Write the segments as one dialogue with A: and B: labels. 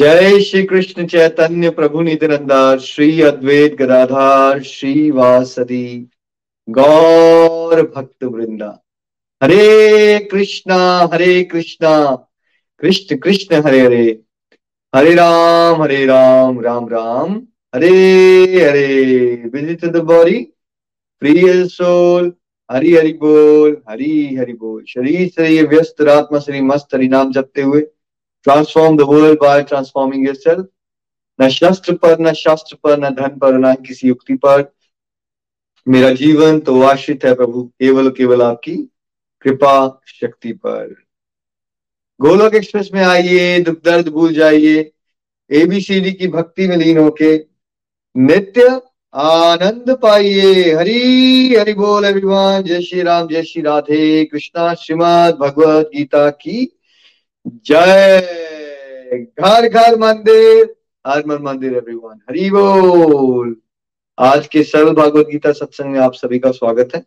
A: जय श्री कृष्ण चैतन्य प्रभु नित्यानंदा श्री अद्वैत गदाधार श्री वासदी गौर भक्त वृंदा। हरे कृष्णा हरे कृष्णा, कृष्ण कृष्ण हरे हरे। हरे राम हरे राम राम राम, हरे हरे। विज़िट द प्रिय सोल हरि हरि बोल, हरि हरि बोल। शरीर ये व्यस्त रात्मा श्री मस्त हरि नाम जपते हुए transform the world by transforming yourself न शस्त्र पर न शास्त्र पर न धन पर न किसी युक्ति पर मेरा जीवन तो आश्रित है प्रभु केवल केवल आपकी कृपा शक्ति पर गोलोक एक्सप्रेस में आइए दुख दर्द भूल जाइए एबीसीडी की भक्ति में लीन होके नित्य आनंद पाइए हरी हरि बोल एवरीवन जय श्री राम जय श्री राधे कृष्णा श्रीमद भगवत गीता की जय। घर घर मंदिर, हर मन मंदिर एवरीवन हरि बोल। आज के सरल भागवत गीता सत्संग में आप सभी का स्वागत है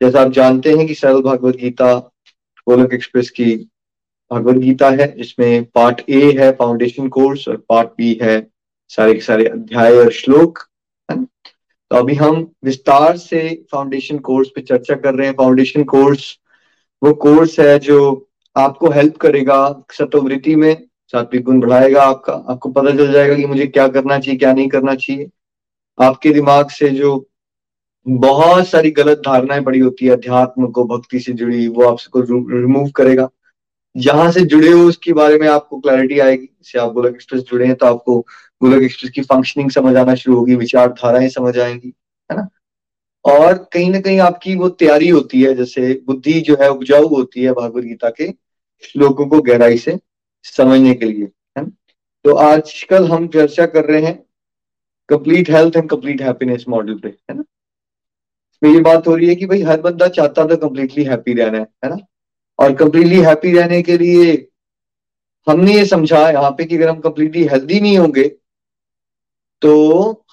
A: जैसा आप जानते हैं कि सरल भागवत गीता गोलक एक्सप्रेस की भागवत गीता है, जिसमें पार्ट ए है फाउंडेशन कोर्स और पार्ट बी है, सारे के सारे अध्याय और श्लोक तो अभी हम विस्तार से फाउंडेशन कोर्स पे चर्चा कर रहे हैं। फाउंडेशन कोर्स वो कोर्स है जो आपको हेल्प करेगा सतोवृत्ति में सात्विक गुण बढ़ाएगा, आपका, आपको पता चल जाएगा कि मुझे क्या करना चाहिए, क्या नहीं करना चाहिए। आपके दिमाग से जो बहुत सारी गलत धारणाएँ पड़ी होती है, अध्यात्म को, भक्ति से जुड़ी, वो आपको रिमूव करेगा। जहाँ से जुड़े हो, उसके बारे में आपको क्लैरिटी आएगी। जैसे आप गोलक एक्सप्रेस जुड़े हैं तो आपको गोलक एक्सप्रेस की फंक्शनिंग समझ आना शुरू होगी, विचारधाराएँ समझ आएँगी, है ना? और कहीं ना कहीं आपकी वो तैयारी होती है, जैसे बुद्धि जो है, उपजाऊ होती है, भागवत गीता के। श्लोकों को गहराई से समझने के लिए, है तो आजकल हम चर्चा कर रहे हैं complete health and complete happiness model पे, है ना? इसमें ये बात हो रही है कि भाई हर बंदा चाहता था कंप्लीटली हैप्पी रहना, है है ना? और कंप्लीटली हैप्पी रहने के लिए हमने ये समझा यहाँ पे कि अगर हम कंप्लीटली हेल्दी नहीं होंगे तो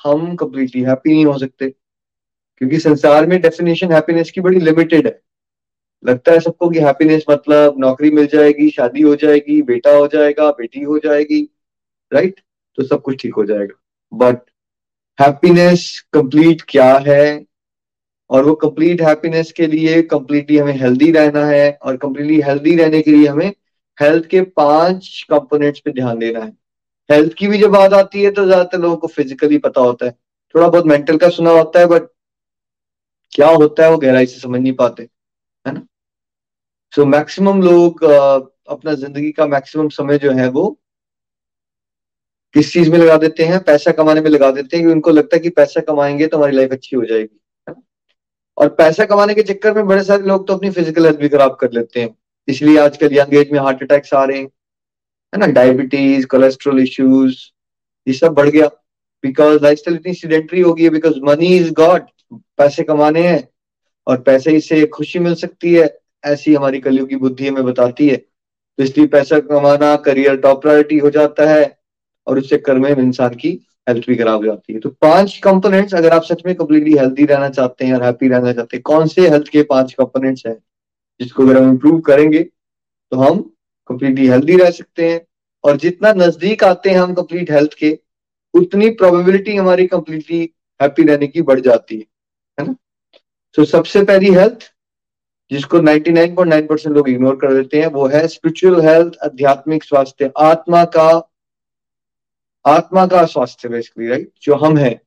A: हम कंप्लीटली हैप्पी नहीं हो सकते। क्योंकि संसार में डेफिनेशन हैप्पीनेस की बड़ी लिमिटेड है। लगता है सबको कि हैप्पीनेस मतलब नौकरी मिल जाएगी, शादी हो जाएगी, बेटा हो जाएगा, बेटी हो जाएगी राइट तो सब कुछ ठीक हो जाएगा। बट हैप्पीनेस कंप्लीट क्या है? और वो कंप्लीट हैप्पीनेस के लिए कंप्लीटली हमें हेल्दी रहना है और कंप्लीटली हेल्दी रहने के लिए हमें हेल्थ के पाँच कंपोनेंट्स पे ध्यान देना है। हेल्थ की भी जब बात आती है तो ज़्यादातर लोगों को फिजिकली पता होता है। थोड़ा बहुत मेंटल का सुना होता है बट क्या होता है वो गहराई से समझ नहीं पाते, है ना? सो so, मैक्सिमम लोग अपना ज़िंदगी का मैक्सिमम समय जो है वो किस चीज़ में लगा देते हैं? पैसा कमाने में लगा देते हैं कि उनको लगता है कि पैसा कमाएँगे तो हमारी लाइफ अच्छी हो जाएगी है और पैसा कमाने के चक्कर में बड़े सारे लोग तो अपनी फ़िज़िकल हेल्थ भी खराब कर लेते हैं। इसलिए आजकल यंग एज में हार्ट अटैक्स आ रहे हैं है ना? डायबिटीज़ कोलेस्ट्रॉल इश्यूज़ ये सब बढ़ गया। बिकॉज़ लाइफ स्टाइल इतनी सीडेंट्री हो गई है बिकॉज़ मनी इज़ गॉड पैसे कमाने हैं और पैसे से खुशी मिल सकती है। ऐसी हमारी कलयुग की बुद्धि हमें बताती है। तो इसलिए पैसा कमाना करियर टॉप प्रायोरिटी हो जाता है और उससे चक्कर में इंसान की हेल्थ भी खराब हो जाती है। तो पाँच कंपोनेंट्स अगर आप सच में कम्प्लीटली हेल्थी रहना चाहते हैं और हैप्पी रहना चाहते हैं, कौन से हेल्थ के पाँच कंपोनेंट्स हैं जिसको अगर हम इम्प्रूव करेंगे तो हम कम्प्लीटली हेल्दी रह सकते हैं। और जितना नज़दीक आते हैं हम कंप्लीट हेल्थ के, उतनी प्रोबेबिलिटी हमारी कंप्लीटली हैप्पी रहने की बढ़ जाती है है ना? तो सबसे पहली हेल्थ जिसको 99.9 परसेंट लोग इग्नोर कर देते हैं वो है स्पिरिचुअल हेल्थ आध्यात्मिक स्वास्थ्य आत्मा का आत्मा का स्वास्थ्य बेसिकली राइट जो हम हैं।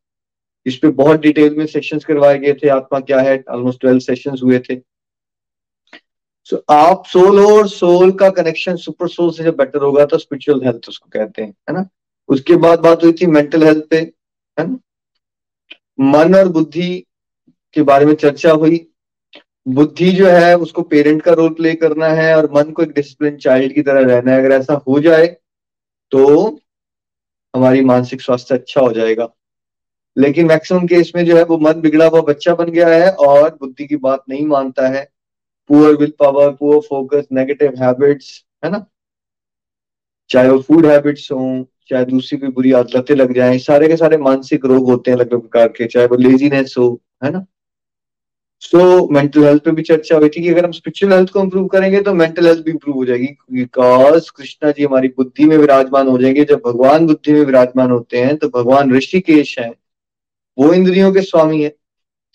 A: इस पे बहुत डिटेल में सेशंस करवाए गए थे आत्मा क्या है? ऑलमोस्ट ट्वेल्व सेशंस हुए थे। सो so, आप सोल और सोल का कनेक्शन सुपर सोल से जब बेटर होगा तो स्पिरिचुअल हेल्थ उसको कहते हैं है ना? उसके बाद बात हुई थी मेंटल हेल्थ पे है ना? मन और बुद्धि के बारे में चर्चा हुई। बुद्धि जो है, उसको पेरेंट का रोल प्ले करना है और मन को एक डिसिप्लिन चाइल्ड की तरह रहना है। अगर ऐसा हो जाए तो हमारी मानसिक स्वास्थ्य अच्छा हो जाएगा। लेकिन मैक्सिमम केस में जो है, वो मन बिगड़ा हुआ बच्चा बन गया है और बुद्धि की बात नहीं मानता है। Poor will power poor focus negative habits है ना? चाहे वो फ़ूड हैबिट्स हो, चाहे दूसरी कोई बुरी आदतें लग जाए, सारे के सारे मानसिक रोग होते हैं अलग अलग प्रकार के, चाहे वो लेजीनेस हो, है ना? सो मेंटल हेल्थ पे भी चर्चा हुई थी कि अगर हम स्पिरिचुअल हेल्थ को इम्प्रूव करेंगे तो मेंटल हेल्थ भी इम्प्रूव हो जाएगी बिकॉज़ कृष्णा जी हमारी बुद्धि में विराजमान हो जाएँगे। जब भगवान बुद्धि में विराजमान होते हैं तो भगवान ऋषिकेश है। वो इंद्रियों के स्वामी है।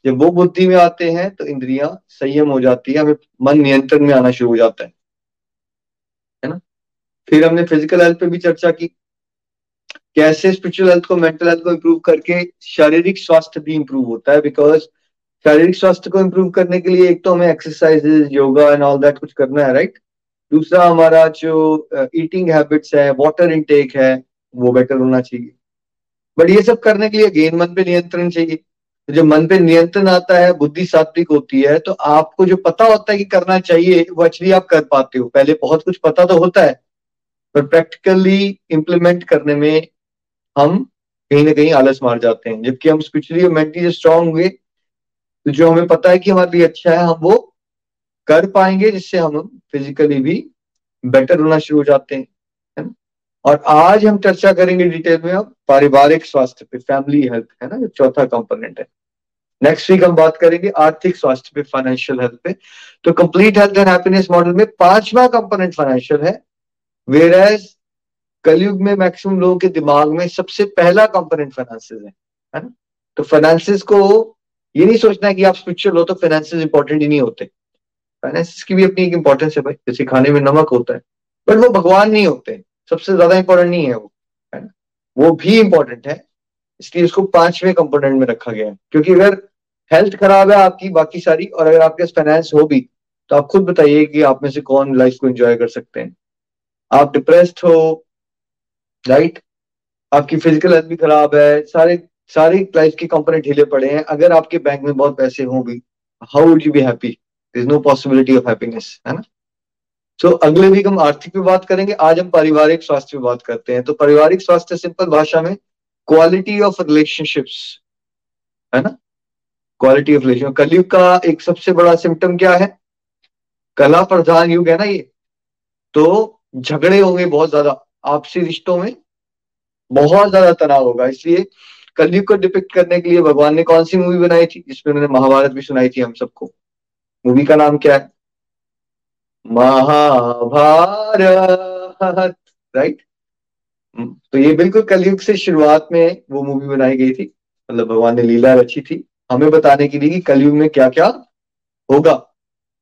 A: जब वो बुद्धि में आते हैं तो इंद्रियाँ संयम हो जाती है, हमें मन नियंत्रण में आना शुरू हो जाता है। है ना? फिर हमने फ़िज़िकल हेल्थ पे भी चर्चा की। कैसे स्पिरिचुअल हेल्थ को मेंटल हेल्थ को इम्प्रूव करके शारीरिक स्वास्थ्य भी इम्प्रूव होता है बिकॉज़ शारीरिक स्वास्थ्य को इम्प्रूव करने के लिए एक तो हमें exercises yoga and all that कुछ करना है राइट दूसरा हमारा जो ईटिंग uh, हैबिट्स है वाटर इनटेक है वो बेटर होना चाहिए। बट ये सब करने के लिए गेन मन पे नियंत्रण चाहिए। तो जब मन पे नियंत्रण आता है बुद्धि सात्विक होती है तो आपको जो पता होता है कि करना चाहिए वो एक्चुअली आप कर पाते हो। पहले बहुत कुछ पता तो होता है पर प्रैक्टिकली इंप्लीमेंट करने में हम कहीं ना कहीं आलस मार जाते हैं। जबकि हम स्पिरिचुअली और मेंटली स्ट्रांग हुए तो जो हमें पता है कि हमारे लिए अच्छा है, हम वो कर पाएँगे, जिससे हम फिजिकली भी बेटर होना शुरू हो जाते हैं, है ना? और आज हम चर्चा करेंगे डिटेल में अब पारिवारिक स्वास्थ्य पे फैमिली हेल्थ है ना? जो चौथा कंपोनेंट है। नेक्स्ट वीक हम बात करेंगे आर्थिक स्वास्थ्य पे फाइनेंशियल हेल्थ पे। तो complete health and happiness model में पांचवा कंपोनेंट फाइनेंशियल है वेर एज कलयुग में मैक्सिमम लोगों के दिमाग में सबसे पहला कंपोनेंट फाइनेंसिस है है ना? तो फाइनेंसिस को ये नहीं सोचना है कि आप स्पिरिचुअल हो तो फाइनेंसिस इंपॉर्टेंट ही नहीं होते। फाइनेंसिस की भी अपनी एक इंपॉर्टेंस है भाई, जैसे खाने में नमक होता है बट वो भगवान नहीं होते, सबसे ज़्यादा इंपॉर्टेंट नहीं है वो, है ना? वो भी इंपॉर्टेंट है, इसलिए उसको पाँचवें कंपोनेंट में रखा गया है। क्योंकि अगर हेल्थ खराब है आपकी बाकी सारी, और अगर आपके पास फाइनेंस हो भी तो आप खुद बताइए कि आप में से कौन लाइफ को एंजॉय कर सकते हैं। आप डिप्रेस्ड हो राइट आपकी फ़िज़िकल हेल्थ भी खराब है, सारे सारी लाइफ के कंपोनेंट ढीले पड़े हैं। अगर आपके बैंक में बहुत पैसे हों भी how would you be happy is no possibility of happiness है ना? सो so, अगले वीक हम आर्थिक पे बात करेंगे। आज हम पारिवारिक स्वास्थ्य पे बात करते हैं। तो पारिवारिक स्वास्थ्य सिंपल भाषा में क्वालिटी ऑफ़ रिलेशनशिप्स है ना? क्वालिटी ऑफ़ रिलेशन कलयुग का एक सबसे बड़ा सिम्टम क्या है? कला प्रधान युग है ना ये। तो झगड़े होंगे बहुत ज़्यादा। आपसी रिश्तों में बहुत ज़्यादा तनाव होगा। इसलिए कलयुग को डिपिक्ट करने के लिए भगवान ने कौन सी मूवी बनाई थी? जिसमें उन्होंने महाभारत भी सुनाई थी हम सबको। मूवी का नाम क्या है? महाभारत राइट तो ये बिल्कुल कलयुग से शुरुआत में वो मूवी बनाई गई थी। मतलब भगवान ने लीला रची थी। हमें बताने के लिए कि कलयुग में क्या क्या होगा।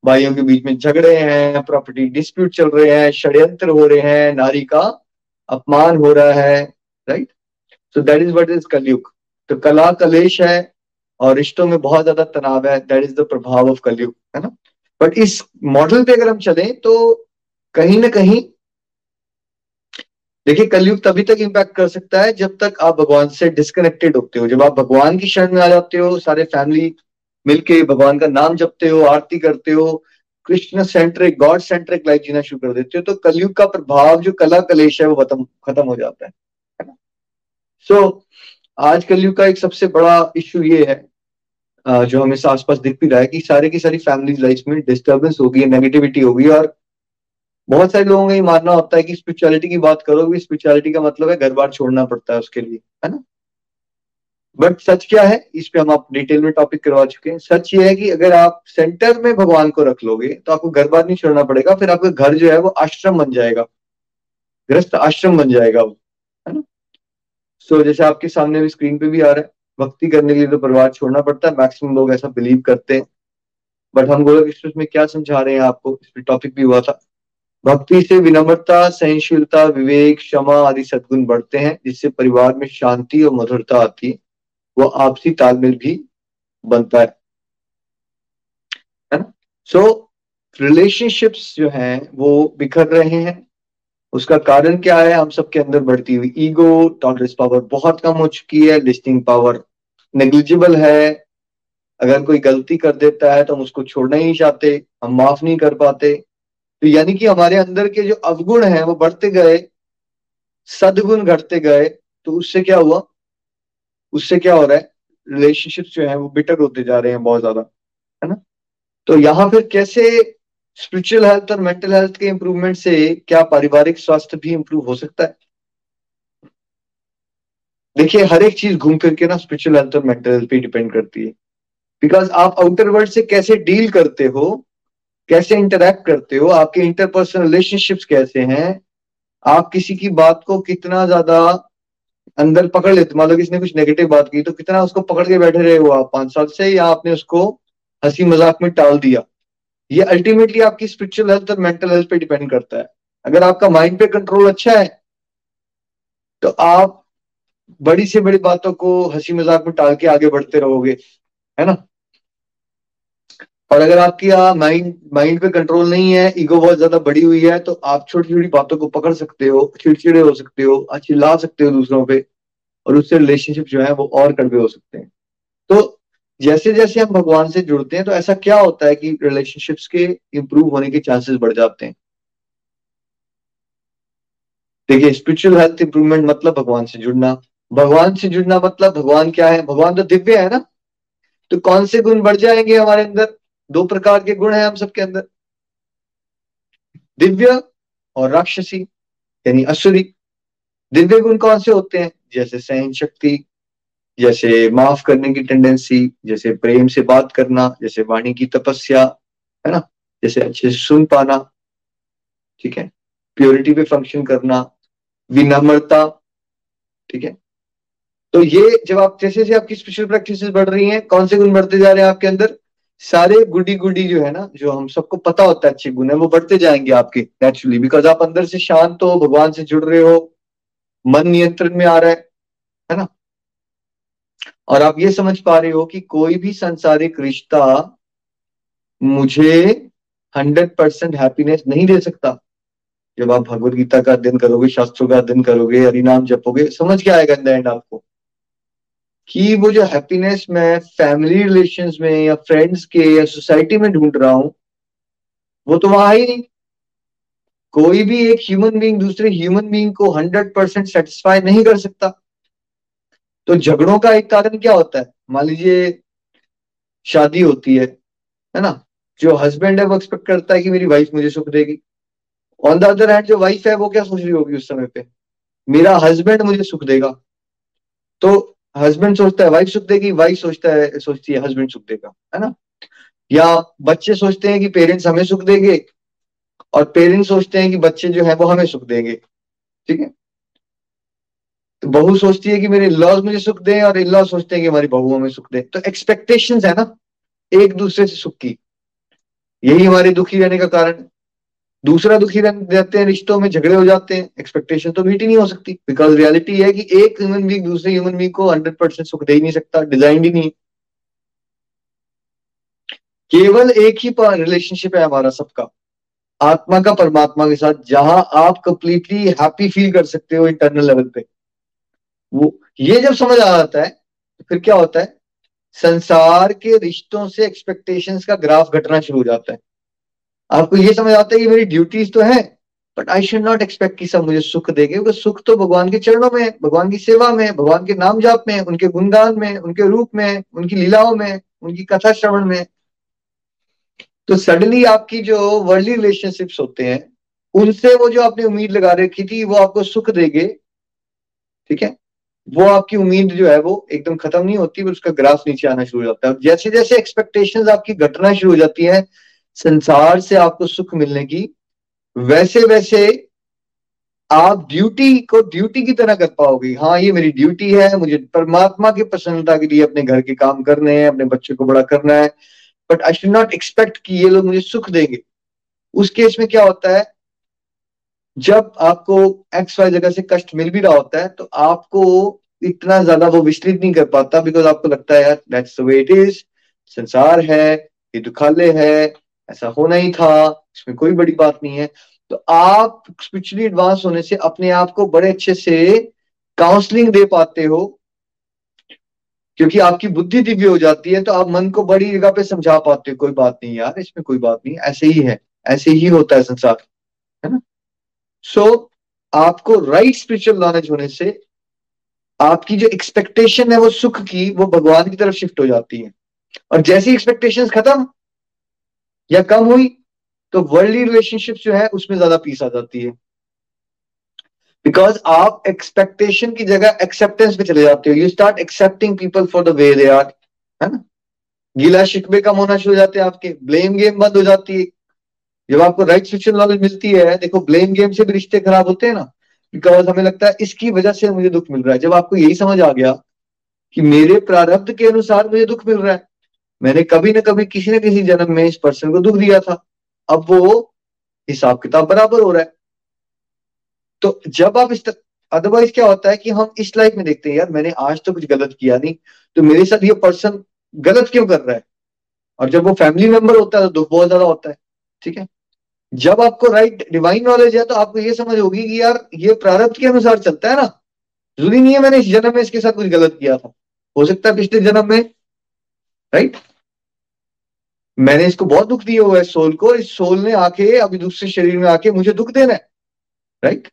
A: भाइयों के बीच में झगड़े हैं प्रॉपर्टी डिस्प्यूट चल रहे हैं, षड्यंत्र हो रहे हैं, नारी का अपमान हो रहा है right so that is what is कलयुग तो कला कलेश है और रिश्तों में बहुत ज़्यादा तनाव है दैट इज़ द प्रभाव ऑफ़ कलयुग है ना? बट इस मॉडल पे अगर हम चले तो कहीं ना कहीं, देखिए कलयुग तभी तक इम्पैक्ट कर सकता है जब तक आप भगवान से डिस्कनेक्टेड होते हो। जब आप भगवान की शरण में आ जाते हो, सारे फैमिली मिलके भगवान का नाम जपते हो, आरती करते हो Krishna centric God centric life जीना शुरू कर देते हो तो कलयुग का प्रभाव, जो कला कलेश है, वो खत्म हो जाता है। सो so, आज कलयुग का एक सबसे बड़ा इश्यू ये है जो हमें आसपास दिख भी रहा है कि सारे की सारी फैमिली लाइफ में डिस्टर्बेंस होगी नेगेटिविटी होगी और बहुत सारे लोगों का ये मानना होता है कि स्पिरिचुअलिटी की बात करोगे स्पिरिचुअलिटी का मतलब है घर बार छोड़ना पड़ता है उसके लिए है ना? बट सच क्या है? इस पे हम आप डिटेल में टॉपिक करवा चुके हैं। सच ये है कि अगर आप सेंटर में भगवान को रख लोगे तो आपको घर बार नहीं छोड़ना पड़ेगा फिर आपका घर जो है वो आश्रम बन जाएगा। ग्रस्त आश्रम बन जाएगा वो। सो so, जैसे आपके सामने भी स्क्रीन पे भी आ रहा है भक्ति करने के लिए तो परिवार छोड़ना पड़ता है मैक्सिमम लोग ऐसा बिलीव करते हैं। बट हम गोलक एक्सप्रेस में क्या समझा रहे हैं आपको? इस पर टॉपिक भी हुआ था। भक्ति से विनम्रता सहनशीलता विवेक क्षमा आदि सदगुण बढ़ते हैं जिससे परिवार में शांति और मधुरता आती है। वो आपसी तालमेल भी बनता है। सो रिलेशनशिप्स जो हैं वो बिखर रहे हैं। उसका कारण क्या है? हम सबके अंदर बढ़ती हुई ईगो टॉलरेंस पावर बहुत कम हो चुकी है लिस्टिंग पावर नेग्लिजिबल है। अगर कोई गलती कर देता है तो हम उसको छोड़ना ही चाहते, हम माफ़ नहीं कर पाते। तो यानी कि हमारे अंदर के जो अवगुण हैं, वो बढ़ते गए, सदगुण घटते गए तो उससे क्या हुआ? उससे क्या हो रहा है? रिलेशनशिप जो है, वो बिटर होते जा रहे हैं बहुत ज़्यादा, है ना? तो यहाँ फिर कैसे स्पिरिचुअल हेल्थ और मेंटल हेल्थ के इंप्रूवमेंट से क्या पारिवारिक स्वास्थ्य भी इंप्रूव हो सकता है? देखिए, हर एक चीज़ घूम फिर के ना स्पिरिचुअल हेल्थ और मेंटल हेल्थ पे डिपेंड करती है। बिकॉज़ आप आउटर वर्ल्ड से कैसे डील करते हो, कैसे इंटरेक्ट करते हो, आपके इंटरपर्सनल रिलेशनशिप्स कैसे हैं, आप किसी की बात को कितना ज़्यादा अंदर पकड़ लेते मान लो किसी ने कुछ नेगेटिव बात की तो कितना उसको पकड़ के बैठे रहे हो आप? पाँच साल से या आपने उसको हँसी मज़ाक में टाल दिया? ये अल्टीमेटली आपकी स्पिरिचुअल हेल्थ और मेंटल हेल्थ पे डिपेंड करता है। अगर आपका माइंड पे कंट्रोल अच्छा है तो आप बड़ी से बड़ी बातों को हँसी मज़ाक में टाल के आगे बढ़ते रहोगे, है ना? और अगर आपकी माइंड माइंड पे कंट्रोल नहीं है ईगो बहुत ज़्यादा बड़ी हुई है तो आप छोटी छोटी बातों को पकड़ सकते हो, चिड़चिड़े हो सकते हो चिल्ला सकते हो दूसरों पे, और उससे रिलेशनशिप जो है वो और कड़वे हो सकते हैं। तो जैसे जैसे हम भगवान से जुड़ते हैं तो ऐसा क्या होता है कि रिलेशनशिप्स के इंप्रूव होने के चांसेस बढ़ जाते हैं? देखिए स्पिरिचुअल हेल्थ इंप्रूवमेंट मतलब भगवान से जुड़ना। भगवान से जुड़ना मतलब भगवान क्या है? भगवान तो दिव्य है ना? तो कौन से गुण बढ़ जाएँगे हमारे अंदर? दो प्रकार के गुण है हम सबके अंदर। दिव्य और राक्षसी, यानी असुरी। दिव्य गुण कौन से होते हैं? जैसे सहन शक्ति जैसे माफ़ करने की टेंडेंसी जैसे प्रेम से बात करना, जैसे वाणी की तपस्या, है ना? जैसे अच्छे से सुन पाना, ठीक है? प्योरिटी पे फ़ंक्शन करना, विनम्रता, ठीक है? तो ये जब आप, जैसे जैसे आपकी स्पेशल प्रैक्टिस बढ़ रही हैं, कौन से गुण बढ़ते जा रहे हैं आपके अंदर? सारे गुडी गुडी जो है ना, जो हम सबको पता होता है अच्छे गुण है, वो बढ़ते जाएँगे आपके नेचुरली बिकॉज़ आप अंदर से शांत हो, भगवान से जुड़ रहे हो, मन नियंत्रण में आ रहा है है ना? और आप ये समझ पा रहे हो कि कोई भी संसारिक रिश्ता मुझे हंड्रेड परसेंट हैप्पीनेस नहीं दे सकता। जब आप भगवत गीता का अध्ययन करोगे, शास्त्रों का अध्ययन करोगे, हरिनाम जपोगे, समझ के आएगा इन एंड आपको कि वो जो हैप्पीनेस मैं फैमिली रिलेशंस में या फ्रेंड्स के या सोसाइटी में ढूंढ रहा हूँ, वो तो वहाँ ही नहीं। कोई भी एक ह्यूमन बीइंग दूसरे ह्यूमन बीइंग को हंड्रेड परसेंट सेटिस्फाई नहीं कर सकता। तो झगड़ों का एक कारण क्या होता है? मान लीजिए, शादी होती है है ना? जो हस्बैंड है, वो एक्सपेक्ट करता है कि मेरी वाइफ मुझे सुख देगी। ऑन द अदर हैंड जो वाइफ है, वो क्या सोच रही होगी उस समय पे? मेरा हस्बैंड मुझे सुख देगा। तो हस्बैंड सोचता है वाइफ सुख देगी वाइफ सोचता है, सोचती है हस्बैंड सुख देगा, है ना? या बच्चे सोचते हैं कि पेरेंट्स हमें सुख देंगे, और पेरेंट्स सोचते हैं कि बच्चे जो है, वो हमें सुख देंगे, ठीक है? तो बहू सोचती है कि मेरे लॉज मुझे सुख दे और इन लॉ सोचते हैं कि हमारी बहू हमें सुख दे। तो एक्सपेक्टेशंस है ना, एक दूसरे से सुख की। यही हमारे दुखी रहने का कारण दूसरा दुखी रहते हैं, रिश्तों में झगड़े हो जाते हैं। एक्सपेक्टेशन तो मीट ही नहीं हो सकती बिकॉज़ रियलिटी है कि एक ह्यूमन बींग दूसरे ह्यूमन बींग को हंड्रेड परसेंट सुख दे ही नहीं सकता डिज़ाइन ही नहीं केवल एक ही रिलेशनशिप है हमारा सबका। आत्मा का परमात्मा के साथ, जहाँ आप कंप्लीटली हैप्पी फील कर सकते हो इंटरनल लेवल पे। वो, ये जब समझ आ जाता है तो फिर क्या होता है? संसार के रिश्तों से एक्सपेक्टेशंस का ग्राफ घटना शुरू हो जाता है। आपको ये समझ आता है कि मेरी ड्यूटीज़ तो है but I should not expect कि सब मुझे सुख देंगे, क्योंकि सुख तो भगवान के चरणों में, भगवान की सेवा में, भगवान के नाम जाप में, उनके गुणगान में, उनके रूप में, उनकी लीलाओं में, उनकी कथा श्रवण में। तो सडनली आपकी जो वर्ल्डली रिलेशनशिप्स होते हैं, उनसे वो जो आपने उम्मीद लगा रखी थी, वो आपको सुख देंगे। ठीक है? वो आपकी उम्मीद जो है वो एकदम खत्म नहीं होती उसका ग्राफ नीचे आना शुरू हो जाता है। जैसे जैसे एक्सपेक्टेशंस आपकी घटना शुरू हो जाती है, संसार से आपको सुख मिलने की वैसे वैसे आप ड्यूटी को ड्यूटी की तरह कर पाओगे। हाँ ये मेरी ड्यूटी है, मुझे परमात्मा की प्रसन्नता के लिए अपने घर के काम करने हैं, अपने बच्चे को बड़ा करना है but I should not expect कि ये लोग मुझे सुख देंगे। उस केस में क्या होता है जब आपको एक्स वाई जगह से कष्ट मिल भी रहा होता है तो आपको इतना ज़्यादा वो विचलित नहीं कर पाता बिकॉज़ आपको लगता है, यार that's the way it is संसार है, ये दुखालय है, ऐसा होना ही था, इसमें कोई बड़ी बात नहीं है. तो आप स्पिरिचुअली एडवांस होने से अपने आप को बड़े अच्छे से काउंसलिंग दे पाते हो, क्योंकि आपकी बुद्धि दिव्य हो जाती है तो आप मन को बड़ी जगह पे समझा पाते हो, कोई बात नहीं यार, इसमें कोई बात नहीं, ऐसे ही है, ऐसे ही होता है संसार, है ना? सो so, आपको राइट स्पिरिचुअल नॉलेज होने से आपकी जो एक्सपेक्टेशन है वो सुख की वो भगवान की तरफ़ शिफ्ट हो जाती है। और जैसी एक्सपेक्टेशन खत्म या कम हुई तो वर्ल्डली रिलेशनशिप जो है उसमें ज़्यादा पीस आ जाती है। बिकॉज़ आप एक्सपेक्टेशन की जगह एक्सेप्टेंस पे चले जाते हो। You start accepting people for the way they are है ना? गीला शिकवे कम होना शुरू हो जाते हैं आपके। ब्लेम गेम बंद हो जाती है। जब आपको राइट स्पिरिचुअल नॉलेज मिलती है, देखो ब्लेम गेम से भी रिश्ते खराब होते हैं ना बिकॉज़ हमें लगता है इसकी वजह से मुझे दुख मिल रहा है। जब आपको यही समझ आ गया कि मेरे प्रारब्ध के अनुसार मुझे दुख मिल रहा है, मैंने कभी ना कभी किसी न किसी जन्म में इस पर्सन को दुख दिया था। अब वो हिसाब किताब बराबर हो रहा है। तो जब आप इस अदरवाइज़ क्या होता है कि हम इस लाइफ में देखते हैं, यार, मैंने आज तो कुछ गलत किया नहीं तो मेरे साथ ये पर्सन गलत क्यों कर रहा है? और जब वो फैमिली मेंबर होता है तो दुख बहुत ज़्यादा होता है। ठीक है? जब आपको राइट डिवाइन नॉलेज है तो आपको ये समझ होगी कि यार, ये प्रारब्ध के अनुसार चलता है ना। ज़रूरी नहीं है मैंने इस जन्म में इसके साथ कुछ गलत किया था। हो सकता है पिछले जन्म में राइट मैंने इसको बहुत दुख दिया हुआ है सोल को इस सोल ने आके, अभी दूसरे शरीर में आके मुझे दुख देना है राइट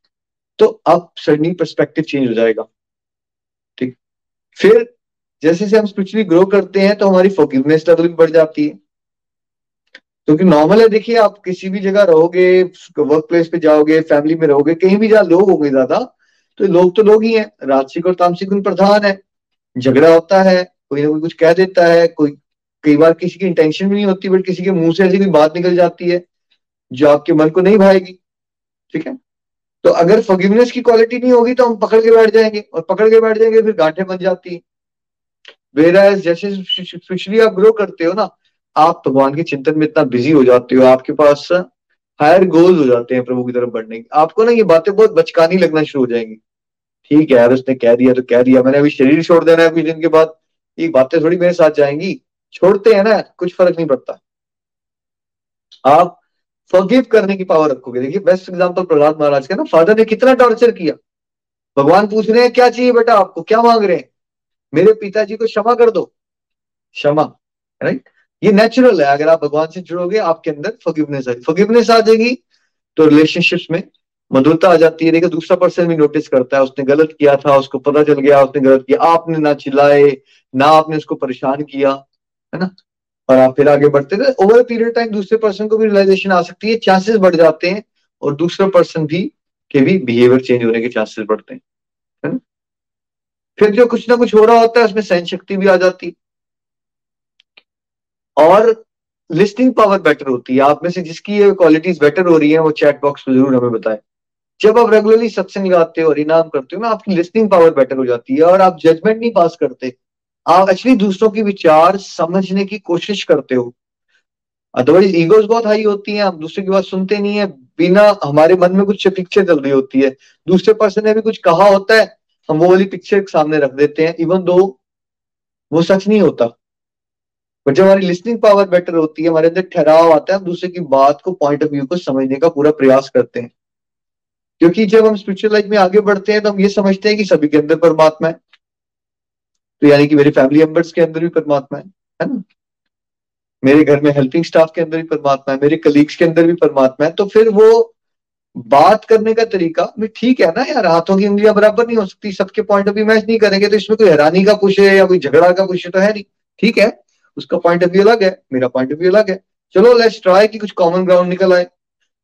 A: तो अब सडनली परस्पेक्टिव चेंज हो जाएगा। ठीक? फिर जैसे जैसे हम स्पिरिचुअली ग्रो करते हैं तो हमारी फोकिवनेस लेवल भी बढ़ जाती है। क्योंकि तो नॉर्मल है, देखिए, आप किसी भी जगह रहोगे वर्क प्लेस पे जाओगे फैमिली में रहोगे, कहीं भी जहाँ लोग होंगे ज़्यादा तो लोग तो लोग ही हैं। राजसिक और तामसिक गुण प्रधान है। झगड़ा होता है, कोई ना कोई कुछ कह देता है, कोई, कई बार किसी की इंटेंशन भी नहीं होती बट किसी के मुँह से ऐसी कोई बात निकल जाती है, जो आपके मन को नहीं भाएगी। ठीक है? तो अगर फॉरगिवनेस की क्वालिटी नहीं होगी तो हम पकड़ के बैठ जाएँगे, और पकड़ के बैठ जाएँगे, फिर गांठे बन जाती है। वेरा जैसे आप ग्रो करते हो ना आप भगवान के चिंतन में इतना बिज़ी हो जाते हो, आपके पास हायर गोल्स हो जाते हैं प्रभु की तरफ़ बढ़ने की। आपको ना ये बातें बहुत बचकानी लगना शुरू हो जाएँगी। ठीक है, यार, उसने कह दिया तो कह दिया। मैंने अभी शरीर छोड़ देना है, कुछ दिन के बाद ये बातें थोड़ी मेरे साथ जाएँगी। छोड़ते हैं ना, कुछ फ़र्क नहीं पड़ता। आप फॉरगिव करने की पावर रखोगे। देखिए बेस्ट एग्जांपल प्रहलाद महाराज का ना फादर ने कितना टॉर्चर किया। भगवान पूछ रहे हैं, क्या चाहिए बेटा आपको? क्या मांग रहे हैं? मेरे पिताजी को क्षमा कर दो। क्षमा राइट ये नेचुरल है। अगर आप भगवान से जुड़ोगे, आपके अंदर फॉरगिवनेस आएगी। फॉरगिवनेस आ जाएगी तो रिलेशनशिप्स में मधुरता आ जाती है। देखिए, दूसरा पर्सन भी नोटिस करता है, उसने गलत किया था, उसको पता चल गया, उसने गलत किया। आपने ना चिल्लाए, ना आपने उसको परेशान किया, है ना? और आप फिर आगे बढ़ते थे ओवर पीरियड टाइम दूसरे पर्सन को भी रियलाइजेशन आ सकती है। चांसेस बढ़ जाते हैं और दूसरा पर्सन भी के भी बिहेवियर चेंज होने के चांसेस बढ़ते हैं, है ना? फिर जो कुछ ना कुछ हो रहा होता है, उसमें सहन शक्ति भी आ जाती है। और लिस्टिंग पावर बेटर होती है। आप में से जिसकी ये क्वालिटीज बेटर हो रही है, वो चैट बॉक्स में ज़रूर हमें बताएँ। जब आप रेगुलरली सत्संग गाते हो और इनाम करते हो ना, आपकी लिस्टिंग पावर बेटर हो जाती है और आप जजमेंट नहीं पास करते। आप एक्चुअली दूसरों के विचार समझने की कोशिश करते हो। अदरवाइज़ ईगोज बहुत हाई होती है, हम दूसरे की बात सुनते नहीं है, बिना हमारे मन में कुछ पिक्चर चल रही होती है। दूसरे पर्सन ने भी कुछ कहा होता है, हम वो वाली पिक्चर सामने रख देते हैं इवन दो वो सच नहीं होता। बट जब हमारी लिसनिंग पावर बेटर होती है, हमारे अंदर ठहराव आता है, हम दूसरे की बात को पॉइंट ऑफ़ व्यू को समझने का पूरा प्रयास करते हैं। क्योंकि जब हम स्पिरिचुअल लाइफ में आगे बढ़ते हैं तो हम ये समझते हैं कि सभी के अंदर परमात्मा है। तो यानी कि मेरे फैमिली मेंबर्स के अंदर भी परमात्मा है है ना? मेरे घर में हेल्पिंग स्टाफ के अंदर भी परमात्मा है, मेरे कलीग्स के अंदर भी परमात्मा है तो फिर वो बात करने का तरीका भी ठीक है ना यार, हाथों की उंगलियाँ बराबर नहीं हो सकती, सबके पॉइंट ऑफ़ व्यू मैच नहीं करेंगे तो इसमें कोई हैरानी का कुछ है या कोई झगड़ा का कुछ है तो है नहीं। ठीक है? उसका पॉइंट ऑफ़ व्यू अलग है, मेरा पॉइंट ऑफ़ व्यू अलग है। चलो लेट्स ट्राई कि कुछ कॉमन ग्राउंड निकल आए।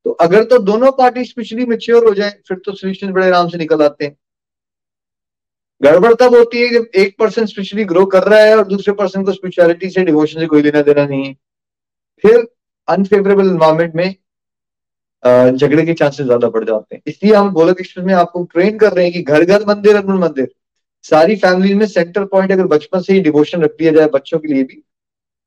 A: तो अगर तो दोनों पार्टी स्पेशली मेच्योर हो जाए, फिर तो सोल्यूशन बड़े आराम से निकल आते हैं। गड़बड़ तब होती है जब एक पर्सन स्पेशली ग्रो कर रहा है और दूसरे पर्सन को स्पिरिचुअलिटी से डिवोशन से कोई लेना देना नहीं है। फिर अनफेवरेबल इन्वायरमेंट में झगड़े के चांसेस ज़्यादा बढ़ जाते हैं। इसलिए हम गोलक एक्सप्रेस में आपको ट्रेन कर रहे हैं कि घर घर मंदिर अर्पण मंदिर, सारी फैमिली में सेंटर पॉइंट अगर बचपन से ही डिवोशन रख दिया जाए बच्चों के लिए भी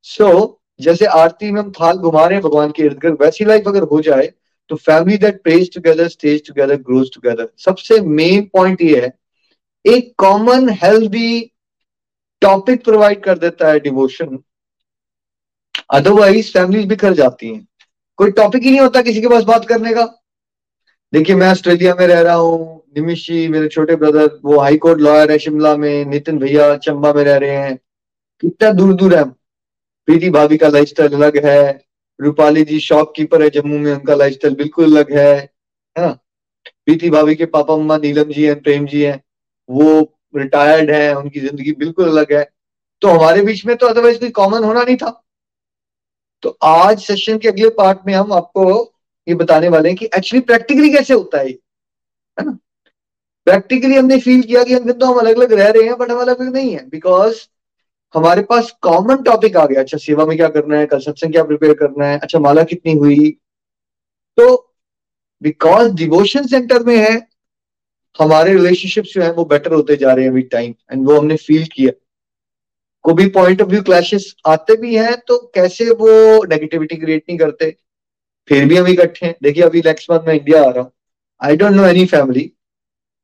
A: सो so, जैसे आरती में हम थाल घुमा रहे हैं भगवान के इर्द गिर्द वैसी लाइफ अगर हो जाए तो family that prays together stays together grows together सबसे मेन पॉइंट ये है एक कॉमन हेल्दी टॉपिक प्रोवाइड कर देता है डिवोशन अदरवाइज़ फैमिलीज़ बिखर जाती हैं। कोई टॉपिक ही नहीं होता किसी के पास बात करने का। देखिए मैं ऑस्ट्रेलिया में रह रहा हूँ निमिश जी मेरे छोटे ब्रदर वो हाई कोर्ट लॉयर है शिमला में नितिन भैया चंबा में रह रहे हैं। कितना दूर दूर है प्रीति भाभी का लाइफस्टाइल अलग है। रूपाली जी शॉपकीपर है, जम्मू में उनका लाइफस्टाइल बिल्कुल अलग है है ना? प्रीति भाभी के पापा मम्मा नीलम जी हैं, प्रेम जी हैं, वो रिटायर्ड है, उनकी ज़िंदगी बिल्कुल अलग है। तो हमारे बीच में तो अदरवाइज़ कोई कॉमन होना नहीं था। तो आज सेशन के अगले पार्ट में हम आपको ये बताने वाले हैं कि एक्चुअली प्रैक्टिकली कैसे होता है है ना? प्रैक्टिकली हमने फील किया कि हम तो हम अलग अलग रह रहे हैं बट हम अलग अलग नहीं है बिकॉज़ हमारे पास कॉमन टॉपिक आ गया। अच्छा सेवा में क्या करना है? सत्संग क्या प्रिपेयर करना है? अच्छा माला कितनी हुई? तो बिकॉज़ डिवोशन सेंटर में है, हमारे रिलेशनशिप जो है, वो बेटर होते जा रहे हैं विद टाइम एंड वो हमने फील किया। को भी पॉइंट ऑफ़ व्यू क्लैशेस आते भी हैं तो कैसे वो नेगेटिविटी क्रिएट नहीं करते? फिर भी हम इकट्ठे हैं। देखिए, अभी नेक्स्ट मंथ मैं इंडिया आ रहा हूँ। I don't know any family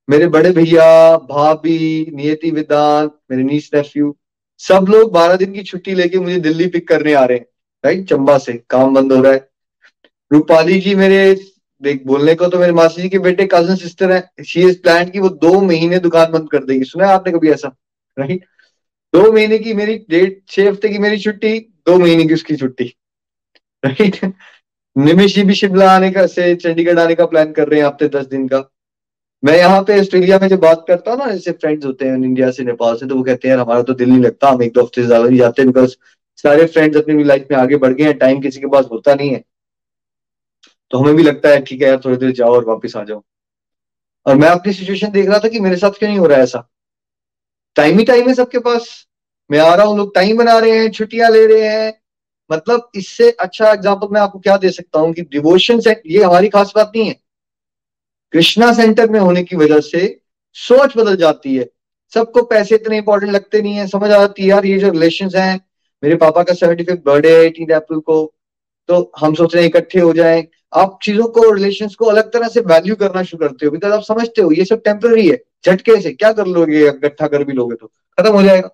A: मेरे बड़े भैया, भाभी, नियति विदांत मेरे नीस नेफ्यू सब लोग बारह दिन की छुट्टी लेके मुझे दिल्ली पिक करने आ रहे हैं। राइट चंबा से। काम बंद हो रहा है। रूपाली जी मेरे, देख, बोलने को तो मेरे मासी जी के बेटे कज़न सिस्टर है। शी इज़ प्लान की वो दो महीने दुकान बंद कर देगी। सुना है आपने कभी ऐसा? राइट दो महीने की मेरी डेट छह हफ़्ते की मेरी छुट्टी, दो महीने की उसकी छुट्टी। राइट निमिश जी भी शिमला आने का से चंडीगढ़ आने का प्लान कर रहे हैं हफ़्ते दस दिन का। मैं यहाँ पे ऑस्ट्रेलिया में जब बात करता हूँ ना, जैसे फ्रेंड्स होते हैं इंडिया से नेपाल से तो वो कहते हैं, हमारा तो दिल नहीं लगता, हम एक दो हफ़्ते से ज़्यादा नहीं जाते बिकॉज़ सारे फ्रेंड्स अपनी लाइफ में आगे बढ़ गए हैं टाइम किसी के पास होता नहीं है। तो हमें भी लगता है, ठीक है यार, थोड़ी देर जाओ और वापस आ जाओ। और मैं अपनी सिचुएशन देख रहा था कि मेरे साथ क्यों नहीं हो रहा है ऐसा। टाइम ही टाइम है सबके पास। मैं आ रहा हूँ, लोग टाइम बना रहे हैं, छुट्टियाँ ले रहे हैं। मतलब इससे अच्छा एग्ज़ाम्पल मैं आपको क्या दे सकता हूँ कि डिवोशन से ये हमारी खास बात नहीं है। कृष्णा सेंटर में होने की वजह से सोच बदल जाती है। सबको पैसे इतने इंपॉर्टेंट लगते नहीं है। समझ आती है, यार, ये जो रिलेशन हैं, मेरे पापा का सेवेंटी फिफ्थ बर्थडे है एटीन अप्रैल को तो हम सोच रहे हैं इकट्ठे हो जाए। आप चीज़ों को रिलेशन को अलग तरह से वैल्यू करना शुरू करते हो। बिकॉज़ आप समझते हो, ये सब टेम्पररी है। झटके से, क्या कर लोगे? इकट्ठा कर भी लोगे तो। खत्म हो जाएगा।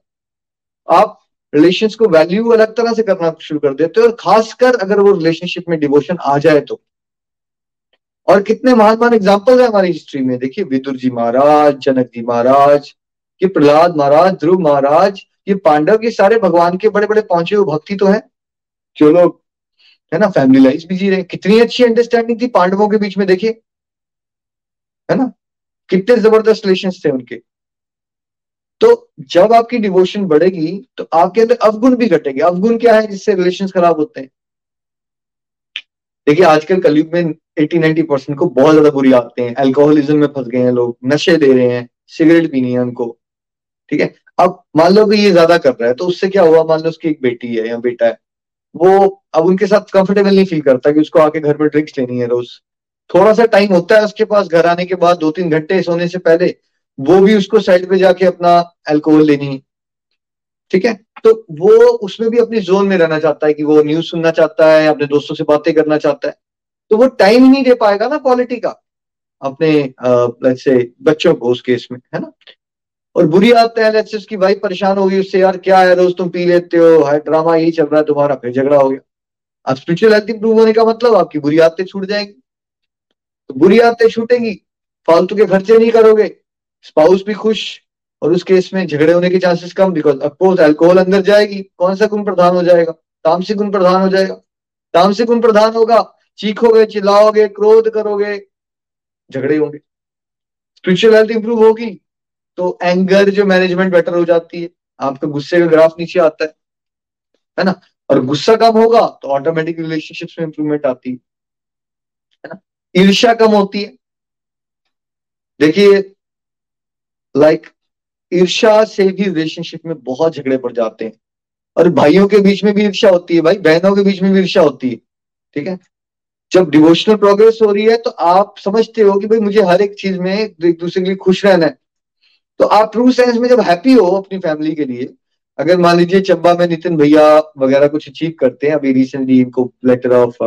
A: आप रिलेशन को वैल्यू अलग तरह से करना शुरू कर देते हो। और खासकर अगर वो रिलेशनशिप में डिवोशन आ जाए तो। और कितने महान महान एग्ज़ाम्पल है हमारी हिस्ट्री में। देखिए, विदुर जी महाराज, जनक जी महाराज, ये प्रहलाद महाराज, ध्रुव महाराज, ये पांडव, ये सारे भगवान के बड़े बड़े पहुँचे हुए भक्ति तो है। जो लोग, है ना फैमिली लाइफ भी जी रहे। कितनी अच्छी अंडरस्टैंडिंग थी पांडवों के बीच में, देखिए। है ना? कितने ज़बरदस्त रिलेशन थे उनके। तो जब आपकी डिवोशन बढ़ेगी तो आपके अंदर अवगुण भी घटेंगे। अवगुण क्या है जिससे रिलेशन खराब होते हैं? देखिए, आजकल कलयुग में 80 90 परसेंट को बहुत ज़्यादा बुरी आते हैं। अल्कोहलिज्म में फंस गए हैं लोग, नशे दे रहे हैं, सिगरेट पीनी है उनको, ठीक है? अब मान लो कि ये ज़्यादा कर रहा है तो उससे क्या हुआ? मान लो उसकी एक बेटी है या बेटा है, वो अब उनके साथ कंफर्टेबल नहीं फील करता कि उसको आके घर में ड्रिंक्स लेनी है रोज। थोड़ा सा टाइम होता है उसके पास, घर आने के बाद दो तीन घंटे सोने से पहले, वो भी उसको साइड पे जाके अपना अल्कोहल लेनी ठीक है? तो वो उसमें भी अपने जोन में रहना चाहता है कि वो न्यूज़ सुनना चाहता है, अपने दोस्तों से बातें करना चाहता है। तो वो टाइम ही नहीं दे पाएगा ना क्वालिटी का अपने से बच्चों को उस केस में, है ना? और बुरी आदत है लेट्स उसकी वाइफ परेशान होगी उससे यार क्या है रोज तुम पी लेते हो हाई ड्रामा यही चल रहा है तुम्हारा, फिर झगड़ा हो गया। अब स्पिरिचुअल हेल्थ इंप्रूव होने का मतलब आपकी बुरी आदतें छूट जाएँगी। तो बुरी आदतें छूटेंगी, फालतू के खर्चे नहीं करोगे स्पाउस भी खुश और उस केस में झगड़े होने के चांसेस कम बिकॉज़ अफकोर्स अल्कोहल अंदर जाएगी। कौन सा गुण प्रधान हो जाएगा? तामसिक गुण प्रधान हो जाएगा। तामसिक गुण प्रधान होगा, चीखोगे, चिल्लाओगे, क्रोध करोगे, झगड़े होंगे। स्पिरिचुअल हेल्थ इंप्रूव होगी तो एंगर जो मैनेजमेंट बेटर हो जाती है। आपका गुस्से का ग्राफ नीचे आता है है ना? और गुस्सा कम होगा तो ऑटोमेटिक रिलेशनशिप्स में इंप्रूवमेंट आती है ना? ईर्ष्या कम होती है। देखिए लाइक ईर्ष्या से भी रिलेशनशिप में बहुत झगड़े पड़ जाते हैं। और भाइयों के बीच में भी ईर्षा होती है भाई, बहनों के बीच में भी ईर्ष्या होती है, ठीक है? जब डिवोशनल प्रोग्रेस हो रही है तो आप समझते हो कि भाई मुझे हर एक चीज़ में एक दूसरे के लिए खुश रहना है। तो आप ट्रू सेंस में जब हैप्पी हो अपनी फैमिली के लिए, अगर मान लीजिए चंबा में नितिन भैया वगैरह कुछ अचीव करते हैं, अभी रिसेंटली इनको लेटर ऑफ़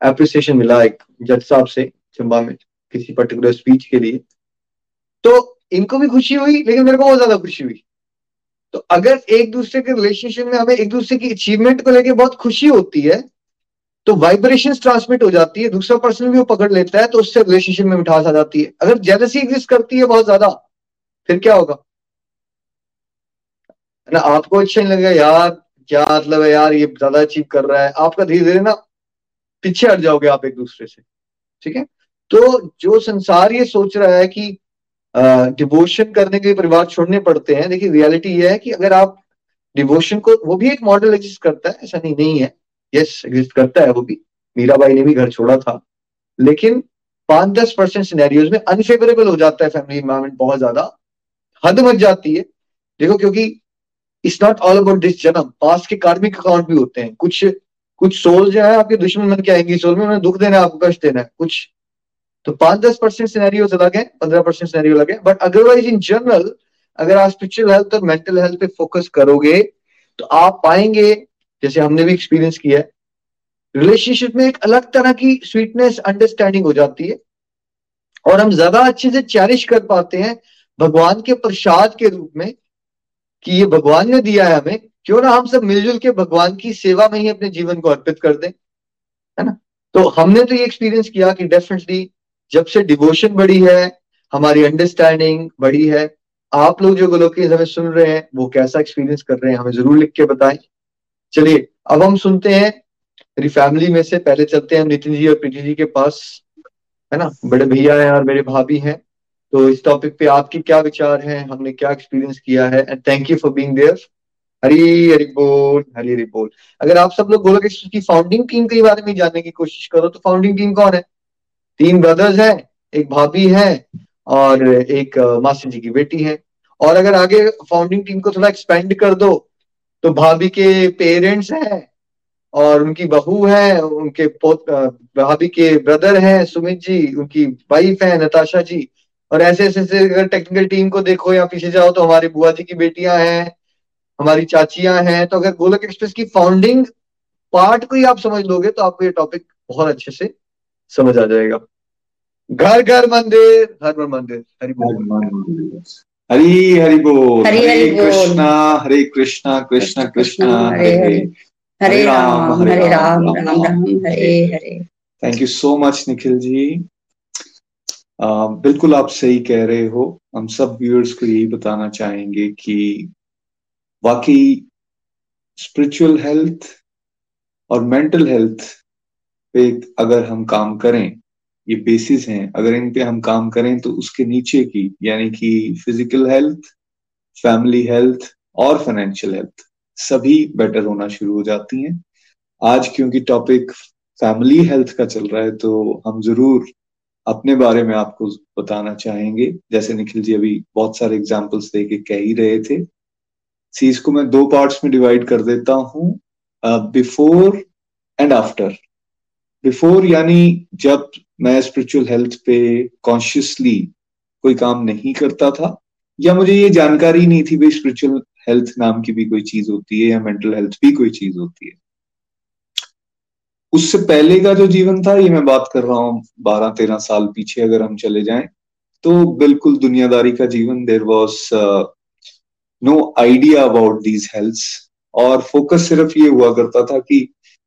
A: एप्रिसिएशन मिला एक जज साहब से चंबा में किसी पर्टिकुलर स्पीच के लिए। तो इनको भी खुशी हुई, लेकिन मेरे को बहुत ज़्यादा खुशी हुई। तो अगर एक दूसरे के रिलेशनशिप में हमें एक दूसरे की अचीवमेंट को लेकर बहुत खुशी होती है तो वाइब्रेशन ट्रांसमिट हो जाती है, दूसरा पर्सन भी वो पकड़ लेता है तो उससे रिलेशनशिप में मिठास आ जाती है। अगर जेलसी एग्जिस्ट करती है बहुत ज़्यादा, फिर क्या होगा? ना, आपको अच्छा नहीं लगेगा, यार, क्या मतलब है यार, ये ज़्यादा अचीव कर रहा है। आपका धीरे धीरे ना पीछे हट जाओगे आप एक दूसरे से, ठीक है? तो जो संसार ये सोच रहा है कि डिवोशन करने के लिए परिवार छोड़ने पड़ते हैं। देखिए रियलिटी ये है कि अगर आप डिवोशन को, वो भी एक मॉडल एग्जिस्ट करता है, ऐसा नहीं नहीं है। यस एग्जिस्ट करता है वो भी। मीराबाई ने भी घर छोड़ा था। लेकिन पाँच दस परसेंट सिनेरियोज में अनफेवरेबल हो जाता है फैमिली इन्वायरमेंट बहुत ज़्यादा। हद मच जाती है। देखो, क्योंकि it's not all about this जन्म। पास के कार्मिक अकाउंट भी होते हैं। कुछ कुछ सोल जो है, आपके दुश्मन मन के आएँगी। सोल में उन्हें दुख देना है, आपको कष्ट देना है। कुछ तो पाँच दस परसेंट सिनेरियोज अलग है पंद्रह परसेंट सिनेरियो अलग है बट अदरवाइज़ इन जनरल अगर आप स्पिरिचुअल हेल्थ और मेंटल हेल्थ पे फोकस करोगे तो आप पाएँगे, जैसे हमने भी एक्सपीरियंस किया है रिलेशनशिप में एक अलग तरह की स्वीटनेस अंडरस्टैंडिंग हो जाती है। और हम ज़्यादा अच्छे से चैरिश कर पाते हैं भगवान के प्रसाद के रूप में, कि ये भगवान ने दिया है हमें। क्यों ना हम सब मिलजुल के भगवान की सेवा में ही अपने जीवन को अर्पित कर दें, है ना? तो हमने तो ये एक्सपीरियंस किया कि डेफिनेटली जब से डिवोशन बढ़ी है, हमारी अंडरस्टैंडिंग बढ़ी है, आप लोग जो गोलोकी हमें सुन रहे हैं, वो कैसा एक्सपीरियंस कर रहे हैं, हमें ज़रूर लिख के बताएँ। चलिए, अब हम सुनते हैं, मेरी फैमिली में से पहले चलते हैं नितिन जी और प्रीति जी के पास, है ना? बड़े भैया हैं और मेरे भाभी हैं। तो इस टॉपिक पे आपके क्या विचार हैं, हमने क्या एक्सपीरियंस किया है and thank you for being there Hari Hari बोल, हरी हरी बोल। अगर आप सब लोग बोलोगे की फाउंडिंग टीम के बारे में जानने की कोशिश करो तो फाउंडिंग टीम कौन है? तीन ब्रदर्स हैं, एक भाभी है और एक मास्टर जी की बेटी है। और अगर आगे फाउंडिंग टीम को थोड़ा एक्सपेंड कर दो तो भाभी के पेरेंट्स हैं और उनकी बहू है, उनके पोत भाभी के ब्रदर हैं, सुमित जी, उनकी वाइफ है, नताशा जी। और ऐसे ऐसे ऐसे अगर टेक्निकल टीम को देखो या पीछे जाओ तो हमारी बुआ जी की बेटियाँ हैं, हमारी चाचियाँ हैं। तो अगर गोलक एक्सप्रेस की फाउंडिंग पार्ट को ही आप समझ लोगे तो आपको ये टॉपिक बहुत अच्छे से समझ आ जाएगा। घर घर मंदिर हर मंदिर हरि बोल।
B: हरी हरि बोल। Hare Krishna Hare Krishna Krishna Krishna Hare Hare Hare. Ram Hare Ram Ram Ram Hare Hare. Thank you so much Nikhil ji. आ, बिल्कुल आप सही कह रहे हो। हम सब व्यूअर्स को यही बताना चाहेंगे कि वाकई स्पिरिचुअल हेल्थ और मेंटल हेल्थ पे अगर हम काम करें, ये बेसिस हैं, अगर इन पे हम काम करें तो उसके नीचे की, यानी कि फ़िज़िकल हेल्थ फैमिली हेल्थ और फाइनेंशियल हेल्थ सभी बेटर होना शुरू हो जाती हैं। आज क्योंकि टॉपिक फैमिली हेल्थ का चल रहा है तो हम ज़रूर अपने बारे में आपको बताना चाहेंगे। जैसे निखिल जी अभी बहुत सारे एग्जाम्पल्स दे के कह ही रहे थे। सी इसको मैं दो पार्ट्स में डिवाइड कर देता हूँ बिफोर एंड आफ्टर बिफोर, यानी जब मैं स्पिरिचुअल हेल्थ पे कॉन्शियसली कोई काम नहीं करता था, या मुझे ये जानकारी नहीं थी भाई स्पिरिचुअल हेल्थ नाम की भी कोई चीज़ होती है, या मेंटल हेल्थ भी कोई चीज़ होती है। उससे पहले का जो जीवन था, ये मैं बात कर रहा हूँ बारह, तेरह साल पीछे अगर हम चले जाएँ तो बिल्कुल दुनियादारी का जीवन there was no idea about these health और फोकस सिर्फ़ ये हुआ करता था कि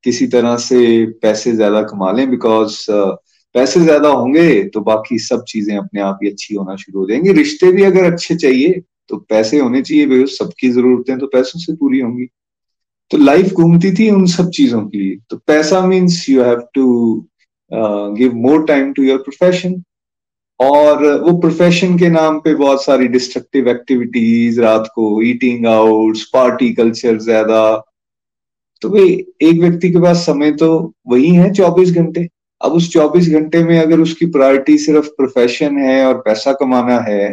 B: किसी तरह से पैसे ज़्यादा कमा लें बिकॉज़ uh, पैसे ज़्यादा होंगे तो बाकी सब चीज़ें अपने आप ही अच्छी होना शुरू हो जाएँगी। रिश्ते भी अगर अच्छे चाहिए तो पैसे होने चाहिए सबकी जरूरतें तो पैसों से पूरी होंगी। तो लाइफ घूमती थी उन सब चीज़ों के लिए। तो पैसा means you have to give more time to your profession और वो प्रोफेशन के नाम पे बहुत सारी डिस्ट्रक्टिव एक्टिविटीज़ रात को ईटिंग आउट पार्टी कल्चर ज़्यादा तो भाई, एक व्यक्ति के पास समय तो वही है चौबीस घंटे। अब उस 24 घंटे में अगर उसकी प्रायोरिटी सिर्फ़ प्रोफेशन है और पैसा कमाना है,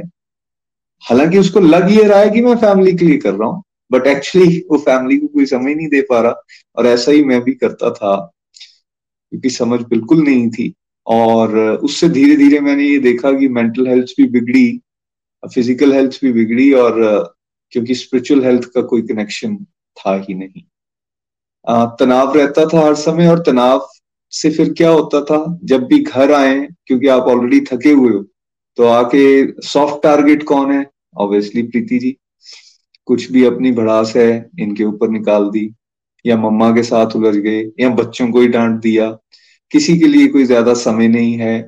B: हालाँकि उसको लग ये रहा है कि मैं फैमिली के लिए कर रहा हूँ बट एक्चुअली वो फैमिली को कोई समय नहीं दे पा रहा और ऐसा ही मैं भी करता था, क्योंकि समझ बिल्कुल नहीं थी। और उससे धीरे धीरे मैंने ये देखा कि मेंटल हेल्थ भी बिगड़ी फ़िज़िकल हेल्थ भी बिगड़ी और, क्योंकि स्पिरिचुअल हेल्थ का कोई कनेक्शन था ही नहीं। तनाव रहता था हर समय और तनाव से फिर क्या होता था? जब भी घर आए, क्योंकि आप ऑलरेडी थके हुए हो तो आके सॉफ्ट टारगेट कौन है? ऑब्वियसली प्रीति जी, कुछ भी अपनी भड़ास है, इनके ऊपर निकाल दी, या मम्मा के साथ उलझ गए, या बच्चों को ही डांट दिया, किसी के लिए कोई ज़्यादा समय नहीं है,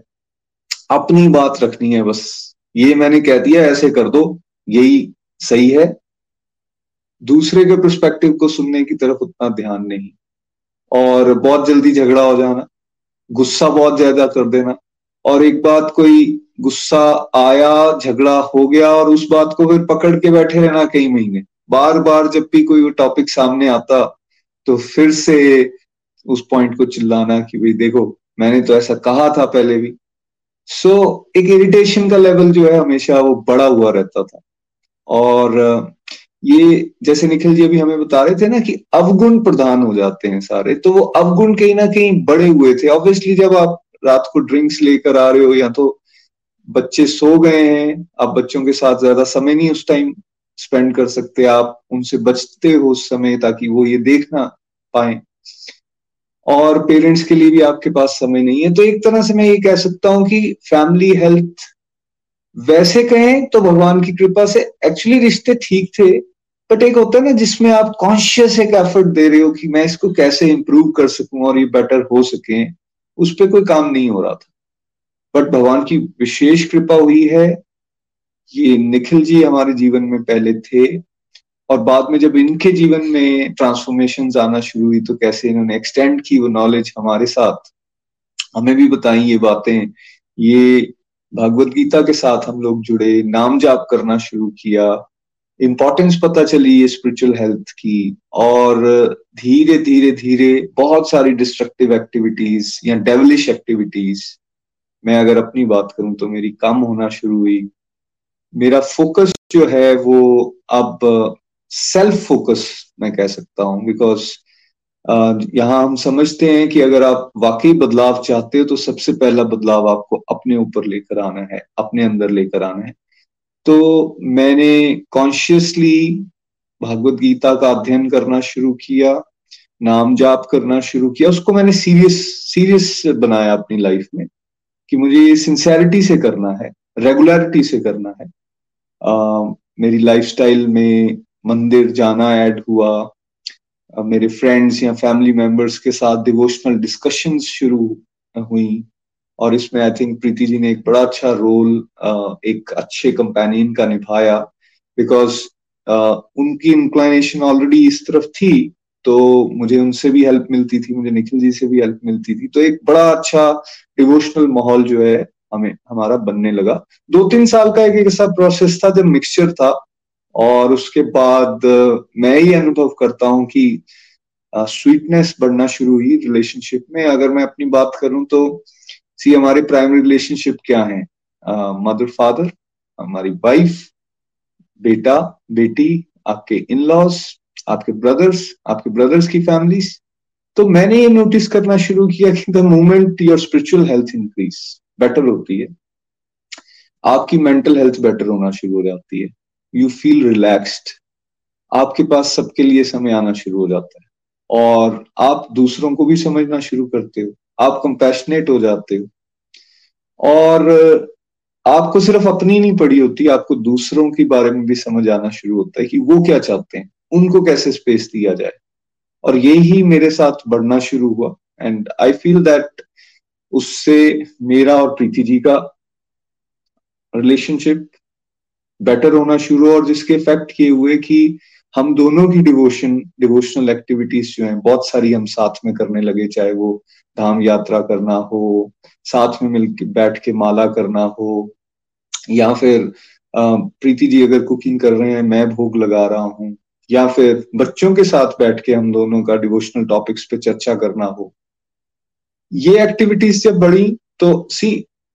B: अपनी बात रखनी है बस। ये मैंने कह दिया, ऐसे कर दो, यही सही है। दूसरे के परस्पेक्टिव को सुनने की तरफ़ उतना ध्यान नहीं। और बहुत जल्दी झगड़ा हो जाना गुस्सा बहुत ज़्यादा कर देना। और एक बात कोई गुस्सा आया झगड़ा हो गया और उस बात को फिर पकड़ के बैठे रहना कई महीने। बार बार जब भी कोई वो टॉपिक सामने आता तो फिर से उस पॉइंट को चिल्लाना कि भाई देखो मैंने तो ऐसा कहा था पहले भी। सो so, एक इरिटेशन का लेवल जो है हमेशा वो बड़ा हुआ रहता था। और ये जैसे निखिल जी अभी हमें बता रहे थे ना कि अवगुण प्रधान हो जाते हैं सारे तो वो अवगुण कहीं ना कहीं बड़े हुए थे। ऑब्वियसली जब आप रात को ड्रिंक्स लेकर आ रहे हो, या तो बच्चे सो गए हैं, आप बच्चों के साथ ज़्यादा समय नहीं उस टाइम स्पेंड कर सकते, आप उनसे बचते हो उस समय ताकि वो ये देखना पाए। और पेरेंट्स के लिए भी आपके पास समय नहीं है। तो एक तरह से मैं ये कह सकता हूँ कि फैमिली हेल्थ वैसे कहें तो भगवान की कृपा से एक्चुअली रिश्ते ठीक थे बट एक होता है ना जिसमें आप कॉन्शियस एक एफर्ट दे रहे हो कि मैं इसको कैसे इंप्रूव कर सकूँ और ये बेटर हो सके, उस पर कोई काम नहीं हो रहा था। बट भगवान की विशेष कृपा हुई है, ये निखिल जी हमारे जीवन में पहले थे, और बाद में जब इनके जीवन में ट्रांसफॉर्मेशन आना शुरू हुई तो कैसे इन्होंने एक्सटेंड की वो नॉलेज हमारे साथ, हमें भी बताई ये बातें, ये भगवत गीता के साथ हम लोग जुड़े, नाम जाप करना शुरू किया। इम्पोर्टेंस पता चली ये स्पिरिचुअल हेल्थ की और धीरे धीरे धीरे बहुत सारी डिस्ट्रक्टिव एक्टिविटीज़ या डेवलिश एक्टिविटीज़ मैं अगर अपनी बात करूँ तो मेरी कम होना शुरू हुई। मेरा फोकस जो है वो अब सेल्फ फोकस मैं कह सकता हूँ बिकॉज़ यहाँ हम समझते हैं कि अगर आप वाकई बदलाव चाहते हो तो सबसे पहला बदलाव आपको अपने ऊपर लेकर आना है अपने अंदर लेकर आना है। तो मैंने कॉन्शियसली भागवत गीता का अध्ययन करना शुरू किया नाम जाप करना शुरू किया उसको मैंने सीरियस सीरियस बनाया अपनी लाइफ में कि मुझे ये सिंसेरिटी से करना है रेगुलरिटी से करना है। आ, मेरी लाइफस्टाइल में मंदिर जाना ऐड हुआ मेरे फ्रेंड्स या फैमिली मेंबर्स के साथ डिवोशनल डिस्कशंस शुरू हुई। और इसमें आई थिंक प्रीति जी ने एक बड़ा अच्छा रोल एक अच्छे कंपेनियन का निभाया। बिकॉज़ उनकी इंक्लाइनेशन ऑलरेडी इस तरफ़ थी तो मुझे उनसे भी हेल्प मिलती थी, मुझे निखिल जी से भी हेल्प मिलती थी। तो एक बड़ा अच्छा डिवोशनल माहौल जो है, हमें, हमारा बनने लगा। दो तीन साल का एक ऐसा प्रोसेस था जब मिक्सचर था और उसके बाद मैं ही अनुभव करता हूँ कि स्वीटनेस बढ़ना शुरू हुई रिलेशनशिप में। अगर मैं अपनी बात करूँ तो सी हमारे प्राइमरी रिलेशनशिप क्या है? मदर फादर हमारी वाइफ बेटा, बेटी, आपके इन लॉज आपके ब्रदर्स आपके ब्रदर्स की फैमिलीज़ तो मैंने ये नोटिस करना शुरू किया कि the moment your spiritual health increase better होती है। आपकी मेंटल हेल्थ बेटर होना शुरू हो जाती है। यू फील रिलैक्स्ड आपके पास सबके लिए समय आना शुरू हो जाता है। और आप दूसरों को भी समझना शुरू करते हो। आप कंपैशनेट हो जाते हो। और आपको सिर्फ़ अपनी नहीं पड़ी होती, आपको दूसरों के बारे में भी समझ आना शुरू होता है कि वो क्या चाहते हैं, उनको कैसे स्पेस दिया जाए। और यही मेरे साथ बढ़ना शुरू हुआ। एंड आई फील दैट उससे मेरा और प्रीति जी का रिलेशनशिप बेटर होना शुरू और जिसके इफ़ेक्ट ये हुए कि हम दोनों की डिवोशन डिवोशनल एक्टिविटीज़ जो हैं, बहुत सारी हम साथ में करने लगे, चाहे वो धाम यात्रा करना हो, साथ में मिल बैठ के माला करना हो, या फिर प्रीति जी अगर कुकिंग कर रहे हैं, मैं भोग लगा रहा हूँ, या फिर बच्चों के साथ बैठ के हम दोनों का डिवोशनल टॉपिक्स पे चर्चा करना हो। ये एक्टिविटीज़ जब बढ़ी तो सी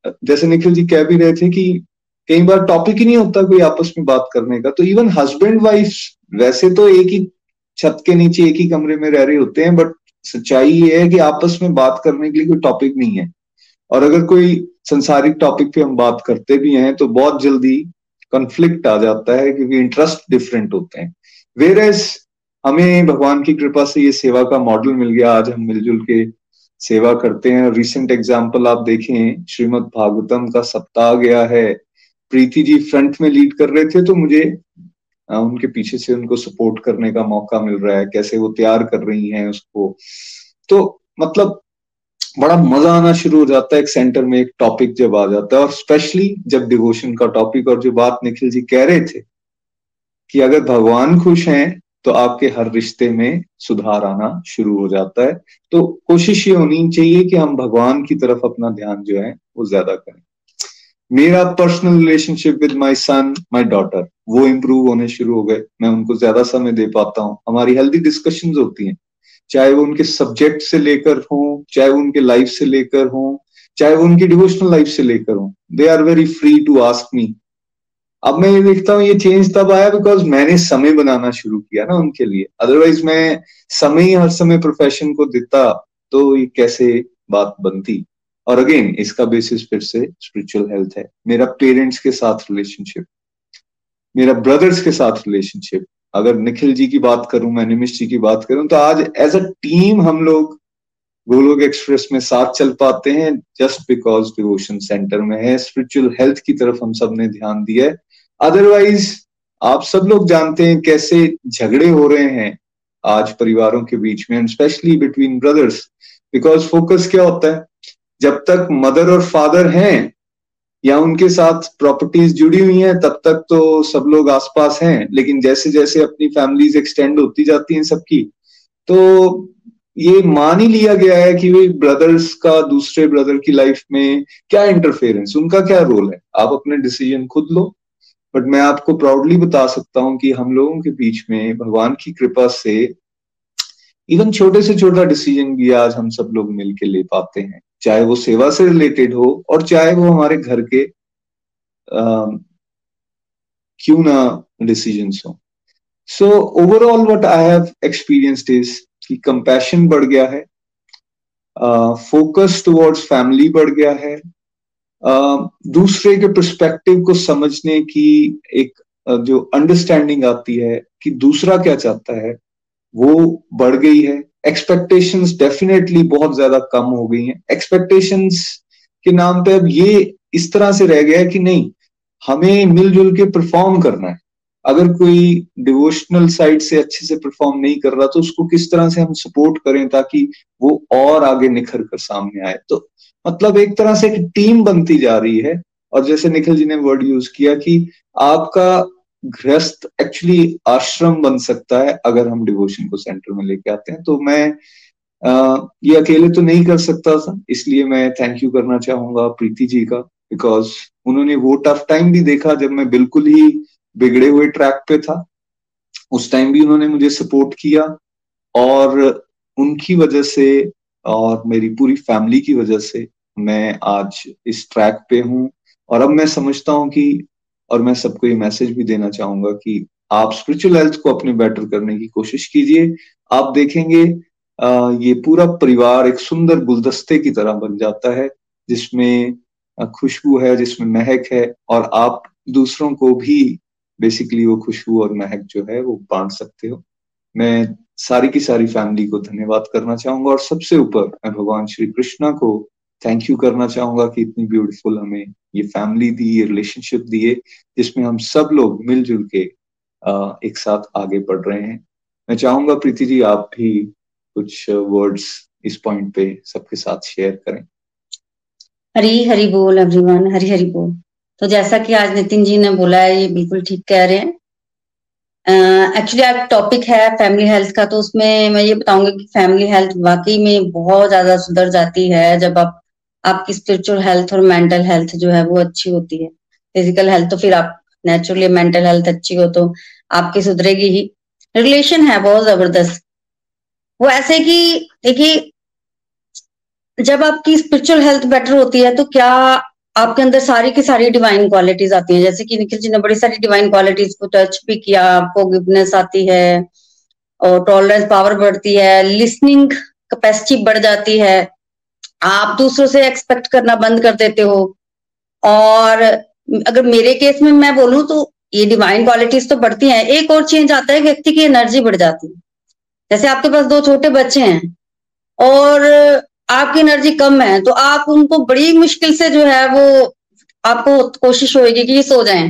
B: जैसे निखिल जी कह भी रहे थे कि कई बार टॉपिक ही नहीं होता कोई आपस में बात करने का। तो इवन हस्बैंड वाइफ वैसे तो एक ही छत के नीचे, एक ही कमरे में रह रहे होते हैं बट सच्चाई ये है कि आपस में बात करने के लिए कोई टॉपिक नहीं है। और अगर कोई संसारिक टॉपिक पे हम बात करते भी हैं तो बहुत जल्दी कंफ्लिक्ट आ जाता है क्योंकि इंटरेस्ट डिफरेंट होते हैं। वेर हमें भगवान की कृपा से ये सेवा का मॉडल मिल गया, आज हम मिलजुल के सेवा करते हैं। रिसेंट एग्ज़ाम्पल आप देखें श्रीमद भागवतम का सप्ताह गया है। प्रीति जी फ्रंट में लीड कर रहे थे तो मुझे आ, उनके पीछे से उनको सपोर्ट करने का मौका मिल रहा है कैसे वो तैयार कर रही हैं उसको। तो मतलब बड़ा मज़ा आना शुरू हो जाता है एक सेंटर में एक टॉपिक जब आ जाता है और स्पेशली जब डिवोशन का टॉपिक और जो बात निखिल जी कह रहे थे कि अगर भगवान खुश हैं तो आपके हर रिश्ते में सुधार आना शुरू हो जाता है। तो कोशिश ये होनी चाहिए कि हम भगवान की तरफ़ अपना ध्यान जो है वो ज़्यादा करें। मेरा personal relationship with my son my daughter वो इम्प्रूव होने शुरू हो गए। मैं उनको ज़्यादा समय दे पाता हूँ। हमारी हेल्दी डिस्कशन होती हैं। चाहे वो उनके सब्जेक्ट से लेकर हो, चाहे वो उनके लाइफ से लेकर हो, चाहे वो उनकी डिवोशनल लाइफ से लेकर हो। They are very free to ask me अब मैं ये देखता हूँ, ये चेंज तब आया बिकॉज़ मैंने समय बनाना शुरू किया ना उनके लिए। अदरवाइज़ मैं समय ही हर समय प्रोफेशन को देता तो ये कैसे बात बनती? और अगेन इसका बेसिस फिर से स्पिरिचुअल हेल्थ है। मेरा पेरेंट्स के साथ रिलेशनशिप मेरा ब्रदर्स के साथ रिलेशनशिप अगर निखिल जी की बात करूँ, मैं निमिश जी की बात करूँ तो आज एज अ टीम हम लोग गोलोक एक्सप्रेस में साथ चल पाते हैं जस्ट बिकॉज़ डिवोशन सेंटर में है। स्पिरिचुअल हेल्थ की तरफ़ हम सबने ध्यान दिया है। अदरवाइज़ आप सब लोग जानते हैं कैसे झगड़े हो रहे हैं आज परिवारों के बीच में specially between brothers because focus क्या होता है? जब तक मदर और फादर हैं या उनके साथ प्रॉपर्टीज़ जुड़ी हुई हैं, तब तक तो सब लोग आसपास हैं। लेकिन जैसे जैसे अपनी फैमिलीज़ एक्सटेंड होती जाती हैं सबकी तो ये मान ही लिया गया है कि भाई ब्रदर्स का, दूसरे ब्रदर की लाइफ में क्या इंटरफेरेंस उनका क्या रोल है? आप अपने डिसीज़न खुद लो। बट मैं आपको प्राउडली बता सकता हूँ कि हम लोगों के बीच में भगवान की कृपा से इवन छोटे से छोटा डिसीज़न भी आज हम सब लोग मिलके ले पाते हैं। चाहे वो सेवा से रिलेटेड हो और चाहे वो हमारे घर के क्यों ना डिसीज़न हो। So overall what I have experienced is कि कंपैशन बढ़ गया है फोकस टुवर्ड्स फैमिली बढ़ गया है uh, दूसरे के परस्पेक्टिव को समझने की एक uh, जो अंडरस्टैंडिंग आती है कि दूसरा क्या चाहता है वो बढ़ गई है। एक्सपेक्टेशंस डेफिनेटली बहुत ज़्यादा कम हो गई हैं। एक्सपेक्टेशंस के नाम पे अब ये इस तरह से रह गया है कि नहीं, हमें मिलजुल के परफॉर्म करना है। अगर कोई डिवोशनल साइड से अच्छे से परफॉर्म नहीं कर रहा तो उसको किस तरह से हम सपोर्ट करें ताकि वो और आगे निखर कर सामने आए? तो मतलब एक तरह से एक टीम बनती जा रही है। और जैसे निखिल जी ने वर्ड यूज़ किया कि आपका गृहस्थ एक्चुअली आश्रम बन सकता है अगर हम डिवोशन को सेंटर में लेके आते हैं। तो मैं आ, ये अकेले तो नहीं कर सकता था इसलिए मैं थैंक यू करना चाहूँगा प्रीति जी का बिकॉज़ उन्होंने वो टफ टाइम भी देखा जब मैं बिल्कुल ही बिगड़े हुए ट्रैक पे था। उस टाइम भी उन्होंने मुझे सपोर्ट किया और उनकी वजह से और मेरी पूरी फैमिली की वजह से मैं आज इस ट्रैक पे हूँ। और अब मैं समझता हूँ कि और मैं सबको ये मैसेज भी देना चाहूँगा कि आप स्पिरिचुअल हेल्थ को अपने बेटर करने की कोशिश कीजिए। आप देखेंगे ये पूरा परिवार एक सुंदर गुलदस्ते की तरह बन जाता है, जिसमें खुशबू है, जिसमें महक है, और आप दूसरों को भी बेसिकली वो खुशबू और महक जो है वो बांट सकते हो। मैं सारी की सारी फैमिली को धन्यवाद करना चाहूँगा और सबसे ऊपर मैं भगवान श्री कृष्णा को थैंक यू करना चाहूँगा कि इतनी ब्यूटीफुल हमें ये फैमिली दी ये रिलेशनशिप दिए जिसमें हम सब लोग मिलजुल के एक साथ आगे बढ़ रहे हैं मैं चाहूँगा प्रीति जी आप भी कुछ वर्ड्स इस पॉइंट पे सबके साथ शेयर करें
C: हरी हरी बोल एवरीवन हरी हरी बोल तो जैसा कि आज नितिन जी ने बोला है, ये बिल्कुल ठीक कह रहे हैं। एक्चुअली आज टॉपिक है फैमिली हेल्थ का तो उसमें मैं ये बताऊँगी कि फैमिली हेल्थ वाकई में बहुत ज़्यादा सुधर जाती है जब आप आपकी स्पिरिचुअल हेल्थ और मेंटल हेल्थ जो है वो अच्छी होती है। फ़िज़िकल हेल्थ तो फिर आप नेचुरली मेंटल हेल्थ अच्छी हो तो आपकी सुधरेगी ही। रिलेशन है बहुत ज़बरदस्त। वो ऐसे कि देखिए, जब आपकी स्पिरिचुअल हेल्थ बेटर होती है तो क्या आपके अंदर सारी की सारी डिवाइन क्वालिटीज आती हैं? जैसे कि निखिल जी ने बड़ी सारी डिवाइन क्वालिटीज को टच भी किया, आपको गिवनेस आती है और टॉलरेंस पावर बढ़ती है लिसनिंग कैपेसिटी बढ़ जाती है। आप दूसरों से एक्सपेक्ट करना बंद कर देते हो। और अगर मेरे केस में मैं बोलूँ तो ये डिवाइन क्वालिटीज तो बढ़ती हैं। एक और चेंज आता है, व्यक्ति की एनर्जी बढ़ जाती है। जैसे आपके पास दो छोटे बच्चे हैं और आपकी एनर्जी कम है तो आप उनको बड़ी मुश्किल से जो है वो आपको कोशिश होगी कि ये सो जाएँ।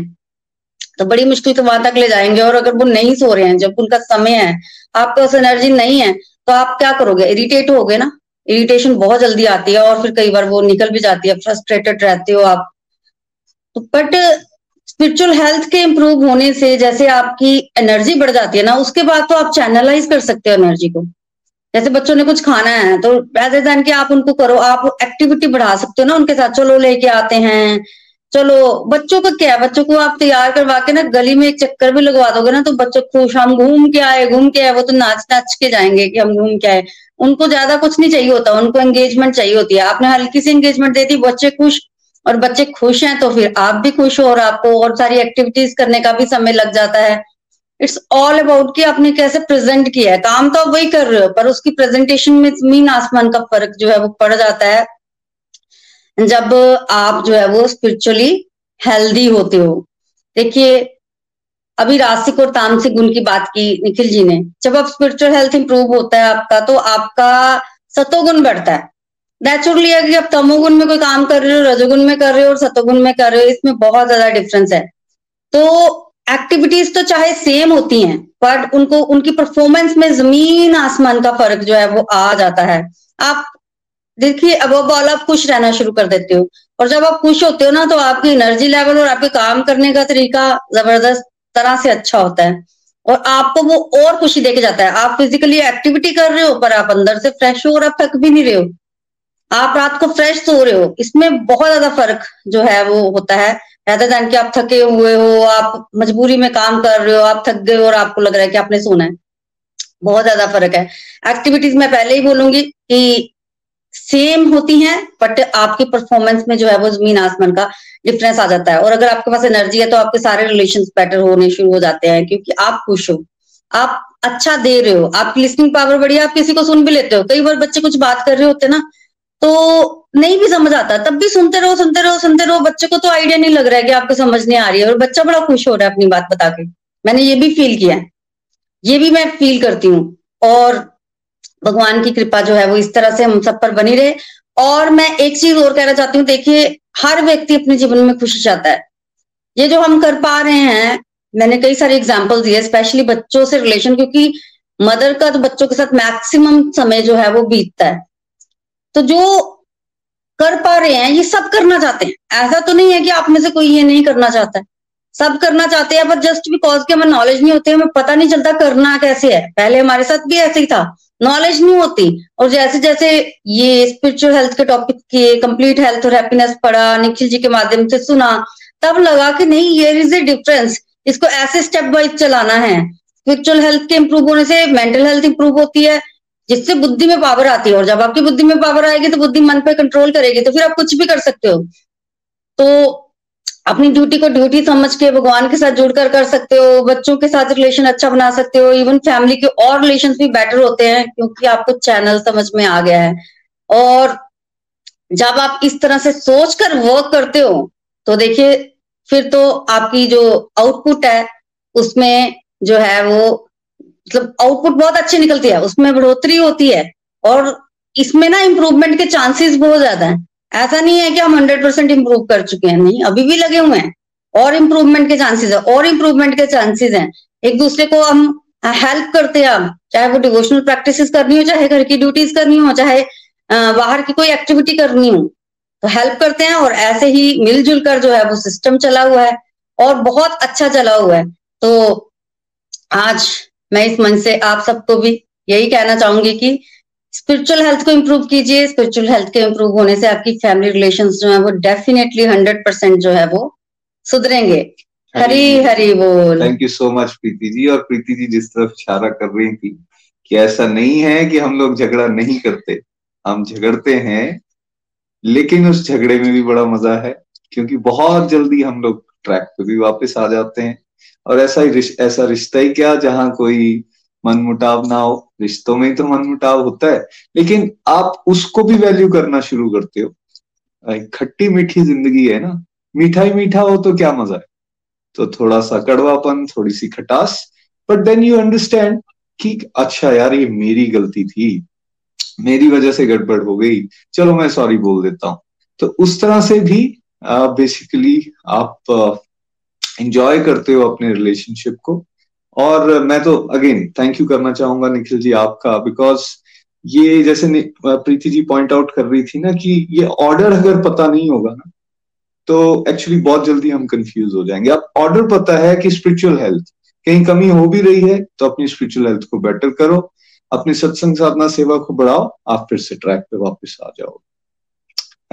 C: तो बड़ी मुश्किल से वहाँ तक ले जाएँगे और अगर वो नहीं सो रहे हैं, जब उनका समय है, आपके पास एनर्जी नहीं है तो आप क्या करोगे? इरिटेट हो ना? इरिटेशन बहुत जल्दी आती है और फिर कई बार वो निकल भी जाती है फ्रस्ट्रेटेड रहते हो आप। तो बट स्पिरिचुअल हेल्थ के इम्प्रूव होने से जैसे आपकी एनर्जी बढ़ जाती है ना, उसके बाद तो आप चैनलाइज कर सकते हो एनर्जी को। जैसे बच्चों ने कुछ खाना है तो रेदर देन कि आप उनको करो, आप एक्टिविटी बढ़ा सकते हो ना उनके साथ, चलो लेके आते हैं, चलो। बच्चों का क्या है, बच्चों को आप तैयार करवा के ना गली में एक चक्कर भी लगवा दोगे ना तो बच्चों खुश, हम घूम के आए, घूम के आए। वो तो नाच नाच के जाएँगे कि हम घूम के आए। उनको ज़्यादा कुछ नहीं चाहिए होता, उनको एंगेजमेंट चाहिए होती है। आपने हल्की सी एंगेजमेंट दे दी, बच्चे खुश, और बच्चे खुश हैं तो फिर आप भी खुश हो और आपको और सारी एक्टिविटीज़ करने का भी समय लग जाता है। इट्स ऑल अबाउट कि आपने कैसे प्रेजेंट किया है। काम तो आप वही कर रहे हो, पर उसकी प्रेजेंटेशन में ज़मीन आसमान का फ़र्क जो है वो पड़ जाता है। जब आप जो है वो स्पिरिचुअली हेल्दी होते हो। देखिए अभी रासिक और तामसिक गुण की बात की, निखिल जी ने। जब आप स्पिरिचुअल हेल्थ इंप्रूव होता है आपका तो आपका सतोगुण बढ़ता है। नेचुरली कि आप तमोगुण में कोई काम कर रहे हो, रजोगुण में कर रहे हो और सतोगुण में कर रहे हो, इसमें बहुत ज़्यादा डिफरेंस है। तो एक्टिविटीज़ तो चाहे सेम होती हैं, पर उनको, उनकी परफॉर्मेंस में ज़मीन आसमान का फ़र्क जो है वो आ जाता है। आप देखिए, अब अब आप खुश रहना शुरू कर देते हो। और जब आप खुश होते हो ना तो आपकी एनर्जी लेवल और आपके काम करने का तरीका ज़बरदस्त तरह से अच्छा होता है। और आपको वो और खुशी देके जाता है। आप फिजिकली एक्टिविटी कर रहे हो, पर आप अंदर से फ्रेश हो और आप थक भी नहीं रहे हो। आप रात को फ्रेश सो रहे हो। इसमें बहुत ज़्यादा फ़र्क जो है वो होता है। रहता जान कि आप थके हुए हो, आप मजबूरी में काम कर रहे हो, आप थक गए हो और आपको लग रहा है कि आपने सोना है। बहुत ज़्यादा फ़र्क है। एक्टिविटीज़ मैं पहले ही बोलूँगी कि सेम होती हैं बट आपकी परफॉर्मेंस में जो है वो ज़मीन आसमान का डिफरेंस आ जाता है। और अगर आपके पास एनर्जी है तो आपके सारे रिलेशन बेटर होने शुरू हो जाते हैं, क्योंकि आप खुश हो, आप अच्छा दे रहे हो, आपकी लिस्निंग पावर बढ़ी आप किसी को सुन भी लेते हो। कई बार बच्चे कुछ बात कर रहे होते ना तो नहीं भी समझ आता, तब भी सुनते रहो सुनते रहो सुनते रहो, बच्चे को तो आइडिया नहीं लग रहा है कि आपको समझ नहीं आ रही है, और बच्चा बड़ा खुश हो रहा है अपनी बात बता के मैंने ये भी फील किया है। ये भी मैं फील करती हूँ, और भगवान की कृपा जो है वो इस तरह से हम सब पर बनी रहे। और मैं एक चीज़ और कहना चाहती हूँ, देखिए, हर व्यक्ति अपने जीवन में खुश चाहता है। ये जो हम कर पा रहे हैं, मैंने कई सारे एग्ज़ाम्पल दिए स्पेशली बच्चों से रिलेशन क्योंकि मदर का तो बच्चों के साथ मैक्सिमम समय जो है वो बीतता है। तो जो कर पा रहे हैं, ये सब करना चाहते हैं। ऐसा तो नहीं है कि आप में से कोई ये नहीं करना चाहता है। सब करना चाहते हैं पर जस्ट बिकॉज़ के हमें नॉलेज नहीं होती, हमें पता नहीं चलता करना कैसे है। पहले हमारे साथ भी ऐसे ही था। नॉलेज नहीं होती। और जैसे जैसे ये स्पिरिचुअल हेल्थ के टॉपिक किए कंप्लीट हेल्थ और हैप्पीनेस पढ़ा, निखिल जी के माध्यम से सुना, तब लगा कि नहीं ये इज़ ए डिफरेंस इसको ऐसे स्टेप वाइज चलाना है। स्पिरिचुअल हेल्थ के इंप्रूव होने से मेंटल हेल्थ इंप्रूव होती है, जिससे बुद्धि में पावर आती है। और जब आपकी बुद्धि में पावर आएगी तो बुद्धि मन पे कंट्रोल करेगी तो फिर आप कुछ भी कर सकते हो। तो अपनी ड्यूटी को ड्यूटी समझ के भगवान के साथ जुड़कर कर सकते हो, बच्चों के साथ रिलेशन अच्छा बना सकते हो इवन फैमिली के और रिलेशन भी बेटर होते हैं, क्योंकि आपको चैनल समझ में आ गया है। और जब आप इस तरह से सोच कर वर्क करते हो तो देखिए, फिर तो आपकी जो आउटपुट है, उसमें जो है वो मतलब आउटपुट बहुत अच्छी निकलती है, उसमें बढ़ोतरी होती है, और इसमें ना इम्प्रूवमेंट के चांसेस बहुत ज़्यादा है। ऐसा नहीं है कि हम हंड्रेड परसेंट इम्प्रूव कर चुके हैं, नहीं, अभी भी लगे हुए हैं। और इम्प्रूवमेंट के चांसेस है, और इम्प्रूवमेंट के चांसेस हैं। एक दूसरे को हम हेल्प करते हैं चाहे वो डिवोशनल प्रैक्टिस करनी हो, चाहे घर की ड्यूटीज़ करनी हो, चाहे बाहर की कोई एक्टिविटी करनी हो। तो हेल्प करते हैं और ऐसे ही मिलजुल कर जो है वो सिस्टम चला हुआ है, और बहुत अच्छा चला हुआ है। तो आज मैं इस मंच से आप सबको भी यही कहना चाहूँगी कि स्पिरिचुअल हेल्थ को इम्प्रूव कीजिए। स्पिरिचुअल हेल्थ के इम्प्रूव होने से आपकी फैमिली रिलेशन जो है वो डेफिनेटली हंड्रेड परसेंट जो है वो सुधरेंगे। हरी हरी बोल।
B: Thank you so much Preeti ji. और प्रीति जी जिस तरफ़ इशारा कर रही थी कि ऐसा नहीं है कि हम लोग झगड़ा नहीं करते हम झगड़ते हैं लेकिन उस झगड़े में भी बड़ा मज़ा है क्योंकि बहुत जल्दी हम लोग ट्रैक पे भी वापस आ जाते हैं। और ऐसा ही रिश, ऐसा रिश्ता ही क्या जहाँ कोई मन मुटाव ना हो। रिश्तों में तो मन मुटाव होता है, लेकिन आप उसको भी वैल्यू करना शुरू करते हो। खट्टी मीठी ज़िंदगी है ना, मीठा ही मीठा हो तो क्या मज़ा है? तो थोड़ा सा कड़वापन थोड़ी सी खटास बट देन यू अंडरस्टैंड कि अच्छा यार, ये मेरी गलती थी, मेरी वजह से गड़बड़ हो गई, चलो मैं सॉरी बोल देता हूँ। तो उस तरह से भी बेसिकली आप इंजॉय करते हो अपने रिलेशनशिप को। और मैं तो अगेन थैंक यू करना चाहूँगा निखिल जी आपका बिकॉज़ ये जैसे प्रीति जी पॉइंट आउट कर रही थी ना कि ये ऑर्डर अगर पता नहीं होगा ना तो एक्चुअली बहुत जल्दी हम कंफ्यूज हो जाएँगे। अब ऑर्डर पता है कि स्पिरिचुअल हेल्थ कहीं कमी हो भी रही है तो अपनी स्पिरिचुअल हेल्थ को बेटर करो, अपनी सत्संग साधना सेवा को बढ़ाओ, आप फिर से ट्रैक पे वापस आ जाओ।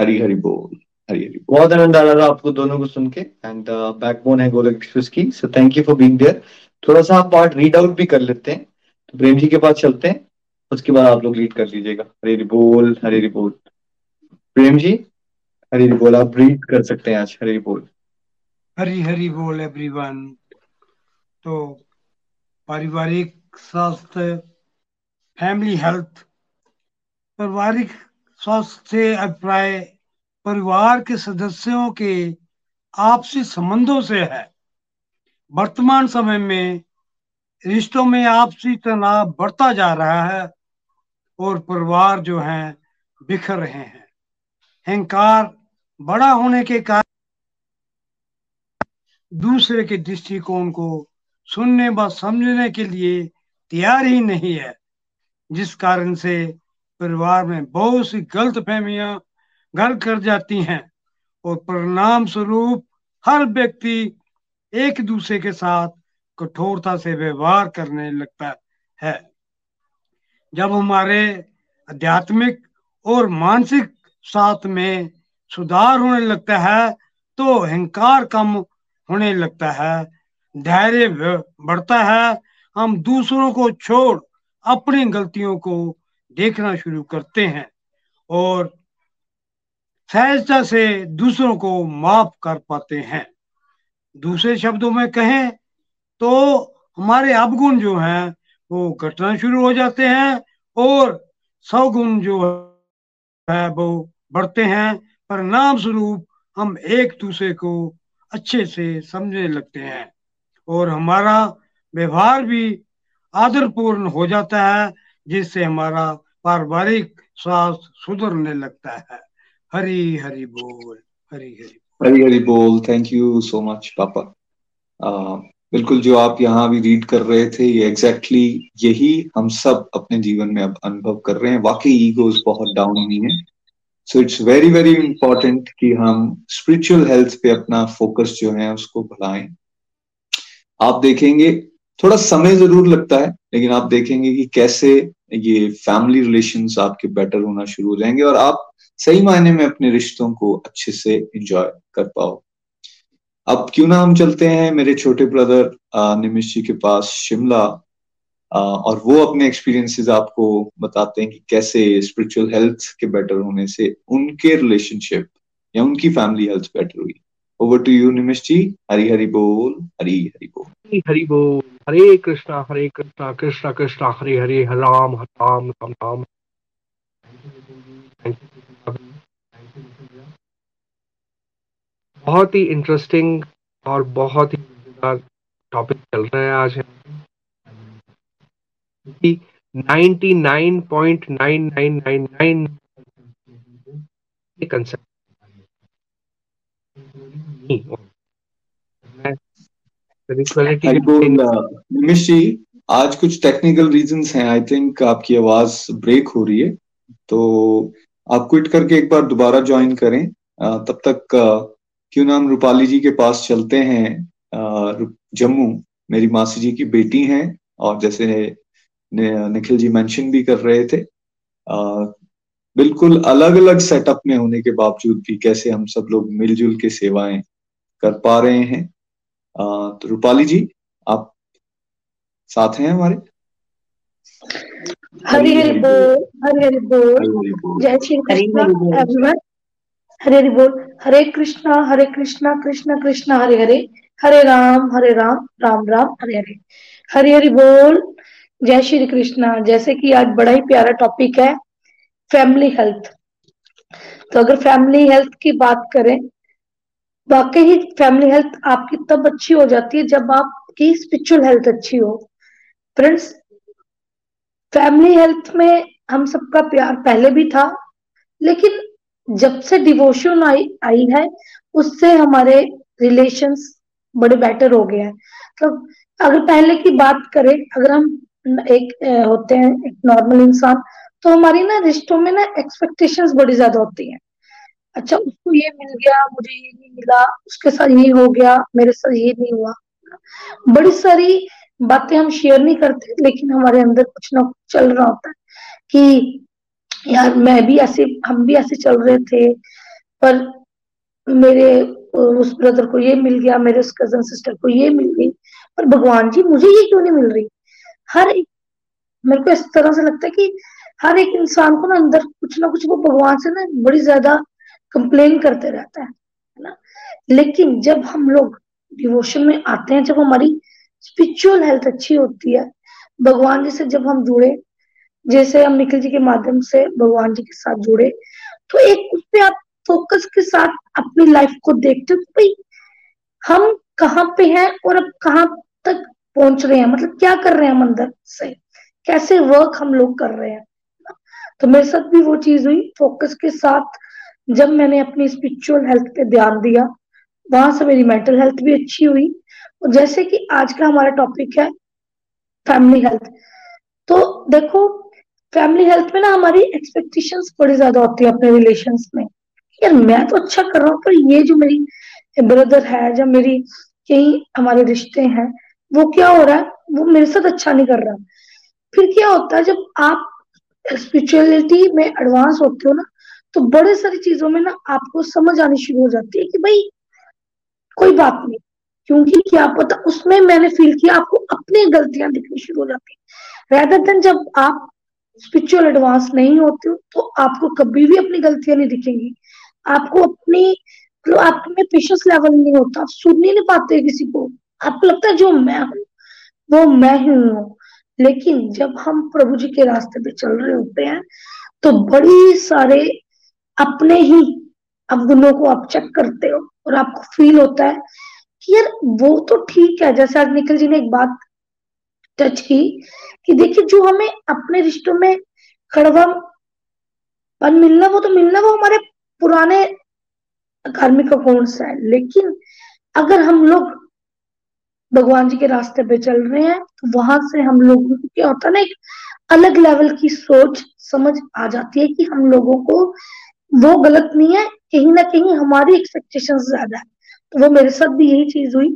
B: हरी हरी बोल, हरी हरी
A: बोल। बहुत आनंद आ रहा आपको दोनों को सुन के एंड बैकबोन है गोलक की so thank you for being there थोड़ा सा आप पार्ट रीड आउट भी कर लेते हैं। तो प्रेम जी के पास चलते हैं। उसके बाद आप लोग रीड कर लीजिएगा। हरे हरी बोल, हरी हरी बोल। प्रेम जी, हरे हरी बोल, आप रीड कर सकते हैं आज। हरी बोल।
D: हरी हरी बोल एवरीवन तो पारिवारिक स्वास्थ्य फैमिली हेल्थ पारिवारिक स्वास्थ्य से अभिप्राय, परिवार के सदस्यों के आपसी संबंधों से है। वर्तमान समय में रिश्तों में आपसी तनाव बढ़ता जा रहा है और परिवार जो है, बिखर रहे हैं। अहंकार बड़ा होने के कारण दूसरे के दृष्टिकोण को सुनने व समझने के लिए तैयार ही नहीं है, जिस कारण से परिवार में बहुत सी गलत फहमियाँ घर कर जाती हैं और परिणाम स्वरूप हर व्यक्ति एक दूसरे के साथ कठोरता से व्यवहार करने लगता है। जब हमारे आध्यात्मिक और मानसिक साथ में सुधार होने लगता है तो अहंकार कम होने लगता है, धैर्य बढ़ता है। हम दूसरों को छोड़ अपनी गलतियों को देखना शुरू करते हैं और सहजता से दूसरों को माफ़ कर पाते हैं। दूसरे शब्दों में कहें तो हमारे अवगुण जो हैं, वो घटना शुरू हो जाते हैं और सवगुण जो है, वो बढ़ते हैं। परिणाम स्वरूप हम एक दूसरे को अच्छे से समझने लगते हैं और हमारा व्यवहार भी आदरपूर्ण हो जाता है, जिससे हमारा पारिवारिक स्वास्थ्य सुधरने लगता है। हरी हरी बोल, हरी हरी।
B: हरी हरी बोल थैंक यू सो मच पापा बिल्कुल जो आप यहाँ भी रीड कर रहे थे ये एग्जैक्टली exactly यही हम सब अपने जीवन में अब अनुभव कर रहे हैं वाकई ईगोज बहुत डाउन हुई है so it's very very important कि हम स्पिरिचुअल हेल्थ पे अपना फोकस जो है उसको बढ़ाएँ आप देखेंगे थोड़ा समय ज़रूर लगता है लेकिन आप देखेंगे कि कैसे ये फैमिली रिलेशन आपके बेटर होना शुरू हो जाएँगे और आप सही मायने में अपने रिश्तों को अच्छे से एंजॉय कर पाओ। अब क्यों ना हम चलते हैं? मेरे छोटे ब्रदर निमिश जी के पास शिमला और वो अपने एक्सपीरियंसेस आपको बताते हैं कि कैसे स्पिरिचुअल हेल्थ के बेटर होने से उनके रिलेशनशिप या उनकी फैमिली हेल्थ बेटर हुई। Over to you Nimish ji. Hari Hari बोल, हरी हरी बोल।
E: हरी बोल। हरे कृष्णा हरे कृष्णा कृष्णा कृष्णा, हरे हरे, राम राम राम राम। बहुत ही इंटरेस्टिंग और बहुत ही टॉपिक चल रहा है आज कि 99.9999 कंसेप्ट
B: निमिश जी आज कुछ टेक्निकल रीजंस हैं। आई थिंक आपकी आवाज़ ब्रेक हो रही है। तो आप क्विट करके एक बार दोबारा ज्वाइन करें। तब तक क्यों नाम रूपाली जी के पास चलते हैं? जम्मू मेरी मासी जी की बेटी हैं और जैसे निखिल जी मेंशन भी कर रहे थे। बिल्कुल अलग अलग सेटअप में होने के बावजूद भी कैसे हम सब लोग मिलजुल के सेवाएँ कर पा रहे हैं। तो रूपाली जी आप साथ हैं हमारे?
F: हरी हरी बोल हरी हरी बोल। जय श्री कृष्ण हरे हरि बोल। हरे कृष्णा हरे कृष्णा, कृष्ण कृष्ण, हरे हरे। हरे राम हरे राम राम राम, हरे हरे। हरे हरि बोल। जय श्री कृष्णा। जैसे कि आज बड़ा ही प्यारा टॉपिक है फैमिली हेल्थ तो अगर फैमिली हेल्थ की बात करें, वाकई ही फैमिली हेल्थ आपकी तब अच्छी हो जाती है जब आपकी स्पिरिचुअल हेल्थ अच्छी हो। फ्रेंड्स फैमिली हेल्थ में हम सबका प्यार पहले भी था, लेकिन जब से डिवोशन आई आई है, उससे हमारे रिलेशंस बड़े बेटर हो गए हैं। तो अगर पहले की बात करें, अगर हम एक होते हैं, एक नॉर्मल इंसान तो हमारी ना रिश्तों में ना एक्सपेक्टेशंस बड़ी ज़्यादा होती हैं। अच्छा उसको ये मिल गया, मुझे ये नहीं मिला, उसके साथ ये हो गया, मेरे साथ ये नहीं हुआ। बड़ी सारी बातें हम शेयर नहीं करते, लेकिन हमारे अंदर कुछ ना कुछ चल रहा होता है कि यार, मैं भी ऐसे, हम भी ऐसे चल रहे थे, पर मेरे, उस ब्रदर को ये मिल गया, मेरे उस कज़न सिस्टर को ये मिल गई, पर भगवान जी, मुझे ये क्यों नहीं मिल रही? हर एक, मेरे को इस तरह से लगता है कि हर एक इंसान को ना अंदर कुछ ना कुछ वो भगवान से ना बड़ी ज़्यादा कंप्लेन करते रहता है ना? लेकिन जब हम लोग डिवोशन में आते हैं, जब हमारी स्पिरिचुअल हेल्थ अच्छी होती है, भगवान जी से जब हम जुड़े जैसे हम निखिल जी के माध्यम से भगवान जी के साथ जुड़े तो एक उस पर आप फोकस के साथ अपनी लाइफ को देखते हो भाई, हम कहाँ पे हैं और अब कहाँ तक पहुँच रहे हैं? मतलब क्या कर रहे हैं हम अंदर से? कैसे वर्क हम लोग कर रहे हैं? तो मेरे साथ भी वो चीज़ हुई फोकस के साथ जब मैंने अपनी स्पिरिचुअल हेल्थ पे ध्यान दिया, वहाँ से मेरी मेंटल हेल्थ भी अच्छी हुई। और जैसे कि आज का हमारा टॉपिक है फैमिली हेल्थ तो देखो फैमिली हेल्थ में ना हमारी एक्सपेक्टेशंस बड़ी ज़्यादा होती है अपने रिलेशन में। यार, मैं तो अच्छा कर रहा हूँ, पर ये जो मेरी ब्रदर है जब मेरी कई हमारे रिश्ते हैं, वो क्या हो रहा है? वो मेरे साथ अच्छा नहीं कर रहा। फिर क्या होता है, जब आप स्पिरिचुअलिटी में एडवांस होते हो ना तो बड़े सारी चीज़ों में ना आपको समझ आनी शुरू हो जाती है कि भाई, कोई बात नहीं। क्योंकि क्या पता उसमें मैंने फील किया, आपको अपनी गलतियाँ दिखनी शुरू हो जाती है। रेदर देन जब आप स्पिरिचुअल एडवांस नहीं होते हो तो आपको कभी भी अपनी गलतियाँ नहीं दिखेंगी। आपको अपनी मतलब आप में पेशेंस लेवल नहीं होता। आप सुन ही नहीं पाते किसी को। आपको लगता है जो मैं हूँ, वो मैं ही हूँ। लेकिन जब हम प्रभु जी के रास्ते पे चल रहे होते हैं तो बड़ी सारे अपने ही अवगुणों को आप चेक करते हो और आपको फील होता है कि यार, वो तो ठीक है। जैसे आज निखिल जी ने एक बात टच की कि देखिए, जो हमें अपने रिश्तों में कड़वा पन मिलना, वो तो मिलना वो हमारे पुराने कार्मिक अकाउंट्स है। लेकिन अगर हम लोग भगवान जी के रास्ते पे चल रहे हैं तो वहाँ से हम लोगों को क्या होता है ना, एक अलग लेवल की सोच, समझ आ जाती है कि हम लोगों को वो गलत नहीं है, कहीं ना कहीं हमारी एक्सपेक्टेशन ज़्यादा है। तो वो मेरे साथ भी यही चीज़ हुई।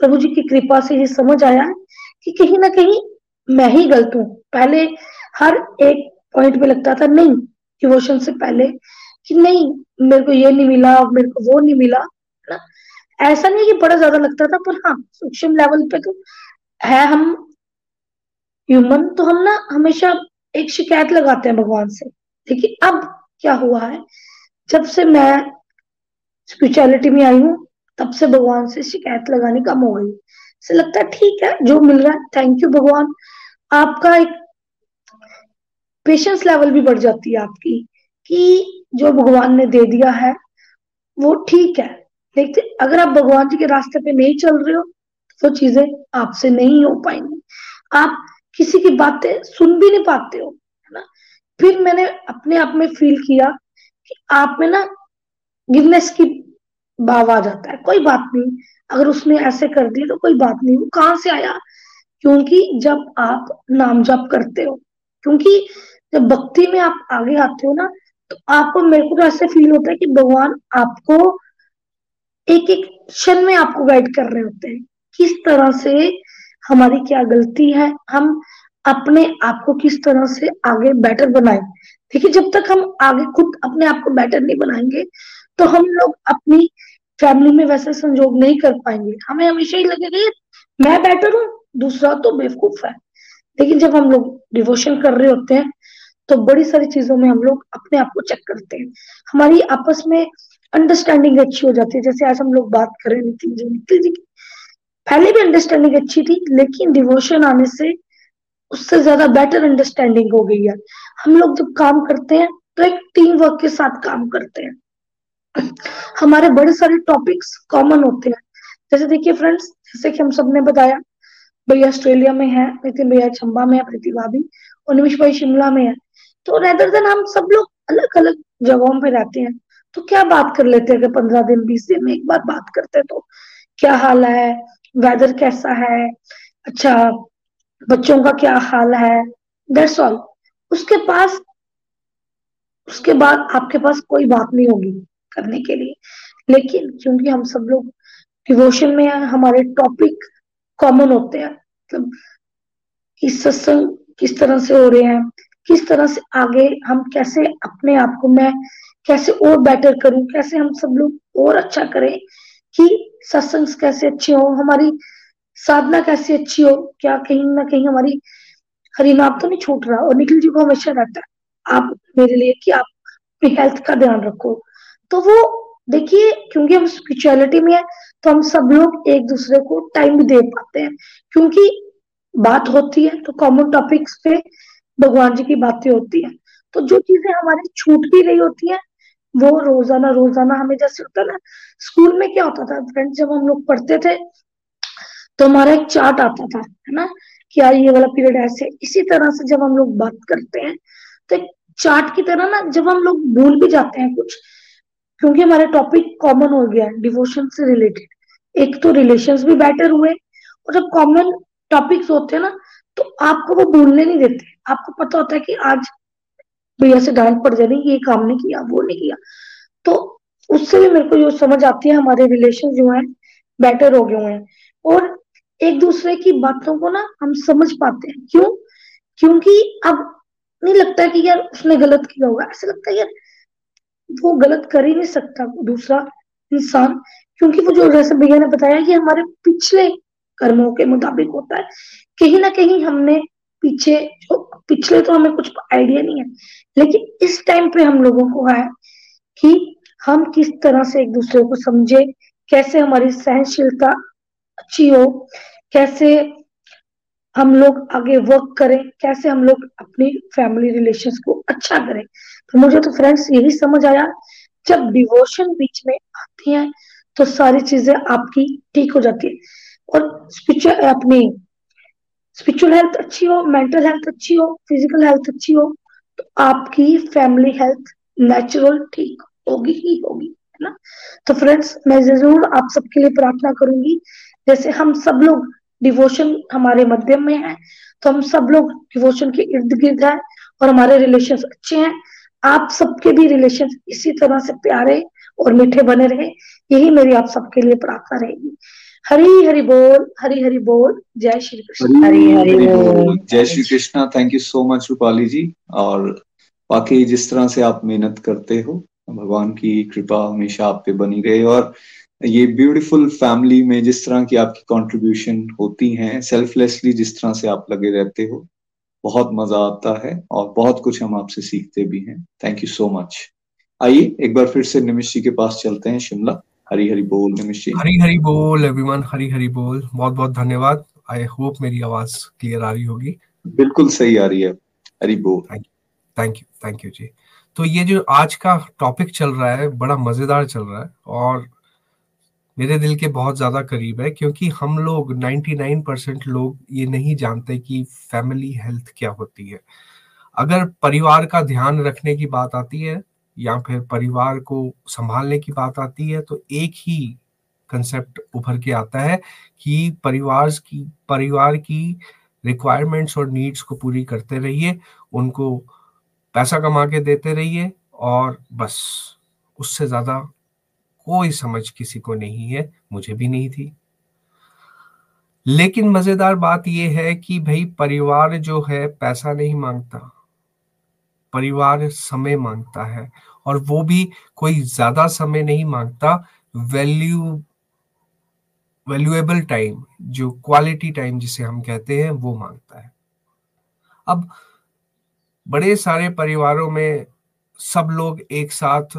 F: प्रभु जी की कृपा से ये समझ आया कि कहीं ना कहीं मैं ही गलत हूँ। पहले हर एक पॉइंट पे लगता था, नहीं डिवोशन से पहले कि नहीं, मेरे को ये नहीं मिला, मेरे को वो नहीं मिला ना? ऐसा नहीं कि बड़ा ज़्यादा लगता था, पर हाँ सूक्ष्म लेवल पे तो है हम ह्यूमन तो हम ना हमेशा एक शिकायत लगाते हैं भगवान से। देखिए, अब क्या हुआ है? जब से मैं स्पिरिचुअलिटी में आई हूँ, तब से भगवान से शिकायत लगानी कम हो गई से लगता है, ठीक है, जो मिल रहा है थैंक यू भगवान। आपका एक पेशेंस लेवल भी बढ़ जाती है आपकी, कि जो भगवान ने दे दिया है, वो ठीक है। लेकिन अगर आप भगवान जी के रास्ते पे नहीं चल रहे हो तो चीज़ें आपसे नहीं हो पाएँगी। आप किसी की बातें सुन भी नहीं पाते हो, है ना? फिर मैंने अपने आप में फील किया कि आप में ना गिवनेस की भाव आ जाता है। कोई बात नहीं, अगर उसने ऐसे कर दी तो कोई बात नहीं। वो कहाँ से आया? क्योंकि जब आप नाम जप करते हो, क्योंकि जब भक्ति में आप आगे आते हो ना तो आपको, मेरे को तो ऐसे फील होता है कि भगवान आपको एक एक क्षण में आपको गाइड कर रहे होते हैं। किस तरह से हमारी क्या गलती है, हम अपने आप को किस तरह से आगे बेटर बनाए। देखिए, जब तक हम आगे खुद अपने आप को बेटर नहीं बनाएँगे तो हम लोग अपनी फैमिली में वैसे संजोग नहीं कर पाएँगे। हमें हमेशा ही लगेगा मैं बेटर हूँ, दूसरा तो बेवकूफ़ है। लेकिन जब हम लोग डिवोशन कर रहे होते हैं तो बड़ी सारी चीज़ों में हम लोग अपने आप को चेक करते हैं। हमारी आपस में अंडरस्टैंडिंग अच्छी हो जाती है। जैसे आज हम लोग बात करें नितिन जी नितिन जी की। पहले भी अंडरस्टैंडिंग अच्छी थी, लेकिन डिवोशन आने से उससे ज़्यादा बेटर अंडरस्टैंडिंग हो गई है। हम लोग जब काम करते हैं तो एक टीम वर्क के साथ काम करते हैं। हमारे बड़े सारे टॉपिक्स कॉमन होते हैं। जैसे देखिए फ्रेंड्स जैसे कि हम सबने बताया, भैया ऑस्ट्रेलिया में है नितिन भैया चंबा में है, प्रीति भाभी और निमिश भाई शिमला में है। तो रेदर देन हम सब लोग अलग अलग जगहों पे रहते हैं तो क्या बात कर लेते हैं अगर पंद्रह दिन, बीस दिन में एक बार बात करते हैं तो? क्या हाल है? वेदर कैसा है? अच्छा बच्चों का क्या हाल है? दैट्स ऑल उसके पास, उसके बाद आपके पास कोई बात नहीं होगी। करने के लिए। लेकिन क्योंकि हम सब लोग डिवोशन में हमारे टॉपिक कॉमन होते हैं मतलब इस सत्संग किस तरह से हो रहे हैं, किस तरह से आगे हम कैसे अपने आप को मैं कैसे और बेटर करूँ, कैसे हम सब लोग और अच्छा करें कि सत्संग कैसे अच्छे हो, हमारी साधना कैसे अच्छी हो, क्या कहीं ना कहीं हमारी हरिनाम तो नहीं छूट रहा और निखिल जी को हमेशा रहता है, आप मेरे लिए कि आप अपनी हेल्थ का ध्यान रखो। तो वो देखिए, क्योंकि हम स्पिरिचुअलिटी में है तो हम सब लोग एक दूसरे को टाइम भी दे पाते हैं। क्योंकि बात होती है तो कॉमन टॉपिक्स पे भगवान जी की बातें होती है। तो जो चीज़ें हमारी छूट भी रही होती है, वो रोज़ाना रोज़ाना हमें जैसे होता ना स्कूल में क्या होता था फ्रेंड्स जब हम लोग पढ़ते थे तो हमारा एक चार्ट आता था, है ना, कि यार ये वाला पीरियड ऐसे, इसी तरह से जब हम लोग बात करते हैं तो चार्ट की तरह ना, जब हम लोग भूल भी जाते हैं कुछ क्योंकि हमारे टॉपिक कॉमन हो गया डिवोशन से रिलेटेड एक तो रिलेशन भी बेटर हुए और जब कॉमन टॉपिक्स होते हैं ना तो आपको वो भूलने नहीं देते. आपको पता होता है कि आज भैया से डांट पड़ जानी, ये काम नहीं किया, वो नहीं किया. तो उससे भी मेरे को जो समझ आती है, हमारे रिलेशन जो है बेटर हो गए हुए हैं. और एक दूसरे की बातों को ना हम समझ पाते हैं. क्यों? क्योंकि अब नहीं लगता कि यार उसने गलत किया होगा. ऐसा लगता है यार वो गलत कर ही नहीं सकता दूसरा इंसान। क्योंकि वो जो जैसे भैया ने बताया कि हमारे पिछले कर्मों के मुताबिक होता है, कहीं ना कहीं हमने पीछे जो, पिछले तो हमें कुछ आइडिया नहीं है, लेकिन इस टाइम पे हम लोगों को है कि हम किस तरह से एक दूसरे को समझे, कैसे हमारी सहनशीलता अच्छी हो, कैसे हम लोग आगे वर्क करें, कैसे हम लोग अपनी फैमिली रिलेशंस को अच्छा करें। तो मुझे तो फ्रेंड्स यही समझ आया, जब डिवोशन बीच में आती है तो सारी चीज़ें आपकी ठीक हो जाती है। और स्पिरिचुअल अपनी स्पिरिचुअल हेल्थ अच्छी हो मेंटल हेल्थ अच्छी हो फ़िज़िकल हेल्थ अच्छी हो तो आपकी फैमिली हेल्थ नेचुरल ठीक होगी ही होगी, है ना? तो फ्रेंड्स मैं ज़रूर आप सबके लिए प्रार्थना करूँगी, जैसे हम सब लोग डिवोशन हमारे मध्यम में है तो हम सब लोग डिवोशन के इर्द गिर्द है और हमारे रिलेशन अच्छे हैं आप सबके भी रिलेशन इसी तरह से प्यारे और मीठे बने रहे यही मेरी आप सबके लिए प्रार्थना रहेगी। हरी हरि बोल हरी हरि बोल जय श्री कृष्ण।
B: हरी हरि बोल। जय Shri Krishna. Thank you so much Rupali ji. और बाकी जिस तरह से आप मेहनत करते हो भगवान की कृपा हमेशा आप पे बनी रहे। और ये ब्यूटीफुल फैमिली में जिस तरह की आपकी कंट्रीब्यूशन होती हैं सेल्फलेसली जिस तरह से आप लगे रहते हो बहुत मज़ा आता है और बहुत कुछ हम आपसे सीखते भी हैं। थैंक यू सो मच आइए एक बार फिर से निमिश जी के पास चलते हैं शिमला। हरी हरी बोल निमिश जी।
E: हरी हरी बोल एवरीवन हरी हरी बोल। बहुत बहुत धन्यवाद। आई होप मेरी आवाज़ क्लियर आ रही होगी।
B: बिल्कुल सही आ रही है। हरी बोल।
E: थैंक यू थैंक यू जी। तो ये जो आज का टॉपिक चल रहा है बड़ा मज़ेदार चल रहा है और मेरे दिल के बहुत ज़्यादा करीब है, क्योंकि हम लोग 99 परसेंट लोग ये नहीं जानते कि फैमिली हेल्थ क्या होती है। अगर परिवार का ध्यान रखने की बात आती है, या फिर परिवार को संभालने की बात आती है तो एक ही कंसेप्ट उभर के आता है कि परिवार की परिवार की रिक्वायरमेंट्स और नीड्स को पूरी करते रहिए, उनको पैसा कमा के देते रहिए और बस, उससे ज़्यादा कोई समझ किसी को नहीं है, मुझे भी नहीं थी। लेकिन मज़ेदार बात यह है कि भाई परिवार जो है, पैसा नहीं माँगता। परिवार समय माँगता है और वो भी कोई ज़्यादा समय नहीं माँगता। वैल्यू, वैल्यूएबल टाइम, जो क्वालिटी टाइम जिसे हम कहते हैं, वो माँगता है। अब बड़े सारे परिवारों में सब लोग एक साथ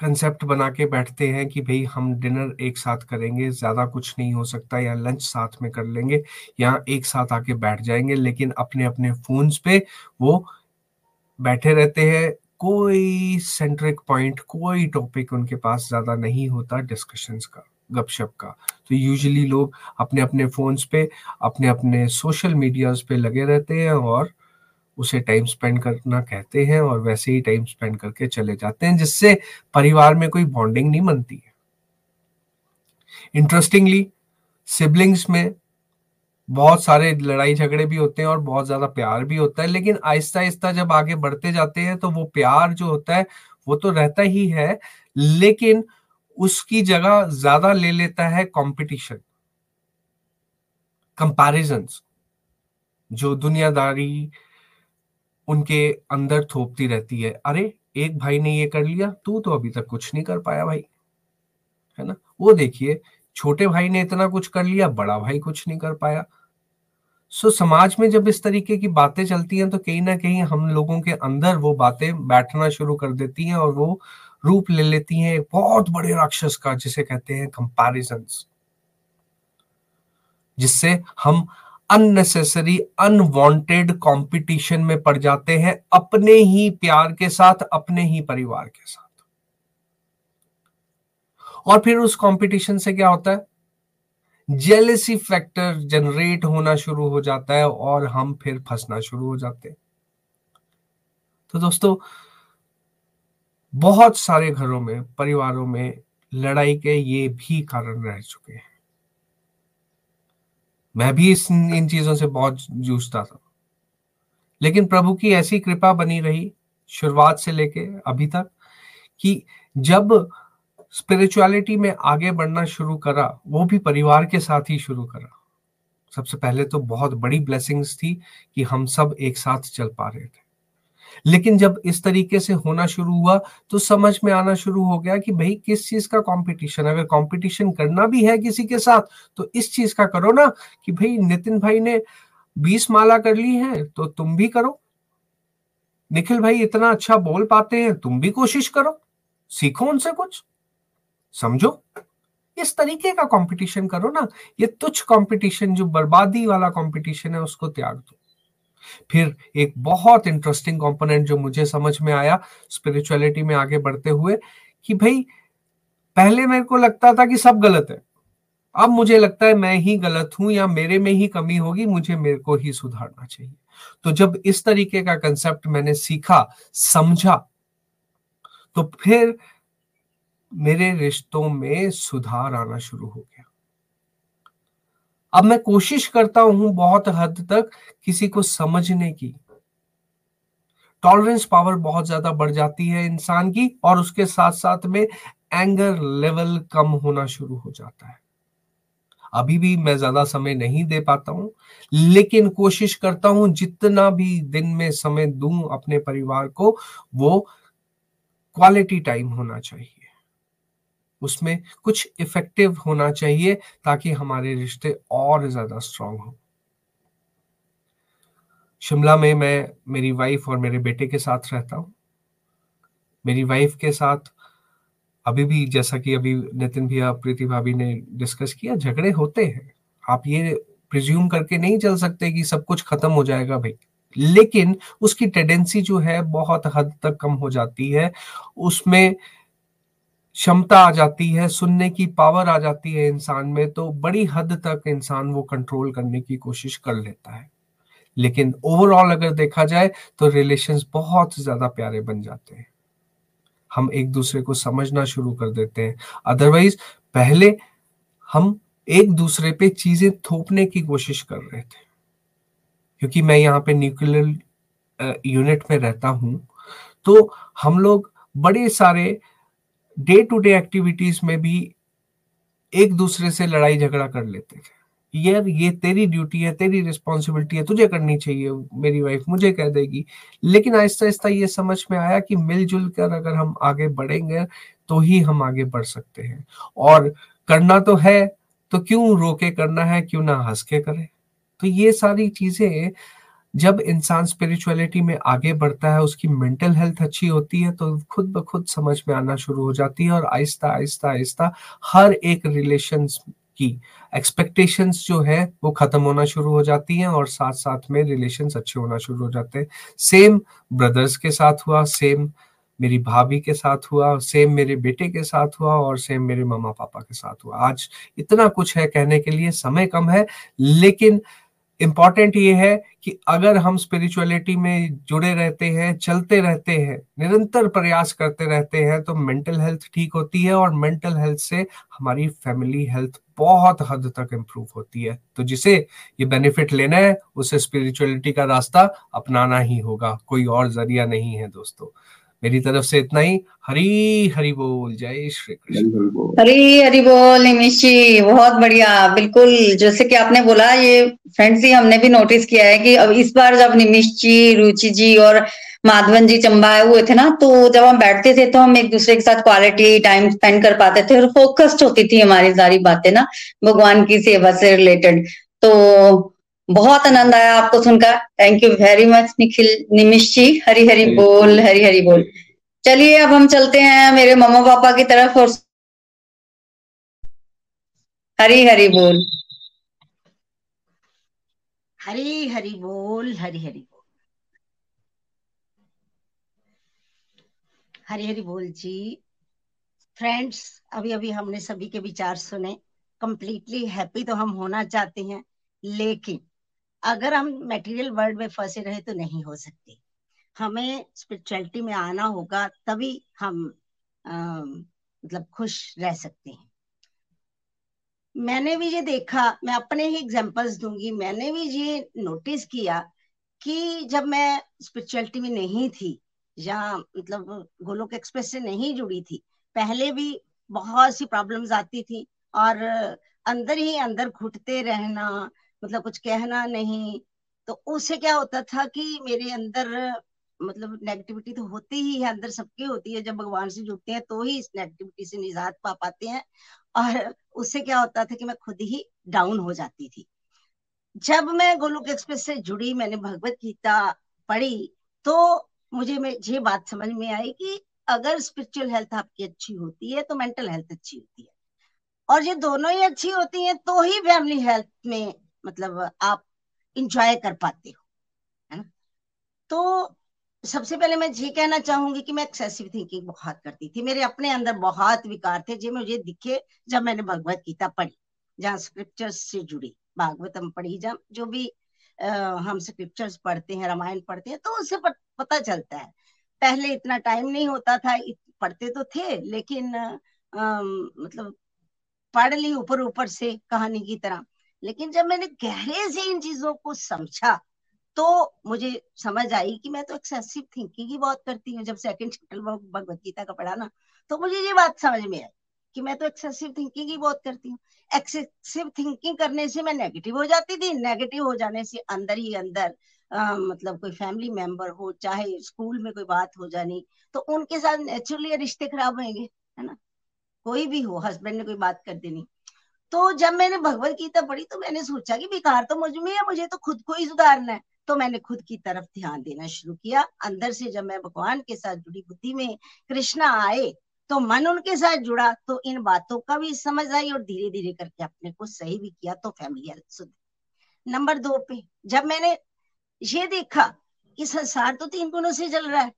E: कंसेप्ट बना के बैठते हैं कि भाई हम डिनर एक साथ करेंगे, ज़्यादा कुछ नहीं हो सकता या लंच साथ में कर लेंगे या एक साथ आके बैठ जाएँगे, लेकिन अपने अपने फोन्स पे वो बैठे रहते हैं। कोई सेंट्रिक पॉइंट कोई टॉपिक उनके पास ज़्यादा नहीं होता डिस्कशंस का, गपशप का। तो यूजुअली लोग अपने अपने फोन्स पे अपने अपने सोशल मीडियाज पे लगे रहते हैं और उसे टाइम स्पेंड करना कहते हैं और वैसे ही टाइम स्पेंड करके चले जाते हैं, जिससे परिवार में कोई बॉन्डिंग नहीं बनती है। इंटरेस्टिंगली सिबलिंग्स में बहुत सारे लड़ाई झगड़े भी होते हैं और बहुत ज़्यादा प्यार भी होता है, लेकिन आहिस्ता आहिस्ता जब आगे बढ़ते जाते हैं तो वो प्यार जो होता है, वो तो रहता ही है, लेकिन उसकी जगह ज़्यादा ले लेता है कंपटीशन कंपैरिजन जो दुनियादारी उनके अंदर थोपती रहती है। अरे, एक भाई ने ये कर लिया, तू तो अभी तक कुछ नहीं कर पाया भाई। है ना? वो देखिए, छोटे भाई ने इतना कुछ कर लिया, बड़ा भाई कुछ नहीं कर पाया। सो समाज में जब इस तरीके की बातें चलती हैं तो कहीं ना कहीं हम लोगों के अंदर वो बातें बैठना शुरू कर देती हैं और वो रूप ले लेती हैं बहुत बड़े राक्षस का, जिसे कहते हैं कंपैरिजन जिससे हम अननेसेसरी अनवांटेड कंपटीशन में पड़ जाते हैं अपने ही प्यार के साथ, अपने ही परिवार के साथ। और फिर उस कंपटीशन से क्या होता है? जेलेसी फैक्टर जनरेट होना शुरू हो जाता है और हम फिर फंसना शुरू हो जाते हैं। तो दोस्तों, बहुत सारे घरों में, परिवारों में लड़ाई के ये भी कारण रह चुके हैं। मैं भी इस, इन चीज़ों से बहुत जूझता था। लेकिन प्रभु की ऐसी कृपा बनी रही शुरुआत से लेके अभी तक कि जब स्पिरिचुअलिटी में आगे बढ़ना शुरू करा, वो भी परिवार के साथ ही शुरू करा। सबसे पहले तो बहुत बड़ी ब्लेसिंग्स थी कि हम सब एक साथ चल पा रहे थे। लेकिन जब इस तरीके से होना शुरू हुआ तो समझ में आना शुरू हो गया कि भाई, किस चीज़ का कंपटीशन अगर कंपटीशन करना भी है किसी के साथ तो इस चीज़ का करो ना कि भाई, नितिन भाई ने बीस माला कर ली है तो तुम भी करो। निखिल भाई इतना अच्छा बोल पाते हैं, तुम भी कोशिश करो। सीखो उनसे कुछ। समझो। इस तरीके का कंपटीशन करो ना। ये तुच्छ कंपटीशन जो बर्बादी वाला कंपटीशन है, उसको त्याग दो। फिर एक बहुत इंटरेस्टिंग कंपोनेंट जो मुझे समझ में आया स्पिरिचुअलिटी में आगे बढ़ते हुए कि भाई, पहले मेरे को लगता था कि सब गलत है। अब मुझे लगता है मैं ही गलत हूँ या मेरे में ही कमी होगी, मुझे मेरे को ही सुधारना चाहिए। तो जब इस तरीके का कंसेप्ट मैंने सीखा, समझा तो फिर मेरे रिश्तों में सुधार आना शुरू हो गया। अब मैं कोशिश करता हूँ बहुत हद तक किसी को समझने की। टॉलरेंस पावर बहुत ज़्यादा बढ़ जाती है इंसान की और उसके साथ साथ में एंगर लेवल कम होना शुरू हो जाता है। अभी भी मैं ज़्यादा समय नहीं दे पाता हूँ, लेकिन कोशिश करता हूँ जितना भी दिन में समय दूँ अपने परिवार को, वो क्वालिटी टाइम होना चाहिए। उसमें कुछ इफ़ेक्टिव होना चाहिए ताकि हमारे रिश्ते और ज़्यादा स्ट्रांग हो। शिमला में मैं मेरी वाइफ और मेरे बेटे के साथ रहता हूँ। मेरी वाइफ के साथ अभी भी, जैसा कि अभी नितिन भैया, प्रीति भाभी ने डिस्कस किया, झगड़े होते हैं। आप ये प्रिज्यूम करके नहीं चल सकते कि सब कुछ खत्म हो जाएगा भाई। लेकिन उसकी टेंडेंसी जो है बहुत हद तक कम हो जाती है। उसमें क्षमता आ जाती है, सुनने की पावर आ जाती है इंसान में तो बड़ी हद तक इंसान वो कंट्रोल करने की कोशिश कर लेता है। लेकिन ओवरऑल अगर देखा जाए तो रिलेशंस बहुत ज़्यादा प्यारे बन जाते हैं। हम एक दूसरे को समझना शुरू कर देते हैं। अदरवाइज़ पहले हम एक दूसरे पे चीज़ें थोपने की कोशिश कर रहे थे। क्योंकि मैं यहाँ पे न्यूक्लियर यूनिट में रहता हूँ तो हम लोग बड़े सारे डे टू डे एक्टिविटीज़ में भी एक दूसरे से लड़ाई झगड़ा कर लेते थे। यार ये तेरी ड्यूटी है, तेरी रिस्पॉन्सिबिलिटी है, तुझे करनी चाहिए, मेरी वाइफ मुझे कह देगी। लेकिन आहिस्ता आहिस्ता ये समझ में आया कि मिलजुल कर अगर हम आगे बढ़ेंगे तो ही हम आगे बढ़ सकते हैं। और करना तो है तो क्यों रोके करना है, क्यों ना हंस के करें? तो ये सारी चीज़ें जब इंसान स्पिरिचुअलिटी में आगे बढ़ता है, उसकी मेंटल हेल्थ अच्छी होती है तो खुद ब खुद समझ में आना शुरू हो जाती है और आहिस्ता आहिस्ता आहिस्ता हर एक रिलेशन की एक्सपेक्टेशंस जो है, वो खत्म होना शुरू हो जाती हैं और साथ साथ में रिलेशंस अच्छे होना शुरू हो जाते हैं। सेम ब्रदर्स के साथ हुआ सेम मेरी भाभी के साथ हुआ सेम मेरे बेटे के साथ हुआ और सेम मेरे मामा पापा के साथ हुआ। आज इतना कुछ है कहने के लिए, समय कम है, लेकिन इंपॉर्टेंट ये है कि अगर हम स्पिरिचुअलिटी में जुड़े रहते हैं, चलते रहते हैं, निरंतर प्रयास करते रहते हैं तो मेंटल हेल्थ ठीक होती है और मेंटल हेल्थ से हमारी फैमिली हेल्थ बहुत हद तक इम्प्रूव होती है। तो जिसे ये बेनिफिट लेना है, उसे स्पिरिचुअलिटी का रास्ता अपनाना ही होगा। कोई और ज़रिया नहीं है दोस्तों। मेरी तरफ़ से इतना ही। हरी हरी बोल। जय श्री कृष्ण।
C: हरी हरी बोल। निमिश जी। बहुत बढ़िया। बिल्कुल जैसे कि आपने बोला ये फ्रेंड्स ही हमने भी नोटिस किया है कि अब इस बार जब निमिश जी रुचि जी और माधवन जी चंबा हुए थे ना तो जब हम बैठते थे तो हम एक दूसरे के साथ क्वालिटी टाइम स्पेंड कर पाते थे और फोकस्ड होती थी हमारी सारी बातें ना भगवान की सेवा से रिलेटेड तो बहुत आनंद आया आपको सुनकर। Thank you very much Nikhil Nimish ji Hari Hari बोल हरी हरी बोल। चलिए अब हम चलते हैं मेरे मम्मा पापा की तरफ़ और हरी हरी बोल।
G: हरी हरी बोल हरी हरी बोल। हरी हरी बोल जी। फ्रेंड्स अभी अभी हमने सभी के विचार सुने। कंप्लीटली हैप्पी तो हम होना चाहते हैं लेकिन अगर हम मटेरियल वर्ल्ड में फंसे रहे तो नहीं हो सकते। हमें स्पिरिचुअलिटी में आना होगा तभी हम आ, मतलब खुश रह सकते हैं। मैंने भी ये देखा मैं अपने ही एग्जांपल्स दूँगी मैंने भी ये नोटिस किया कि जब मैं स्पिरिचुअलिटी में नहीं थी या मतलब गोलोक एक्सप्रेस से नहीं जुड़ी थी पहले भी बहुत सी प्रॉब्लम्स आती थी और अंदर ही अंदर घुटते रहना मतलब कुछ कहना नहीं। तो उससे क्या होता था कि मेरे अंदर मतलब नेगेटिविटी तो होती ही है, अंदर सबकी होती है। जब भगवान से जुड़ते हैं तो ही इस नेगेटिविटी से निजात पा पाते हैं। और उससे क्या होता था कि मैं खुद ही डाउन हो जाती थी। जब मैं गोलुक एक्सप्रेस से जुड़ी, मैंने भगवत गीता पढ़ी तो मुझे ये बात समझ में आई कि अगर स्पिरिचुअल हेल्थ आपकी अच्छी होती है तो मेंटल हेल्थ अच्छी होती है। और ये दोनों ही अच्छी होती हैं तो ही फैमिली हेल्थ में मतलब आप इंजॉय कर पाते हो है ना? तो सबसे पहले मैं ये कहना चाहूँगी कि मैं एक्सेसिव थिंकिंग बहुत करती थी। मेरे अपने अंदर बहुत विकार थे जो मुझे दिखे जब मैंने भगवत गीता पढ़ी जहाँ स्क्रिप्चर्स से जुड़ी। भागवतम पढ़ी जब जो भी आ, हम स्क्रिप्चर्स पढ़ते हैं रामायण पढ़ते हैं तो उससे पता चलता है। पहले इतना टाइम नहीं होता था पढ़ते तो थे लेकिन आ, मतलब पढ़ ली ऊपर ऊपर से कहानी की तरह। लेकिन जब मैंने गहरे से इन चीज़ों को समझा तो मुझे समझ आई कि मैं तो एक्सेसिव थिंकिंग ही बहुत करती हूँ। जब सेकंड चैप्टर भगवत गीता का पढ़ा ना तो मुझे ये बात समझ में आई कि मैं तो एक्सेसिव थिंकिंग ही बहुत करती हूँ। एक्सेसिव थिंकिंग करने से मैं नेगेटिव हो जाती थी नेगेटिव हो जाने से अंदर ही अंदर आ, मतलब कोई फैमिली मेंबर हो चाहे स्कूल में कोई बात हो जानी तो उनके साथ नेचुरली रिश्ते खराब होंगे है ना? कोई भी हो हस्बैंड ने कोई बात कर देनी। तो जब मैंने भगवत गीता पढ़ी तो मैंने सोचा कि विकार तो मुझमें है, मुझे तो खुद को ही सुधारना है। तो मैंने खुद की तरफ़ ध्यान देना शुरू किया। अंदर से जब मैं भगवान के साथ जुड़ी बुद्धि में कृष्णा आए तो मन उनके साथ जुड़ा तो इन बातों का भी समझ आई और धीरे धीरे करके अपने को सही भी किया तो फैमिली हेल्थ सुधरी। नंबर दो पे, जब मैंने ये देखा कि संसार तो तीन गुणों से चल रहा है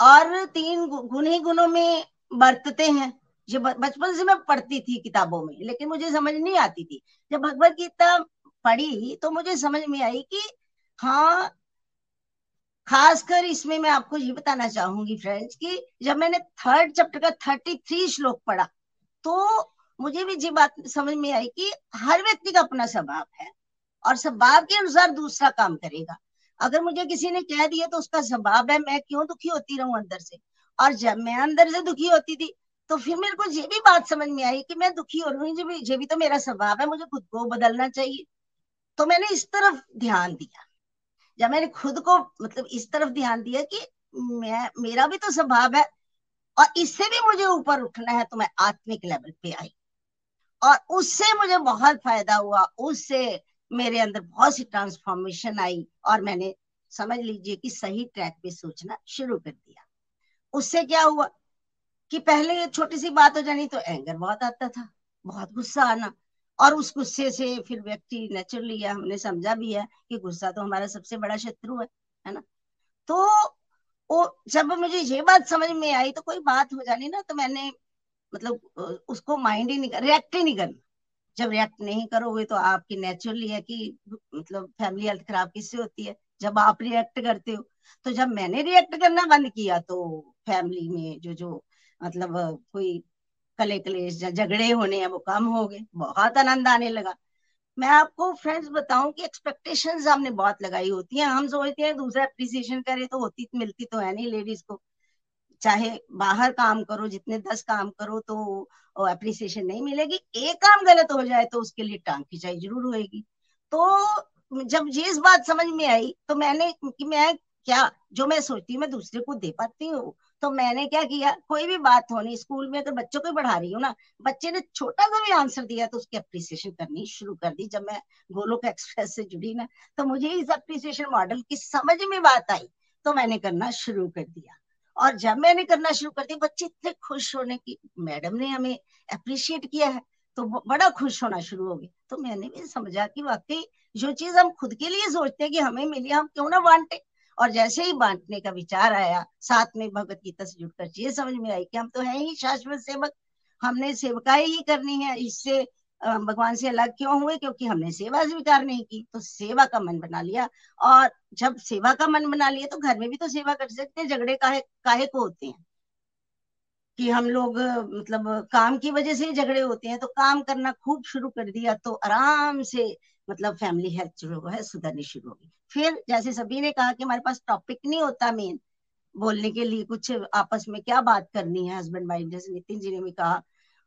G: और तीन गुण ही गुणों में बरतते हैं ये बचपन से मैं पढ़ती थी किताबों में, लेकिन मुझे समझ नहीं आती थी। जब भगवत गीता पढ़ी तो मुझे समझ में आई कि हाँ खासकर इसमें मैं आपको ये बताना चाहूँगी फ्रेंड्स कि जब मैंने थर्ड चैप्टर का थर्टी थ्री श्लोक पढ़ा तो मुझे भी ये बात समझ में आई कि हर व्यक्ति का अपना स्वभाव है और स्वभाव के अनुसार दूसरा काम करेगा। अगर मुझे किसी ने कह दिया तो उसका स्वभाव है, मैं क्यों दुखी होती रहूँ अंदर से? और जब मैं अंदर से दुखी होती थी तो फिर मेरे को ये भी बात समझ में आई कि मैं दुखी हो रही हूँ ये भी तो मेरा स्वभाव है, मुझे खुद को बदलना चाहिए। तो मैंने इस तरफ़ ध्यान दिया। जब मैंने खुद को मतलब इस तरफ़ ध्यान दिया कि मैं, मेरा भी तो स्वभाव है और इससे भी मुझे ऊपर उठना है तो मैं आत्मिक लेवल पे आई। और उससे मुझे बहुत फ़ायदा हुआ, उससे मेरे अंदर बहुत सी ट्रांसफॉर्मेशन आई और मैंने समझ लीजिए कि सही ट्रैक पे सोचना शुरू कर दिया। उससे क्या हुआ? कि पहले छोटी सी बात हो जानी तो एंगर बहुत आता था, बहुत गुस्सा आना। और उस गुस्से से फिर व्यक्ति नेचुरली है हमने समझा भी है कि गुस्सा तो हमारा सबसे बड़ा शत्रु है है ना? तो वो जब मुझे ये बात समझ में आई तो कोई बात हो जानी ना तो मैंने मतलब उसको माइंड ही नहीं कर रिएक्ट ही नहीं करना। जब रिएक्ट नहीं करोगे तो आपकी नेचुरली है कि मतलब फैमिली हेल्थ खराब किससे होती है? जब आप रिएक्ट करते हो। तो जब मैंने रिएक्ट करना बंद किया तो फैमिली में जो जो मतलब कोई कले कलेश झगड़े होने हैं वो कम हो गए, बहुत आनंद आने लगा। मैं आपको फ्रेंड्स बताऊँ कि एक्सपेक्टेशंस हमने बहुत लगाई होती हैं। हम सोचते हैं दूसरा अप्रिसिएशन करे तो होती, मिलती तो है नहीं लेडीज़ को। चाहे बाहर काम करो, जितने दस काम करो तो अप्रिसिएशन नहीं मिलेगी। एक काम गलत हो जाए तो उसके लिए टांग खिंचाई ज़रूर होगी तो जब ये इस बात समझ में आई तो मैंने कि मैं क्या, जो मैं सोचती हूँ मैं दूसरे को दे पाती हूँ। तो मैंने क्या किया? कोई भी बात होनी स्कूल में अगर बच्चों को पढ़ा रही हूँ ना। बच्चे ने छोटा सा भी आंसर दिया तो उसकी अप्रिसिएशन करनी शुरू कर दी। जब मैं गोलोक एक्सप्रेस से जुड़ी ना तो मुझे इस अप्रिसिएशन मॉडल की समझ में बात आई तो मैंने करना शुरू कर दिया। और जब मैंने करना शुरू कर दिया, बच्चे इतने खुश होने की मैडम ने हमें अप्रिशिएट किया है तो बड़ा खुश होना शुरू हो गए तो मैंने भी समझा कि वाकई जो चीज़ हम खुद के लिए सोचते हैं कि हमें मिली, हम क्यों ना बांटे। और जैसे ही बांटने का विचार आया, साथ में भगवत गीता से जुड़कर ये समझ में आई कि हम तो है ही शाश्वत सेवक, हमने सेवकाई ही करनी है, इससे भगवान से अलग क्यों हुए? क्योंकि हमने सेवा स्वीकार नहीं की तो सेवा का मन बना लिया। और जब सेवा का मन बना लिया तो घर में भी तो सेवा कर सकते हैं, झगड़े काहे काहे को होते हैं? कि हम लोग मतलब काम की वजह से ही झगड़े होते हैं तो काम करना खूब शुरू कर दिया तो आराम से मतलब फैमिली हेल्थ जो है, सुधरनी शुरू होगी फिर जैसे सभी ने कहा कि हमारे पास टॉपिक नहीं होता मेन बोलने के लिए कुछ आपस में क्या बात करनी है? हस्बैंड वाइफ जैसे नितिन जी ने भी कहा,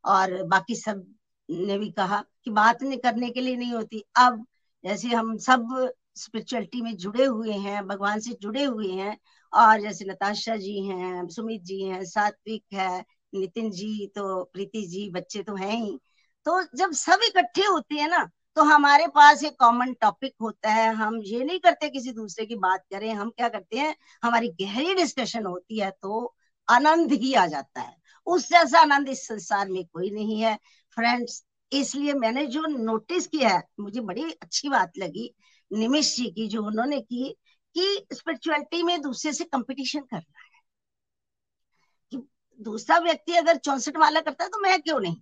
G: और बाकी सबने भी कहा कि बात नहीं, करने के लिए नहीं होती। अब जैसे हम सब स्पिरिचुअलिटी में जुड़े हुए हैं, भगवान से जुड़े हुए हैं, और जैसे नताशा जी हैं, सुमित जी हैं, सात्विक है, नितिन जी तो प्रीति जी, बच्चे तो हैं ही। तो जब सब इकट्ठे होते हैं ना तो हमारे पास एक कॉमन टॉपिक होता है। हम ये नहीं करते किसी दूसरे की बात करें, हम क्या करते हैं, हमारी गहरी डिस्कशन होती है तो आनंद ही आ जाता है। उस जैसा आनंद इस संसार में कोई नहीं है। फ्रेंड्स इसलिए मैंने जो नोटिस किया है, मुझे बड़ी अच्छी बात लगी निमिष जी की, जो उन्होंने की कि स्पिरिचुअलिटी में दूसरे से कंपटीशन करना है। कि दूसरा व्यक्ति अगर चौसठ वाला करता है तो मैं क्यों नहीं?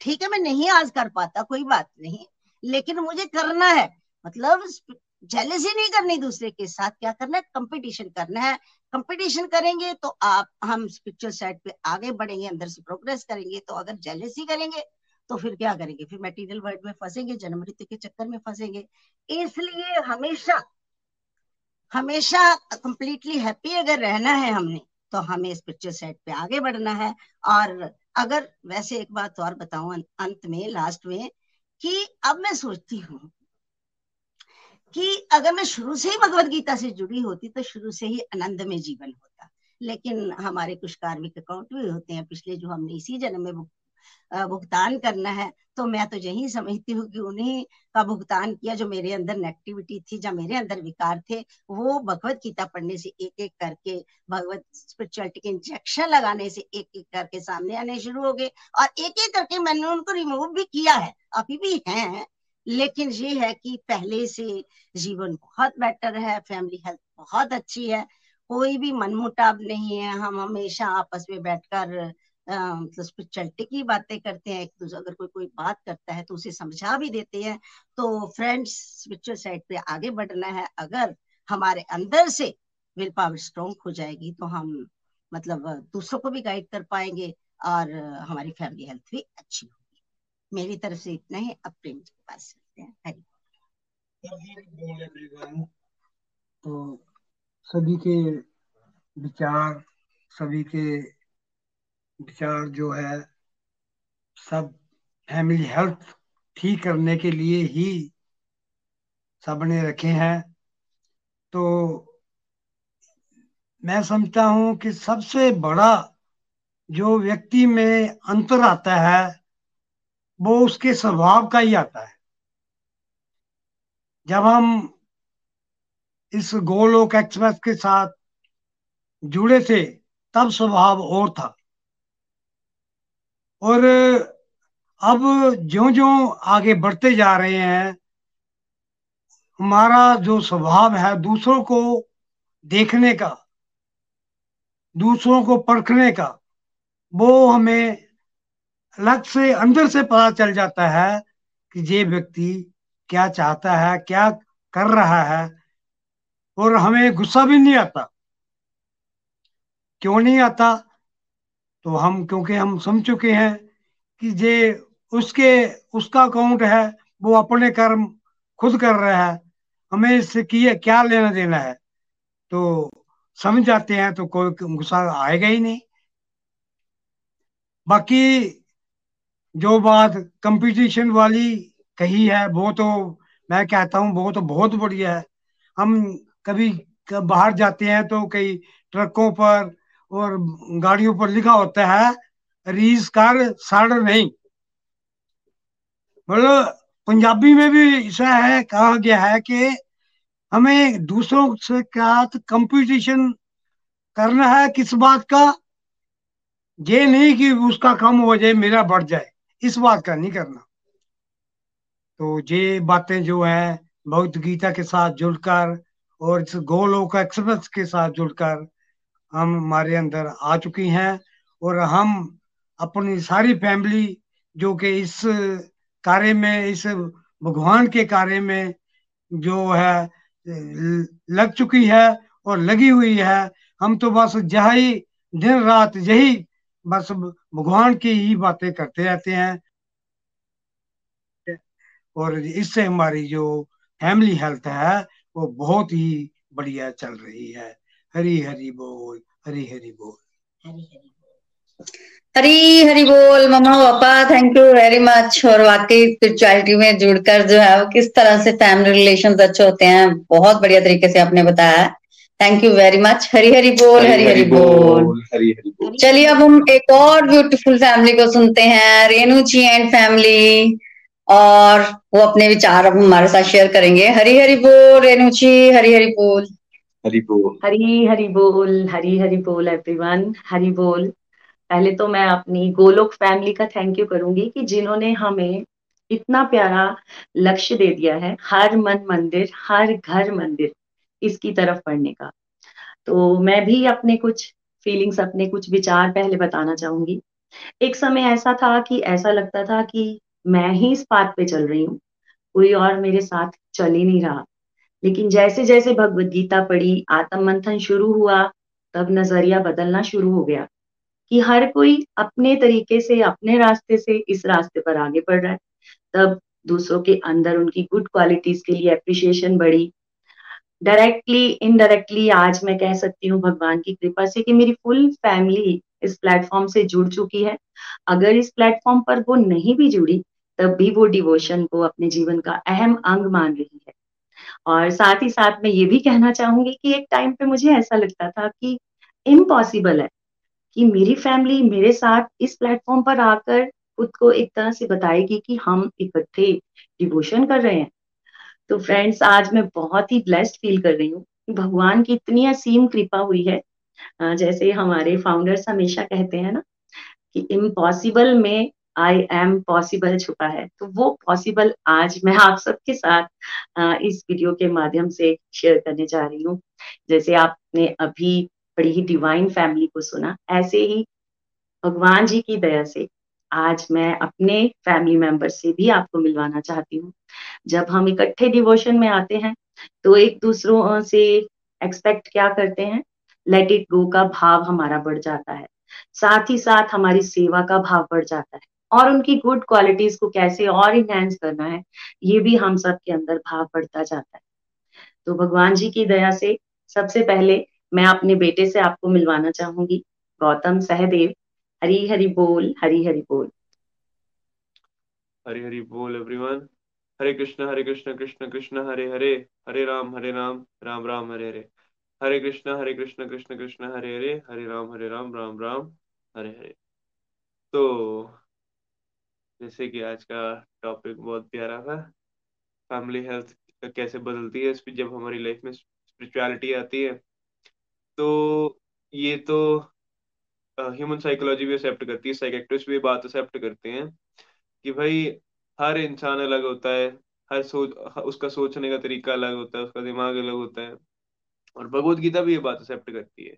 G: ठीक है, मैं नहीं आज कर पाता, कोई बात नहीं। लेकिन मुझे करना है। मतलब जेलसी नहीं करनी दूसरे के साथ। क्या करना है? कंपटीशन करना है। कंपटीशन करेंगे तो आप, हम स्पिरिचुअल साइड पे आगे बढ़ेंगे, अंदर से प्रोग्रेस करेंगे। तो अगर जेलसी करेंगे तो फिर क्या करेंगे? फिर मटेरियल वर्ल्ड में फंसेंगे जन्म मृत्यु के चक्कर में फंसेंगे। इसलिए हमेशा हमेशा कंप्लीटली हैप्पी अगर रहना है हमने तो हमें स्पिरिचुअल साइड पे आगे बढ़ना है। और अगर, वैसे एक बात और बताऊँ अंत में लास्ट में कि अब मैं सोचती हूँ कि अगर मैं शुरू से ही भगवत गीता से जुड़ी होती तो शुरू से ही आनंद में जीवन होता। लेकिन हमारे कुछ कार्मिक अकाउंट भी होते हैं, पिछले जो हमने इसी जन्म में भुगतान करना है तो मैं तो यही समझती हूँ कि उन्हीं का भुगतान किया जो मेरे अंदर नेगेटिविटी थी, जो मेरे अंदर विकार थे, वो भगवत गीता पढ़ने से एक एक करके, भगवत स्पिरिचुअलिटी के इंजेक्शन लगाने से एक एक करके सामने आने शुरू हो गए और एक एक करके मैंने उनको रिमूव भी किया है, अभी भी है, लेकिन ये है कि पहले से जीवन बहुत बेटर है फैमिली हेल्थ बहुत अच्छी है, कोई भी मनमुटाव नहीं है, हम हमेशा आपस में बैठकर मतलब स्पिरिचुअलिटी की बातें करते हैं, एक दूसरे, अगर कोई कोई बात करता है तो उसे समझा भी देते हैं। तो फ्रेंड्स स्पिरिचुअल साइड पे आगे बढ़ना है। अगर हमारे अंदर से विल पावर स्ट्रॉन्ग हो जाएगी तो हम मतलब दूसरों को भी गाइड कर पाएँगे और हमारी फैमिली हेल्थ भी अच्छी होगी। मेरी तरफ़ से इतना ही। अब प्रेम के पास चलते हैं।
D: तो सभी के विचार, सभी के विचार जो है, सब फैमिली हेल्थ ठीक करने के लिए ही सबने रखे हैं। तो मैं समझता हूँ कि सबसे बड़ा जो व्यक्ति में अंतर आता है, वो उसके स्वभाव का ही आता है। जब हम इस गोलोक एक्सप्रेस के साथ जुड़े थे, तब स्वभाव और था। और अब जो जो आगे बढ़ते जा रहे हैं, हमारा जो स्वभाव है दूसरों को देखने का, दूसरों को परखने का, वो हमें अलग से, अंदर से पता चल जाता है कि ये व्यक्ति क्या चाहता है, क्या कर रहा है, और हमें गुस्सा भी नहीं आता। क्यों नहीं आता? तो हम, क्योंकि हम समझ चुके हैं कि जे उसके, उसका अकाउंट है, वो अपने कर्म खुद कर रहा है, हमें इससे किए, क्या लेना देना है? तो समझ जाते हैं तो कोई गुस्सा आएगा ही नहीं। बाकी जो बात कंपटीशन वाली कही है, वो तो मैं कहता हूँ, वो तो बहुत बढ़िया है। हम कभी बाहर जाते हैं तो कई ट्रकों पर और गाड़ियों पर लिखा होता है रीस कर, सड़ नहीं। मतलब पंजाबी में भी ऐसा है, कहा गया है कि हमें दूसरों से क्या कंपटीशन करना है, किस बात का? ये नहीं कि उसका कम हो जाए, मेरा बढ़ जाए, इस बात का नहीं करना। तो ये बातें जो है भगवत गीता के साथ जुड़कर और इस गोलोक एक्सप्रेस के साथ जुड़कर हम हमारे अंदर आ चुकी हैं और हम अपनी सारी फैमिली जो कि इस कार्य में, इस भगवान के कार्य में जो है, लग चुकी है और लगी हुई है। हम तो बस यही दिन रात यही बस भगवान की ही बातें करते रहते हैं। और इससे हमारी जो फैमिली हेल्थ है, वो बहुत ही बढ़िया चल रही है। हरी हरी बोल हरी हरी बोल हरी हरी
C: हरी हरी बोल मम्मा पापा थैंक यू वेरी मच और वाकई स्पिरिचुअलिटी में जुड़कर जो है वो किस तरह से फैमिली रिलेशंस अच्छे होते हैं बहुत बढ़िया तरीके से आपने बताया thank you very much Hari Hari बोल हरी हरी बोल
B: हरी हरी बोल
C: चलिए अब हम एक और ब्यूटीफुल फैमिली को सुनते हैं रेणु जी एंड फैमिली और वो अपने विचार अब हमारे साथ शेयर करेंगे हरी हरी बोल रेणु जी हरी हरी बोल
B: हरी बोल।
H: हरी हरी बोल, हरी हरी बोल एवरीवन हरी बोल। पहले तो मैं अपनी गोलोक फैमिली का थैंक यू करूँगी कि जिन्होंने हमें इतना प्यारा लक्ष्य दे दिया है, हर मन मंदिर, हर घर मंदिर, इसकी तरफ़ पढ़ने का। तो मैं भी अपने कुछ फीलिंग्स अपने कुछ विचार पहले बताना चाहूँगी। एक समय ऐसा था कि ऐसा लगता था कि मैं ही इस पाथ पे चल रही हूँ, कोई और मेरे साथ चल ही नहीं रहा। लेकिन जैसे जैसे भगवत गीता पढ़ी आत्म मंथन शुरू हुआ, तब नज़रिया बदलना शुरू हो गया कि हर कोई अपने तरीके से, अपने रास्ते से इस रास्ते पर आगे बढ़ रहा है। तब दूसरों के अंदर उनकी गुड क्वालिटीज के लिए अप्रिशिएशन बढ़ी। डायरेक्टली इनडायरेक्टली आज मैं कह सकती हूँ भगवान की कृपा से कि मेरी फुल फैमिली इस प्लेटफॉर्म से जुड़ चुकी है। अगर इस प्लेटफॉर्म पर वो नहीं भी जुड़ी, तब भी वो डिवोशन को अपने जीवन का अहम अंग मान रही है। और साथ ही साथ मैं ये भी कहना चाहूँगी कि एक टाइम पे मुझे ऐसा लगता था कि इम्पॉसिबल है कि मेरी फैमिली मेरे साथ इस प्लेटफॉर्म पर आकर खुद को एक तरह से बताएगी कि हम इकट्ठे डिवोशन कर रहे हैं। तो फ्रेंड्स आज मैं बहुत ही ब्लेस्ड फील कर रही हूँ। भगवान की इतनी असीम कृपा हुई है। जैसे हमारे फाउंडर्स हमेशा कहते हैं ना कि इम्पॉसिबल में आई एम पॉसिबल छुपा है। तो वो पॉसिबल आज मैं आप सबके साथ इस वीडियो के माध्यम से शेयर करने जा रही हूँ। जैसे आपने अभी बड़ी ही डिवाइन फैमिली को सुना, ऐसे ही भगवान जी की दया से आज मैं अपने फैमिली मेंबर से भी आपको मिलवाना चाहती हूँ। जब हम इकट्ठे डिवोशन में आते हैं तो एक दूसरों से एक्सपेक्ट क्या करते हैं? लेट इट गो का भाव हमारा बढ़ जाता है। साथ ही साथ हमारी सेवा का भाव बढ़ जाता है। और उनकी गुड क्वालिटीज को कैसे और इनहेंस करना है, ये भी हम सब के अंदर भाव बढ़ता जाता है। तो भगवान जी की दया से सबसे पहले मैं अपने बेटे से आपको मिलवाना चाहूँगी। गौतम सहदेव, हरी हरी बोल, हरी हरी बोल।
I: हरी हरी बोल एवरीवन हरे कृष्ण हरे कृष्ण कृष्ण कृष्ण, हरे हरे। हरे राम हरे राम राम राम, हरे हरे। हरे कृष्ण हरे कृष्ण कृष्ण कृष्ण, हरे हरे। हरे राम हरे राम राम राम, हरे हरे। तो जैसे कि आज का टॉपिक बहुत प्यारा था। फैमिली हेल्थ कैसे बदलती है जब हमारी लाइफ में स्पिरिचुअलिटी आती है। तो ये तो ह्यूमन साइकोलॉजी भी एक्सेप्ट करती है साइकेट्रिस्ट भी बात एक्सेप्ट करते हैं कि भाई, हर इंसान अलग होता है, हर सोच उसका सोचने का तरीका अलग होता है, उसका दिमाग अलग होता है। और भगवत गीता भी ये बात एक्सेप्ट करती है।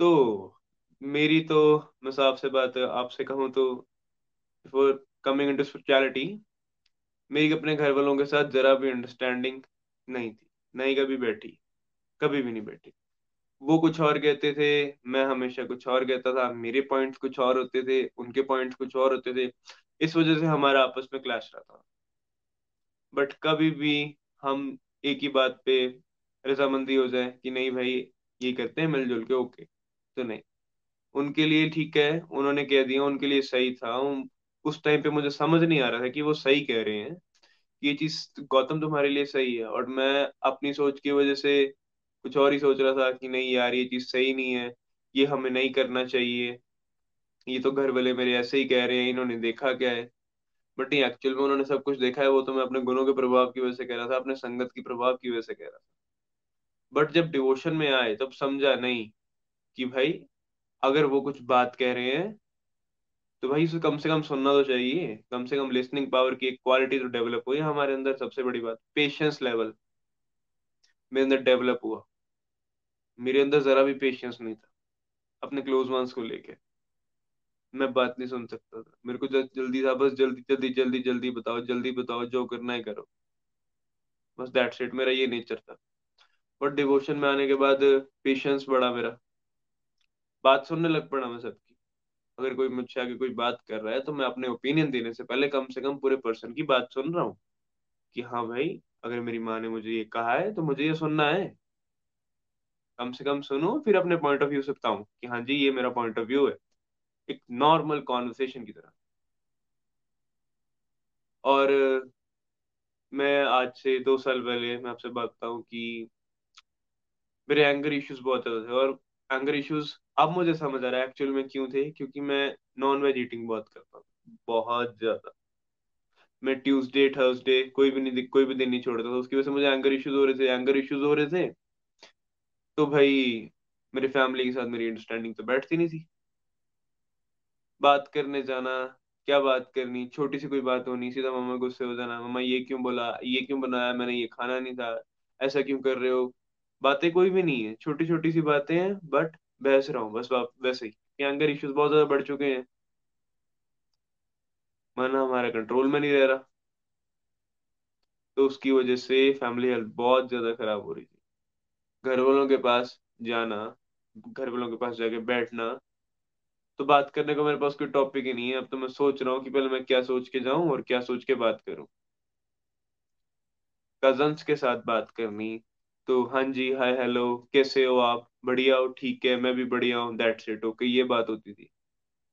I: तो मेरी तो मैं आपसे बात आपसे कहूँ तो फॉर कमिंग इनटू स्पिरिचुअलिटी मेरी अपने घर वालों के साथ जरा भी अंडरस्टैंडिंग नहीं थी नहीं कभी बैठी, कभी भी नहीं बैठी। वो कुछ और कहते थे, मैं हमेशा कुछ और कहता था, मेरे पॉइंट्स कुछ और होते थे, उनके पॉइंट्स कुछ और होते थे, इस वजह से हमारा आपस में क्लैश रहता बट कभी भी हम एक ही बात पे रजामंदी हो जाए कि नहीं भाई, ये करते हैं मिलजुल के ओके तो नहीं। उनके लिए ठीक है, उन्होंने कह दिया, उनके लिए सही था उस टाइम पे मुझे समझ नहीं आ रहा था कि वो सही कह रहे हैं, कि ये चीज़ गौतम तुम्हारे लिए सही है। और मैं अपनी सोच की वजह से कुछ और ही सोच रहा था कि नहीं यार, ये चीज़ सही नहीं है, ये हमें नहीं करना चाहिए। ये तो घर वाले मेरे ऐसे ही कह रहे हैं, इन्होंने देखा क्या है। बट नहीं एक्चुअल में उन्होंने सब कुछ देखा है, वो तो मैं अपने गुणों के प्रभाव की वजह से कह रहा था, अपने संगत की प्रभाव की वजह से कह रहा था। बट जब डिवोशन में आए, तब समझा नहीं कि भाई, अगर वो कुछ बात कह रहे हैं तो भाई उसे कम से कम सुनना तो चाहिए। कम से कम लिसनिंग पावर की एक क्वालिटी तो डेवलप हुई हमारे अंदर सबसे बड़ी बात। पेशेंस लेवल मेरे अंदर डेवलप हुआ। मेरे अंदर जरा भी पेशेंस नहीं था। अपने क्लोज वंस को लेके। मैं बात नहीं सुन सकता था। मेरे को जल्दी था, बस जल्दी जल्दी जल्दी जल्दी बताओ जल्दी बताओ, जो करना है करो। बस दैट्स इट मेरा ये नेचर था। बट डिवोशन में आने के बाद पेशेंस बढ़ा मेरा। बात सुनने लग पड़ा मैं सबकी। अगर कोई मुझसे आगे कोई बात कर रहा है तो मैं अपने ओपिनियन देने से पहले कम से कम पूरे पर्सन की बात सुन रहा हूँ। कि हाँ भाई, अगर मेरी माँ ने मुझे ये कहा है तो मुझे ये सुनना है। कम से कम सुनो, फिर अपने पॉइंट ऑफ़ व्यू से बताऊँ कि हाँ जी, ये मेरा पॉइंट ऑफ़ व्यू है। एक नॉर्मल कॉन्वर्सेशन की तरह। और मैं आज से दो साल पहले, मैं आपसे बात बताऊँ कि मेरे एंगर इश्यूज़ बहुत ज़्यादा थे और एंगर इश्यूज़ अब मुझे समझ आ रहा है एक्चुअल में क्यों थे, क्योंकि मैं नॉन वेज ईटिंग बहुत करता हूँ, बहुत ज़्यादा। मैं ट्यूसडे थर्सडे कोई भी नहीं, कोई भी दिन नहीं छोड़ता था उसकी वजह से मुझे एंगर इश्यूज़ हो रहे थे एंगर इश्यूज़ हो रहे थे तो भाई मेरी फैमिली के साथ मेरी अंडरस्टैंडिंग तो बैठती नहीं थी। बात करने जाना, क्या बात करनी, छोटी सी कोई बात होनी, सीधा मामा गुस्से हो जाना मामा ये क्यों बोला, ये क्यों बनाया, मैंने ये खाना नहीं था, ऐसा क्यों कर रहे हो? बातें कोई भी नहीं है छोटी छोटी सी बातें हैं बट बहस रहा हूँ, बस वैसे ही। एंगर इश्यूज़ बहुत ज़्यादा बढ़ चुके हैं। मन हमारा कंट्रोल में नहीं रह रहा। तो उसकी वजह से फैमिली हेल्थ बहुत ज़्यादा खराब हो रही थी। घर वालों के पास जाना घर वालों के पास जाके बैठना तो बात करने का मेरे पास कोई टॉपिक ही नहीं है। अब तो मैं सोच रहा हूँ कि पहले मैं क्या सोच के जाऊँ और क्या सोच के बात करूँ। कजन्स के साथ बात करनी तो हाँ जी हाय हेलो कैसे हो आप? बढ़िया हो, ठीक है, मैं भी बढ़िया हूँ दैट्स इट ओके ये बात होती थी।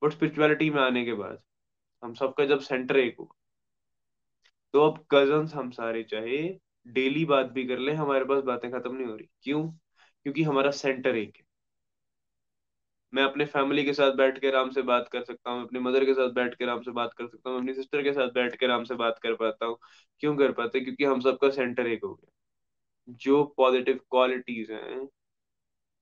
I: बट स्पिरिचुअलिटी में आने के बाद, हम सबका जब सेंटर एक हो तो अब कजन्स हम सारे चाहे डेली बात भी कर ले, हमारे पास बातें खत्म नहीं हो रही। क्यों? क्योंकि हमारा सेंटर एक है। मैं अपने फैमिली के साथ बैठ के आराम से बात कर सकता हूँ, अपने मदर के साथ बैठ के आराम से बात कर सकता हूँ, अपनी सिस्टर के साथ बैठ के आराम से बात कर पाता हूँ। क्यों कर पाते? क्योंकि हम सबका सेंटर एक हो गया। जो पॉजिटिव क्वालिटीज हैं,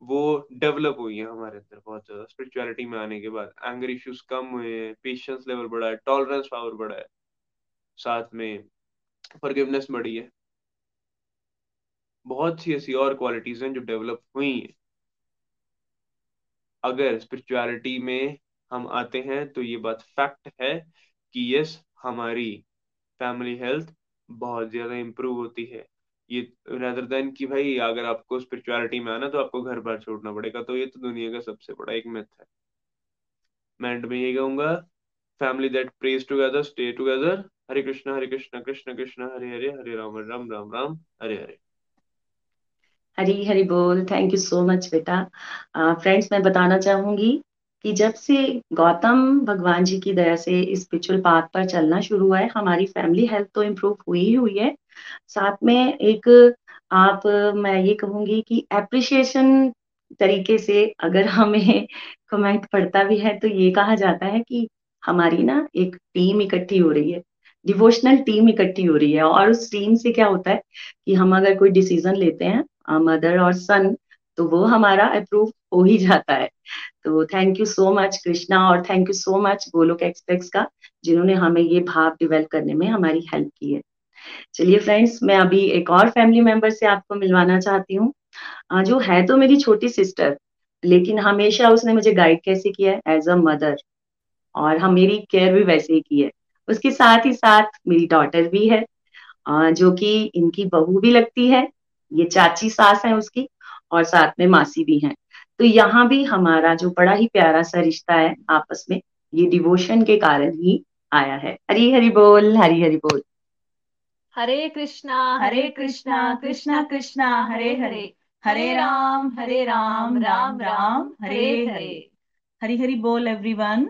I: वो डेवलप हुई है हमारे अंदर बहुत ज़्यादा स्पिरिचुअलिटी में आने के बाद। एंगर इश्यूज़ कम हुए हैं पेशेंस लेवल बढ़ा है टॉलरेंस पावर बढ़ा है। साथ में फॉरगिवनेस बढ़ी है। बहुत सी ऐसी और क्वालिटीज हैं जो डेवलप हुई हैं। अगर स्पिरिचुअलिटी में हम आते हैं तो ये बात फैक्ट है कि यस हमारी फैमिली हेल्थ बहुत ज़्यादा इंप्रूव होती है। ये रेदर देन कि भाई अगर आपको स्पिरिचुअलिटी में आना तो आपको घर बार छोड़ना पड़ेगा तो ये तो दुनिया का सबसे बड़ा एक मिथ है। मैं एंड में ये कहूँगा family that prays together stay together Hare Krishna Hare Krishna, Krishna Krishna, Hare Hare Hare Ram Ram Ram Ram, Hare Hare.
H: Hari Hari बोल थैंक यू सो मच बेटा। फ्रेंड्स मैं बताना चाहूँगी कि जब से गौतम भगवान जी की दया से इस स्पिरिचुअल पाथ पर चलना शुरू हुआ है, हमारी फैमिली हेल्थ तो इम्प्रूव हुई ही हुई है साथ में एक आप, मैं ये कहूँगी कि एप्रिशिएशन तरीके से अगर हमें कमेंट पड़ता भी है तो ये कहा जाता है कि हमारी ना एक टीम इकट्ठी हो रही है डिवोशनल टीम इकट्ठी हो रही है। और उस टीम से क्या होता है कि हम अगर कोई डिसीज़न लेते हैं मदर और सन तो वो हमारा अप्रूव हो ही जाता है। तो thank you so much Krishna और thank you so much Golok express का, जिन्होंने हमें ये भाव डिवेल्प करने में हमारी हेल्प की है। चलिए फ्रेंड्स मैं अभी एक और फैमिली मेंबर से आपको मिलवाना चाहती हूँ। जो है तो मेरी छोटी सिस्टर लेकिन हमेशा उसने मुझे गाइड कैसे किया है? एज अ मदर और हम मेरी केयर भी वैसे ही की है। उसके साथ ही साथ मेरी डॉटर भी है। जो कि इनकी बहू भी लगती है। ये चाची सास है उसकी और साथ में मासी भी हैं। तो यहाँ भी हमारा जो बड़ा ही प्यारा सा रिश्ता है आपस में, ये डिवोशन के कारण ही आया है। हरी हरी बोल हरी हरी बोल।
J: हरे कृष्णा हरे कृष्णा कृष्णा कृष्णा, हरे हरे। हरे राम हरे राम राम राम, हरे हरे।
K: हरी हरी बोल एवरीवन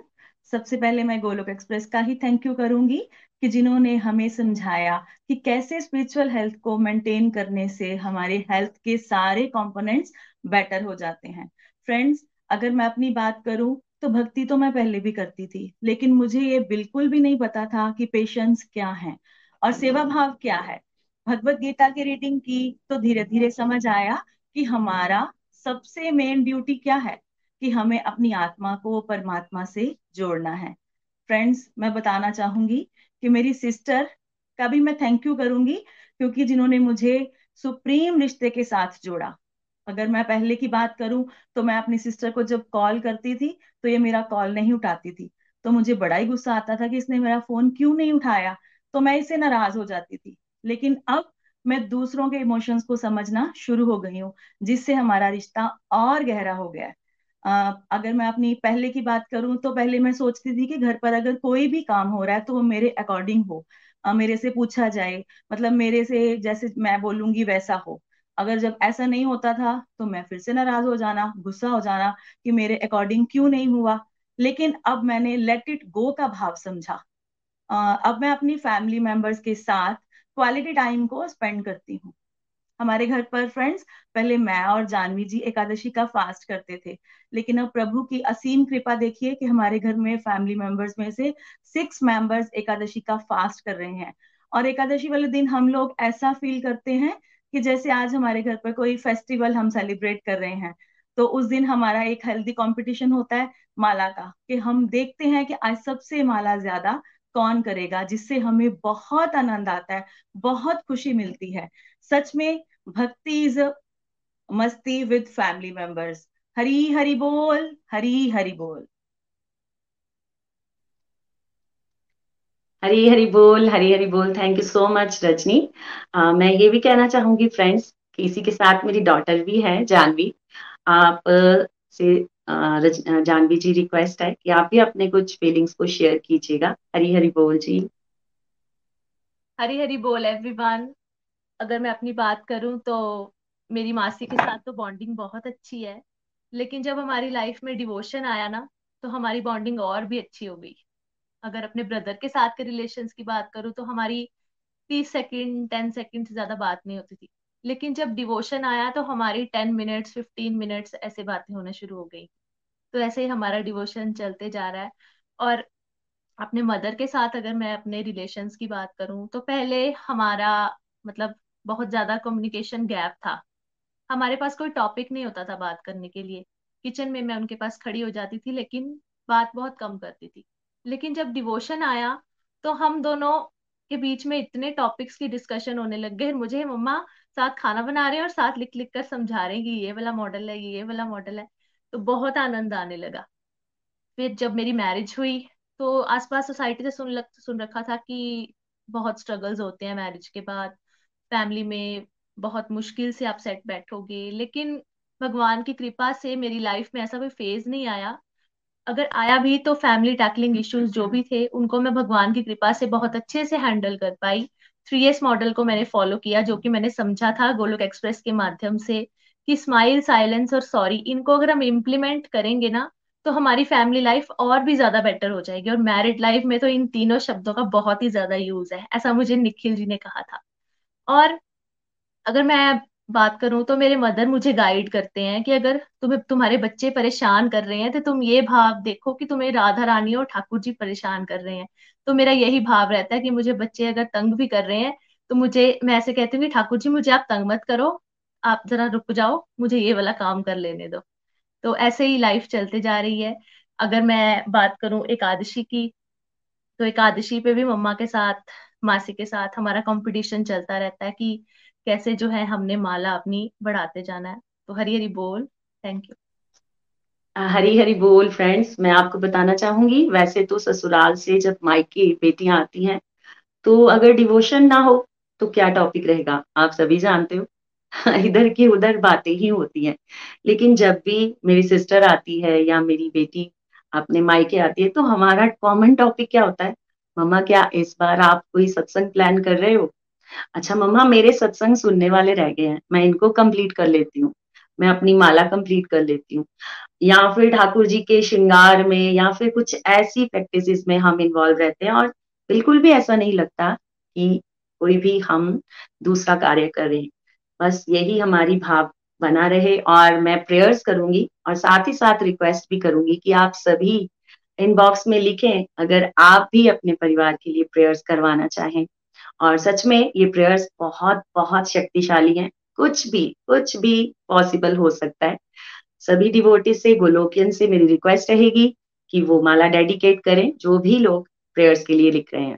K: सबसे पहले मैं गोलोक एक्सप्रेस का ही थैंक यू करूँगी कि जिन्होंने हमें समझाया कि कैसे स्पिरिचुअल हेल्थ को मेंटेन करने से हमारे हेल्थ के सारे कंपोनेंट्स बेटर हो जाते हैं। फ्रेंड्स अगर मैं अपनी बात करूँ तो भक्ति तो मैं पहले भी करती थी, लेकिन मुझे ये बिल्कुल भी नहीं पता था कि पेशेंस क्या है। और सेवा भाव क्या है? भगवत गीता की रीडिंग की तो धीरे धीरे समझ आया कि हमारा सबसे मेन ड्यूटी क्या है? कि हमें अपनी आत्मा को परमात्मा से जोड़ना है। फ्रेंड्स मैं बताना चाहूँगी कि मेरी सिस्टर का भी मैं थैंक यू करूँगी क्योंकि जिन्होंने मुझे सुप्रीम रिश्ते के साथ जोड़ा। अगर मैं पहले की बात करूँ तो मैं अपनी सिस्टर को जब कॉल करती थी तो ये मेरा कॉल नहीं उठाती थी। तो मुझे बड़ा ही गुस्सा आता था कि इसने मेरा फ़ोन क्यों नहीं उठाया? तो मैं इससे नाराज़ हो जाती थी। लेकिन अब मैं दूसरों के इमोशंस को समझना शुरू हो गई हूँ, जिससे हमारा रिश्ता और गहरा हो गया है। अगर मैं अपनी पहले की बात करूँ तो पहले मैं सोचती थी कि घर पर अगर कोई भी काम हो रहा है तो वो मेरे अकॉर्डिंग हो। मेरे से पूछा जाए मतलब मेरे से जैसे मैं बोलूँगी वैसा हो। अगर जब ऐसा नहीं होता था तो मैं फिर से नाराज़ हो जाना, गुस्सा हो जाना कि मेरे अकॉर्डिंग क्यों नहीं हुआ। लेकिन अब मैंने लेट इट गो का भाव समझा। अब मैं अपनी फैमिली मेंबर्स के साथ क्वालिटी टाइम को स्पेंड करती हूँ। हमारे घर पर फ्रेंड्स पहले मैं और जानवी जी एकादशी का फास्ट करते थे। लेकिन अब प्रभु की असीम कृपा देखिए कि हमारे घर में फैमिली मेंबर्स में से सिक्स मेंबर्स एकादशी का फास्ट कर रहे हैं। और एकादशी वाले दिन हम लोग ऐसा फील करते हैं कि जैसे आज हमारे घर पर कोई फेस्टिवल हम सेलिब्रेट कर रहे हैं। तो उस दिन हमारा एक हेल्दी कंपटीशन होता है माला का, कि हम देखते हैं कि आज सबसे माला ज़्यादा कौन करेगा जिससे हमें बहुत आनंद आता है बहुत खुशी मिलती है। सच में भक्ति इज़ मस्ती with family members. Hari Hari बोल हरी हरी बोल।
H: हरी हरी बोल हरी हरी बोल। Thank you so much Rajni. आ, मैं ये भी कहना चाहूँगी फ्रेंड्स कि इसी के साथ मेरी डॉटर भी है जानवी। आप से जानवी जी रिक्वेस्ट है कि आप भी अपने कुछ फीलिंग्स को शेयर कीजिएगा। हरी हरी बोल जी।
J: हरी हरी बोल एवरीवन अगर मैं अपनी बात करूँ तो मेरी मासी के साथ तो बॉन्डिंग बहुत अच्छी है। लेकिन जब हमारी लाइफ में डिवोशन आया ना तो हमारी बॉन्डिंग और भी अच्छी हो गई। अगर अपने ब्रदर के साथ के रिलेशंस की बात करूँ तो हमारी तीस सेकंड टेन सेकंड से ज़्यादा बात नहीं होती थी। लेकिन जब डिवोशन आया तो हमारी टेन मिनट्स फिफ्टीन मिनट्स ऐसे बातें होना शुरू हो गई। तो ऐसे ही हमारा डिवोशन चलते जा रहा है। और अपने मदर के साथ अगर मैं अपने रिलेशंस की बात करूँ तो पहले हमारा मतलब बहुत ज़्यादा कम्युनिकेशन गैप था। हमारे पास कोई टॉपिक नहीं होता था बात करने के लिए। किचन में मैं उनके पास खड़ी हो जाती थी, लेकिन बात बहुत कम करती थी। लेकिन जब डिवोशन आया तो हम दोनों के बीच में इतने टॉपिक्स की डिस्कशन होने लग गए। मुझे, मम्मा साथ खाना बना रहे हैं और साथ लिख लिख कर समझा रहे हैं कि ये वाला मॉडल है, ये वाला मॉडल है। तो बहुत आनंद आने लगा। फिर जब मेरी मैरिज हुई तो आसपास सोसाइटी से सुन लग, सुन रखा था कि बहुत स्ट्रगल्स होते हैं मैरिज के बाद। फैमिली में बहुत मुश्किल से आप सेट बैठोगे। लेकिन भगवान की कृपा से मेरी लाइफ में ऐसा कोई फ़ेज़ नहीं आया। अगर आया भी तो फैमिली टैकलिंग इश्यूज़ जो भी थे, उनको मैं भगवान की कृपा से बहुत अच्छे से हैंडल कर पाई। थ्री एस मॉडल को मैंने फॉलो किया, जो कि मैंने समझा था गोलोक एक्सप्रेस के माध्यम से कि स्माइल साइलेंस और सॉरी इनको अगर हम इम्प्लीमेंट करेंगे ना तो हमारी फैमिली लाइफ और भी ज़्यादा बेटर हो जाएगी और मैरिड लाइफ में तो इन तीनों शब्दों का बहुत ही ज़्यादा यूज़ है, ऐसा मुझे निखिल जी ने कहा था। और अगर मैं बात करूँ तो मेरे मदर मुझे गाइड करते हैं कि अगर तुम्हें, तुम्हारे बच्चे परेशान कर रहे हैं तो तुम ये भाव देखो कि तुम्हें राधा रानी और ठाकुर जी परेशान कर रहे हैं। तो मेरा यही भाव रहता है कि मुझे बच्चे अगर तंग भी कर रहे हैं तो मुझे, मैं ऐसे कहती हूँ कि ठाकुर जी, मुझे आप तंग मत करो, आप जरा रुक जाओ, मुझे ये वाला काम कर लेने दो। तो ऐसे ही लाइफ चलते जा रही है। अगर मैं बात करूँ एकादशी की तो एकादशी पे भी मम्मा के साथ, मासी के साथ हमारा कंपटीशन चलता रहता है कि कैसे जो है हमने माला अपनी बढ़ाते जाना है। तो हरी हरी बोल। थैंक यू
H: हरी हरी बोल फ्रेंड्स मैं आपको बताना चाहूँगी, वैसे तो ससुराल से जब मायके बेटियाँ आती हैं तो अगर डिवोशन ना हो तो क्या टॉपिक रहेगा? आप सभी जानते हो। इधर की उधर बातें ही होती हैं। लेकिन जब भी मेरी सिस्टर आती है या मेरी बेटी अपने मायके आती है तो हमारा कॉमन टॉपिक क्या होता है? मम्मा, क्या इस बार आप कोई सत्संग प्लान कर रहे हो? अच्छा मम्मा, मेरे सत्संग सुनने वाले रह गए हैं। मैं इनको कंप्लीट कर लेती हूँ। मैं अपनी माला कंप्लीट कर लेती हूँ। या फिर ठाकुर जी के श्रृंगार में या फिर कुछ ऐसी प्रैक्टिस में हम इन्वॉल्व रहते हैं और बिल्कुल भी ऐसा नहीं लगता कि कोई भी हम दूसरा कार्य कर बस यही हमारी भाव बना रहे और मैं प्रेयर्स करूँगी और साथ ही साथ रिक्वेस्ट भी करूँगी कि आप सभी इनबॉक्स में लिखें, अगर आप भी अपने परिवार के लिए प्रेयर्स करवाना चाहें। और सच में ये प्रेयर्स बहुत बहुत शक्तिशाली हैं। कुछ भी कुछ भी पॉसिबल हो सकता है। सभी डिवोटी से गोलोकियन से मेरी रिक्वेस्ट रहेगी कि वो माला डेडिकेट करें जो भी लोग प्रेयर्स के लिए लिख रहे हैं।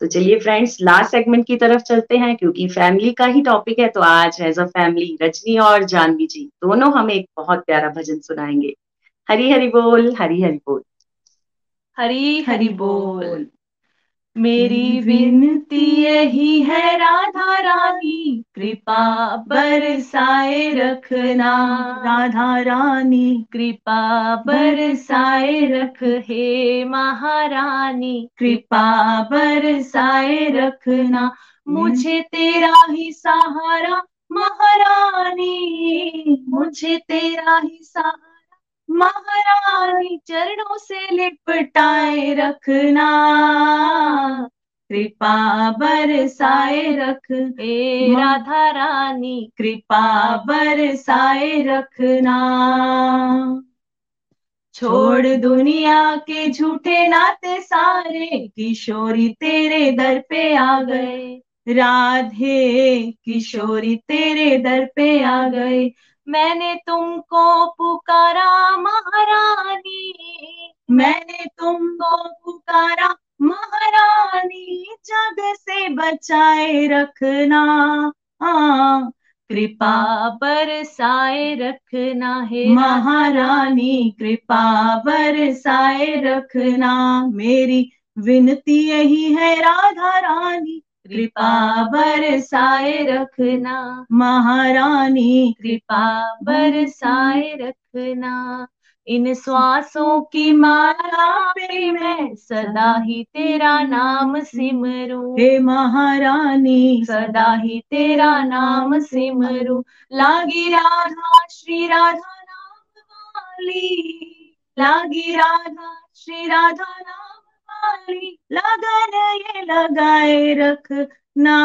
H: तो चलिए फ्रेंड्स लास्ट सेगमेंट की तरफ़ चलते हैं क्योंकि फैमिली का ही टॉपिक है तो आज एज अ फैमिली रजनी और जानवी जी दोनों हमें एक बहुत प्यारा भजन सुनाएँगे। हरी हरी बोल। हरी हरी बोल।
K: हरी हरी बोल। मेरी विनती यही है राधा रानी कृपा बरसाए रखना। राधा रानी कृपा बरसाए रख हे महारानी। कृपा बरसाए रखना। मुझे तेरा ही सहारा महारानी। मुझे तेरा ही सहारा। महारानी चरणों से लिपटाए रखना। कृपा बरसाए रख। हे राधा रानी कृपा बरसाए रखना। छोड़ दुनिया के झूठे नाते सारे किशोरी तेरे दर पे आ गए। राधे किशोरी तेरे दर पे आ गए। मैंने तुमको पुकारा महारानी। मैंने तुमको पुकारा महारानी जग से बचाए रखना। हाँ कृपा बरसाए रखना है महारानी कृपा बरसाए रखना। मेरी विनती यही है राधा रानी। कृपा बरसाए रखना। महारानी। कृपा बरसाए रखना। इन श्वासों की माला पे मैं सदा ही तेरा नाम सिमरू। हे महारानी। सदा ही तेरा नाम सिमरू। लागी राधा श्री राधा नाम वाली। लागी राधा श्री राधा नाम वाली लगन ये लगाए रखना।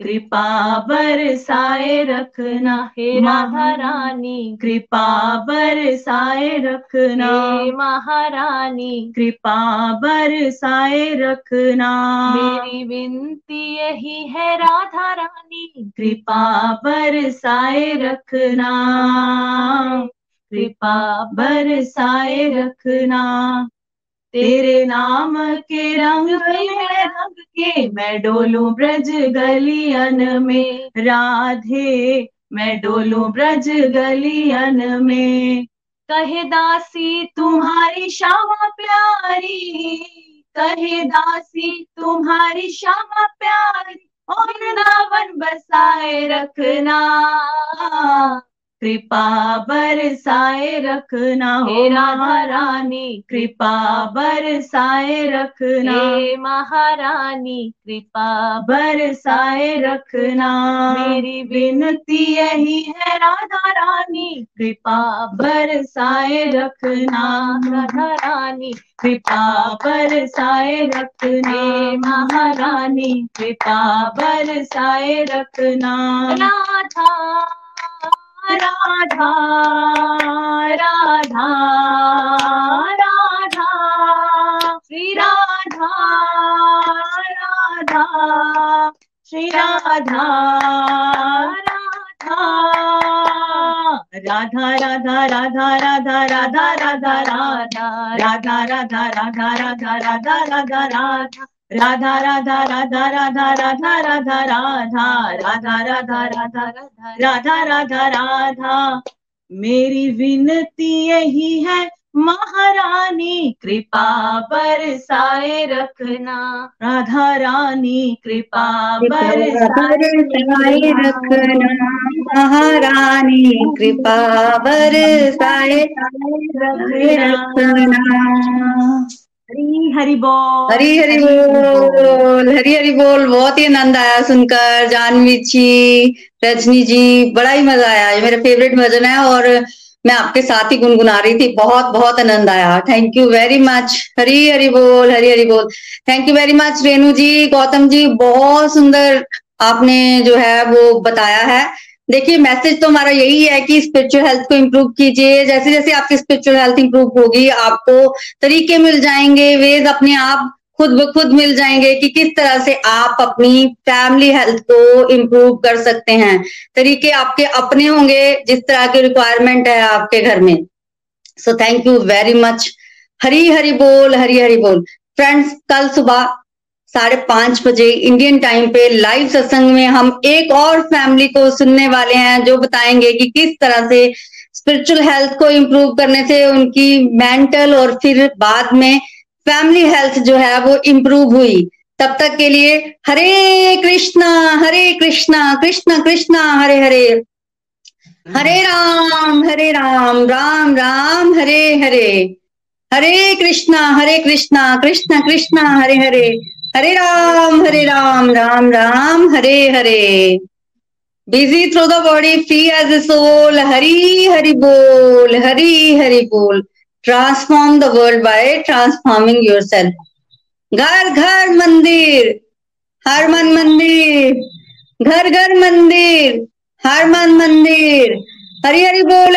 K: कृपा बरसाए रखना। हे राधा रानी कृपा बरसाए रखना। हे महारानी। कृपा बरसाए रखना। मेरी विनती यही है राधा रानी। कृपा बरसाए रखना। कृपा बरसाए रखना। तेरे नाम के रंग में, रंग के मैं डोलू ब्रज गलियन में। राधे, मैं डोलू ब्रज गलियन में। कहे दासी, तुम्हारी श्यामा प्यारी। कहे दासी, तुम्हारी श्यामा प्यारी। और वृंदावन बसाए रखना। कृपा बरसाए रखना हे राधा रानी कृपा बरसाए रखना। हे महारानी कृपा बरसाए रखना। मेरी विनती यही है राधा रानी कृपा बरसाए रखना। राधा रानी कृपा बरसाए रखने। महारानी कृपा बरसाए रखना। राधा। राधा राधा राधा श्री राधा राधा श्री राधा राधा राधा राधा राधा राधा राधा राधा राधा राधा राधा राधा राधा राधा राधा राधा राधा राधा राधा राधा राधा राधा राधा राधा राधा राधा राधा राधा मेरी विनती यही है महारानी कृपा बरसाए रखना राधा रानी कृपा बरसाए
C: रखना महारानी कृपा बरसाए रखना
K: हरी हरि बोल।
C: हरी हरि बोल। हरी हरि बोल। बहुत ही आनंद आया सुनकर। जानवी जी रजनी जी बड़ा ही मज़ा आया। ये मेरा फेवरेट भजन है और मैं आपके साथ ही गुनगुना रही थी। बहुत बहुत आनंद आया। Thank you very much Hari Hari बोल हरी हरि बोल। Thank you very much Renu ji Gautam ji. बहुत सुंदर आपने जो है वो बताया है। देखिए मैसेज तो हमारा यही है कि स्पिरिचुअल हेल्थ को इम्प्रूव कीजिए। जैसे जैसे आपकी स्पिरिचुअल हेल्थ इम्प्रूव होगी, आपको तरीके मिल जाएँगे, वेद अपने आप खुद ब खुद मिल जाएँगे कि किस तरह से आप अपनी फैमिली हेल्थ को इम्प्रूव कर सकते हैं। तरीके आपके अपने होंगे, जिस तरह की रिक्वायरमेंट है आपके घर में। So thank you very much Hari Hari बोल हरी हरी बोल। फ्रेंड्स कल सुबह साढ़े पाँच बजे इंडियन टाइम पे लाइव सत्संग में हम एक और फैमिली को सुनने वाले हैं जो बताएँगे कि किस तरह से स्पिरिचुअल हेल्थ को इम्प्रूव करने से उनकी मेंटल और फिर बाद में फैमिली हेल्थ जो है वो इम्प्रूव हुई। तब तक के लिए Hare Krishna Hare Krishna, Krishna, Krishna, Hare Hare. Hare Ram Hare Ram Ram Ram, Hare Hare. Hare Krishna Hare Krishna, Krishna, Krishna, Hare Hare. Hare Ram Hare Ram Ram Ram, Hare Hare. Busy through the body free as a soul Hari, Hari बोल, हरी, हरि बोल। Transform the world by transforming yourself घर घर, मंदिर हर मन मंदिर, घर घर, मंदिर हर मन मंदिर, हरी, हरि बोल।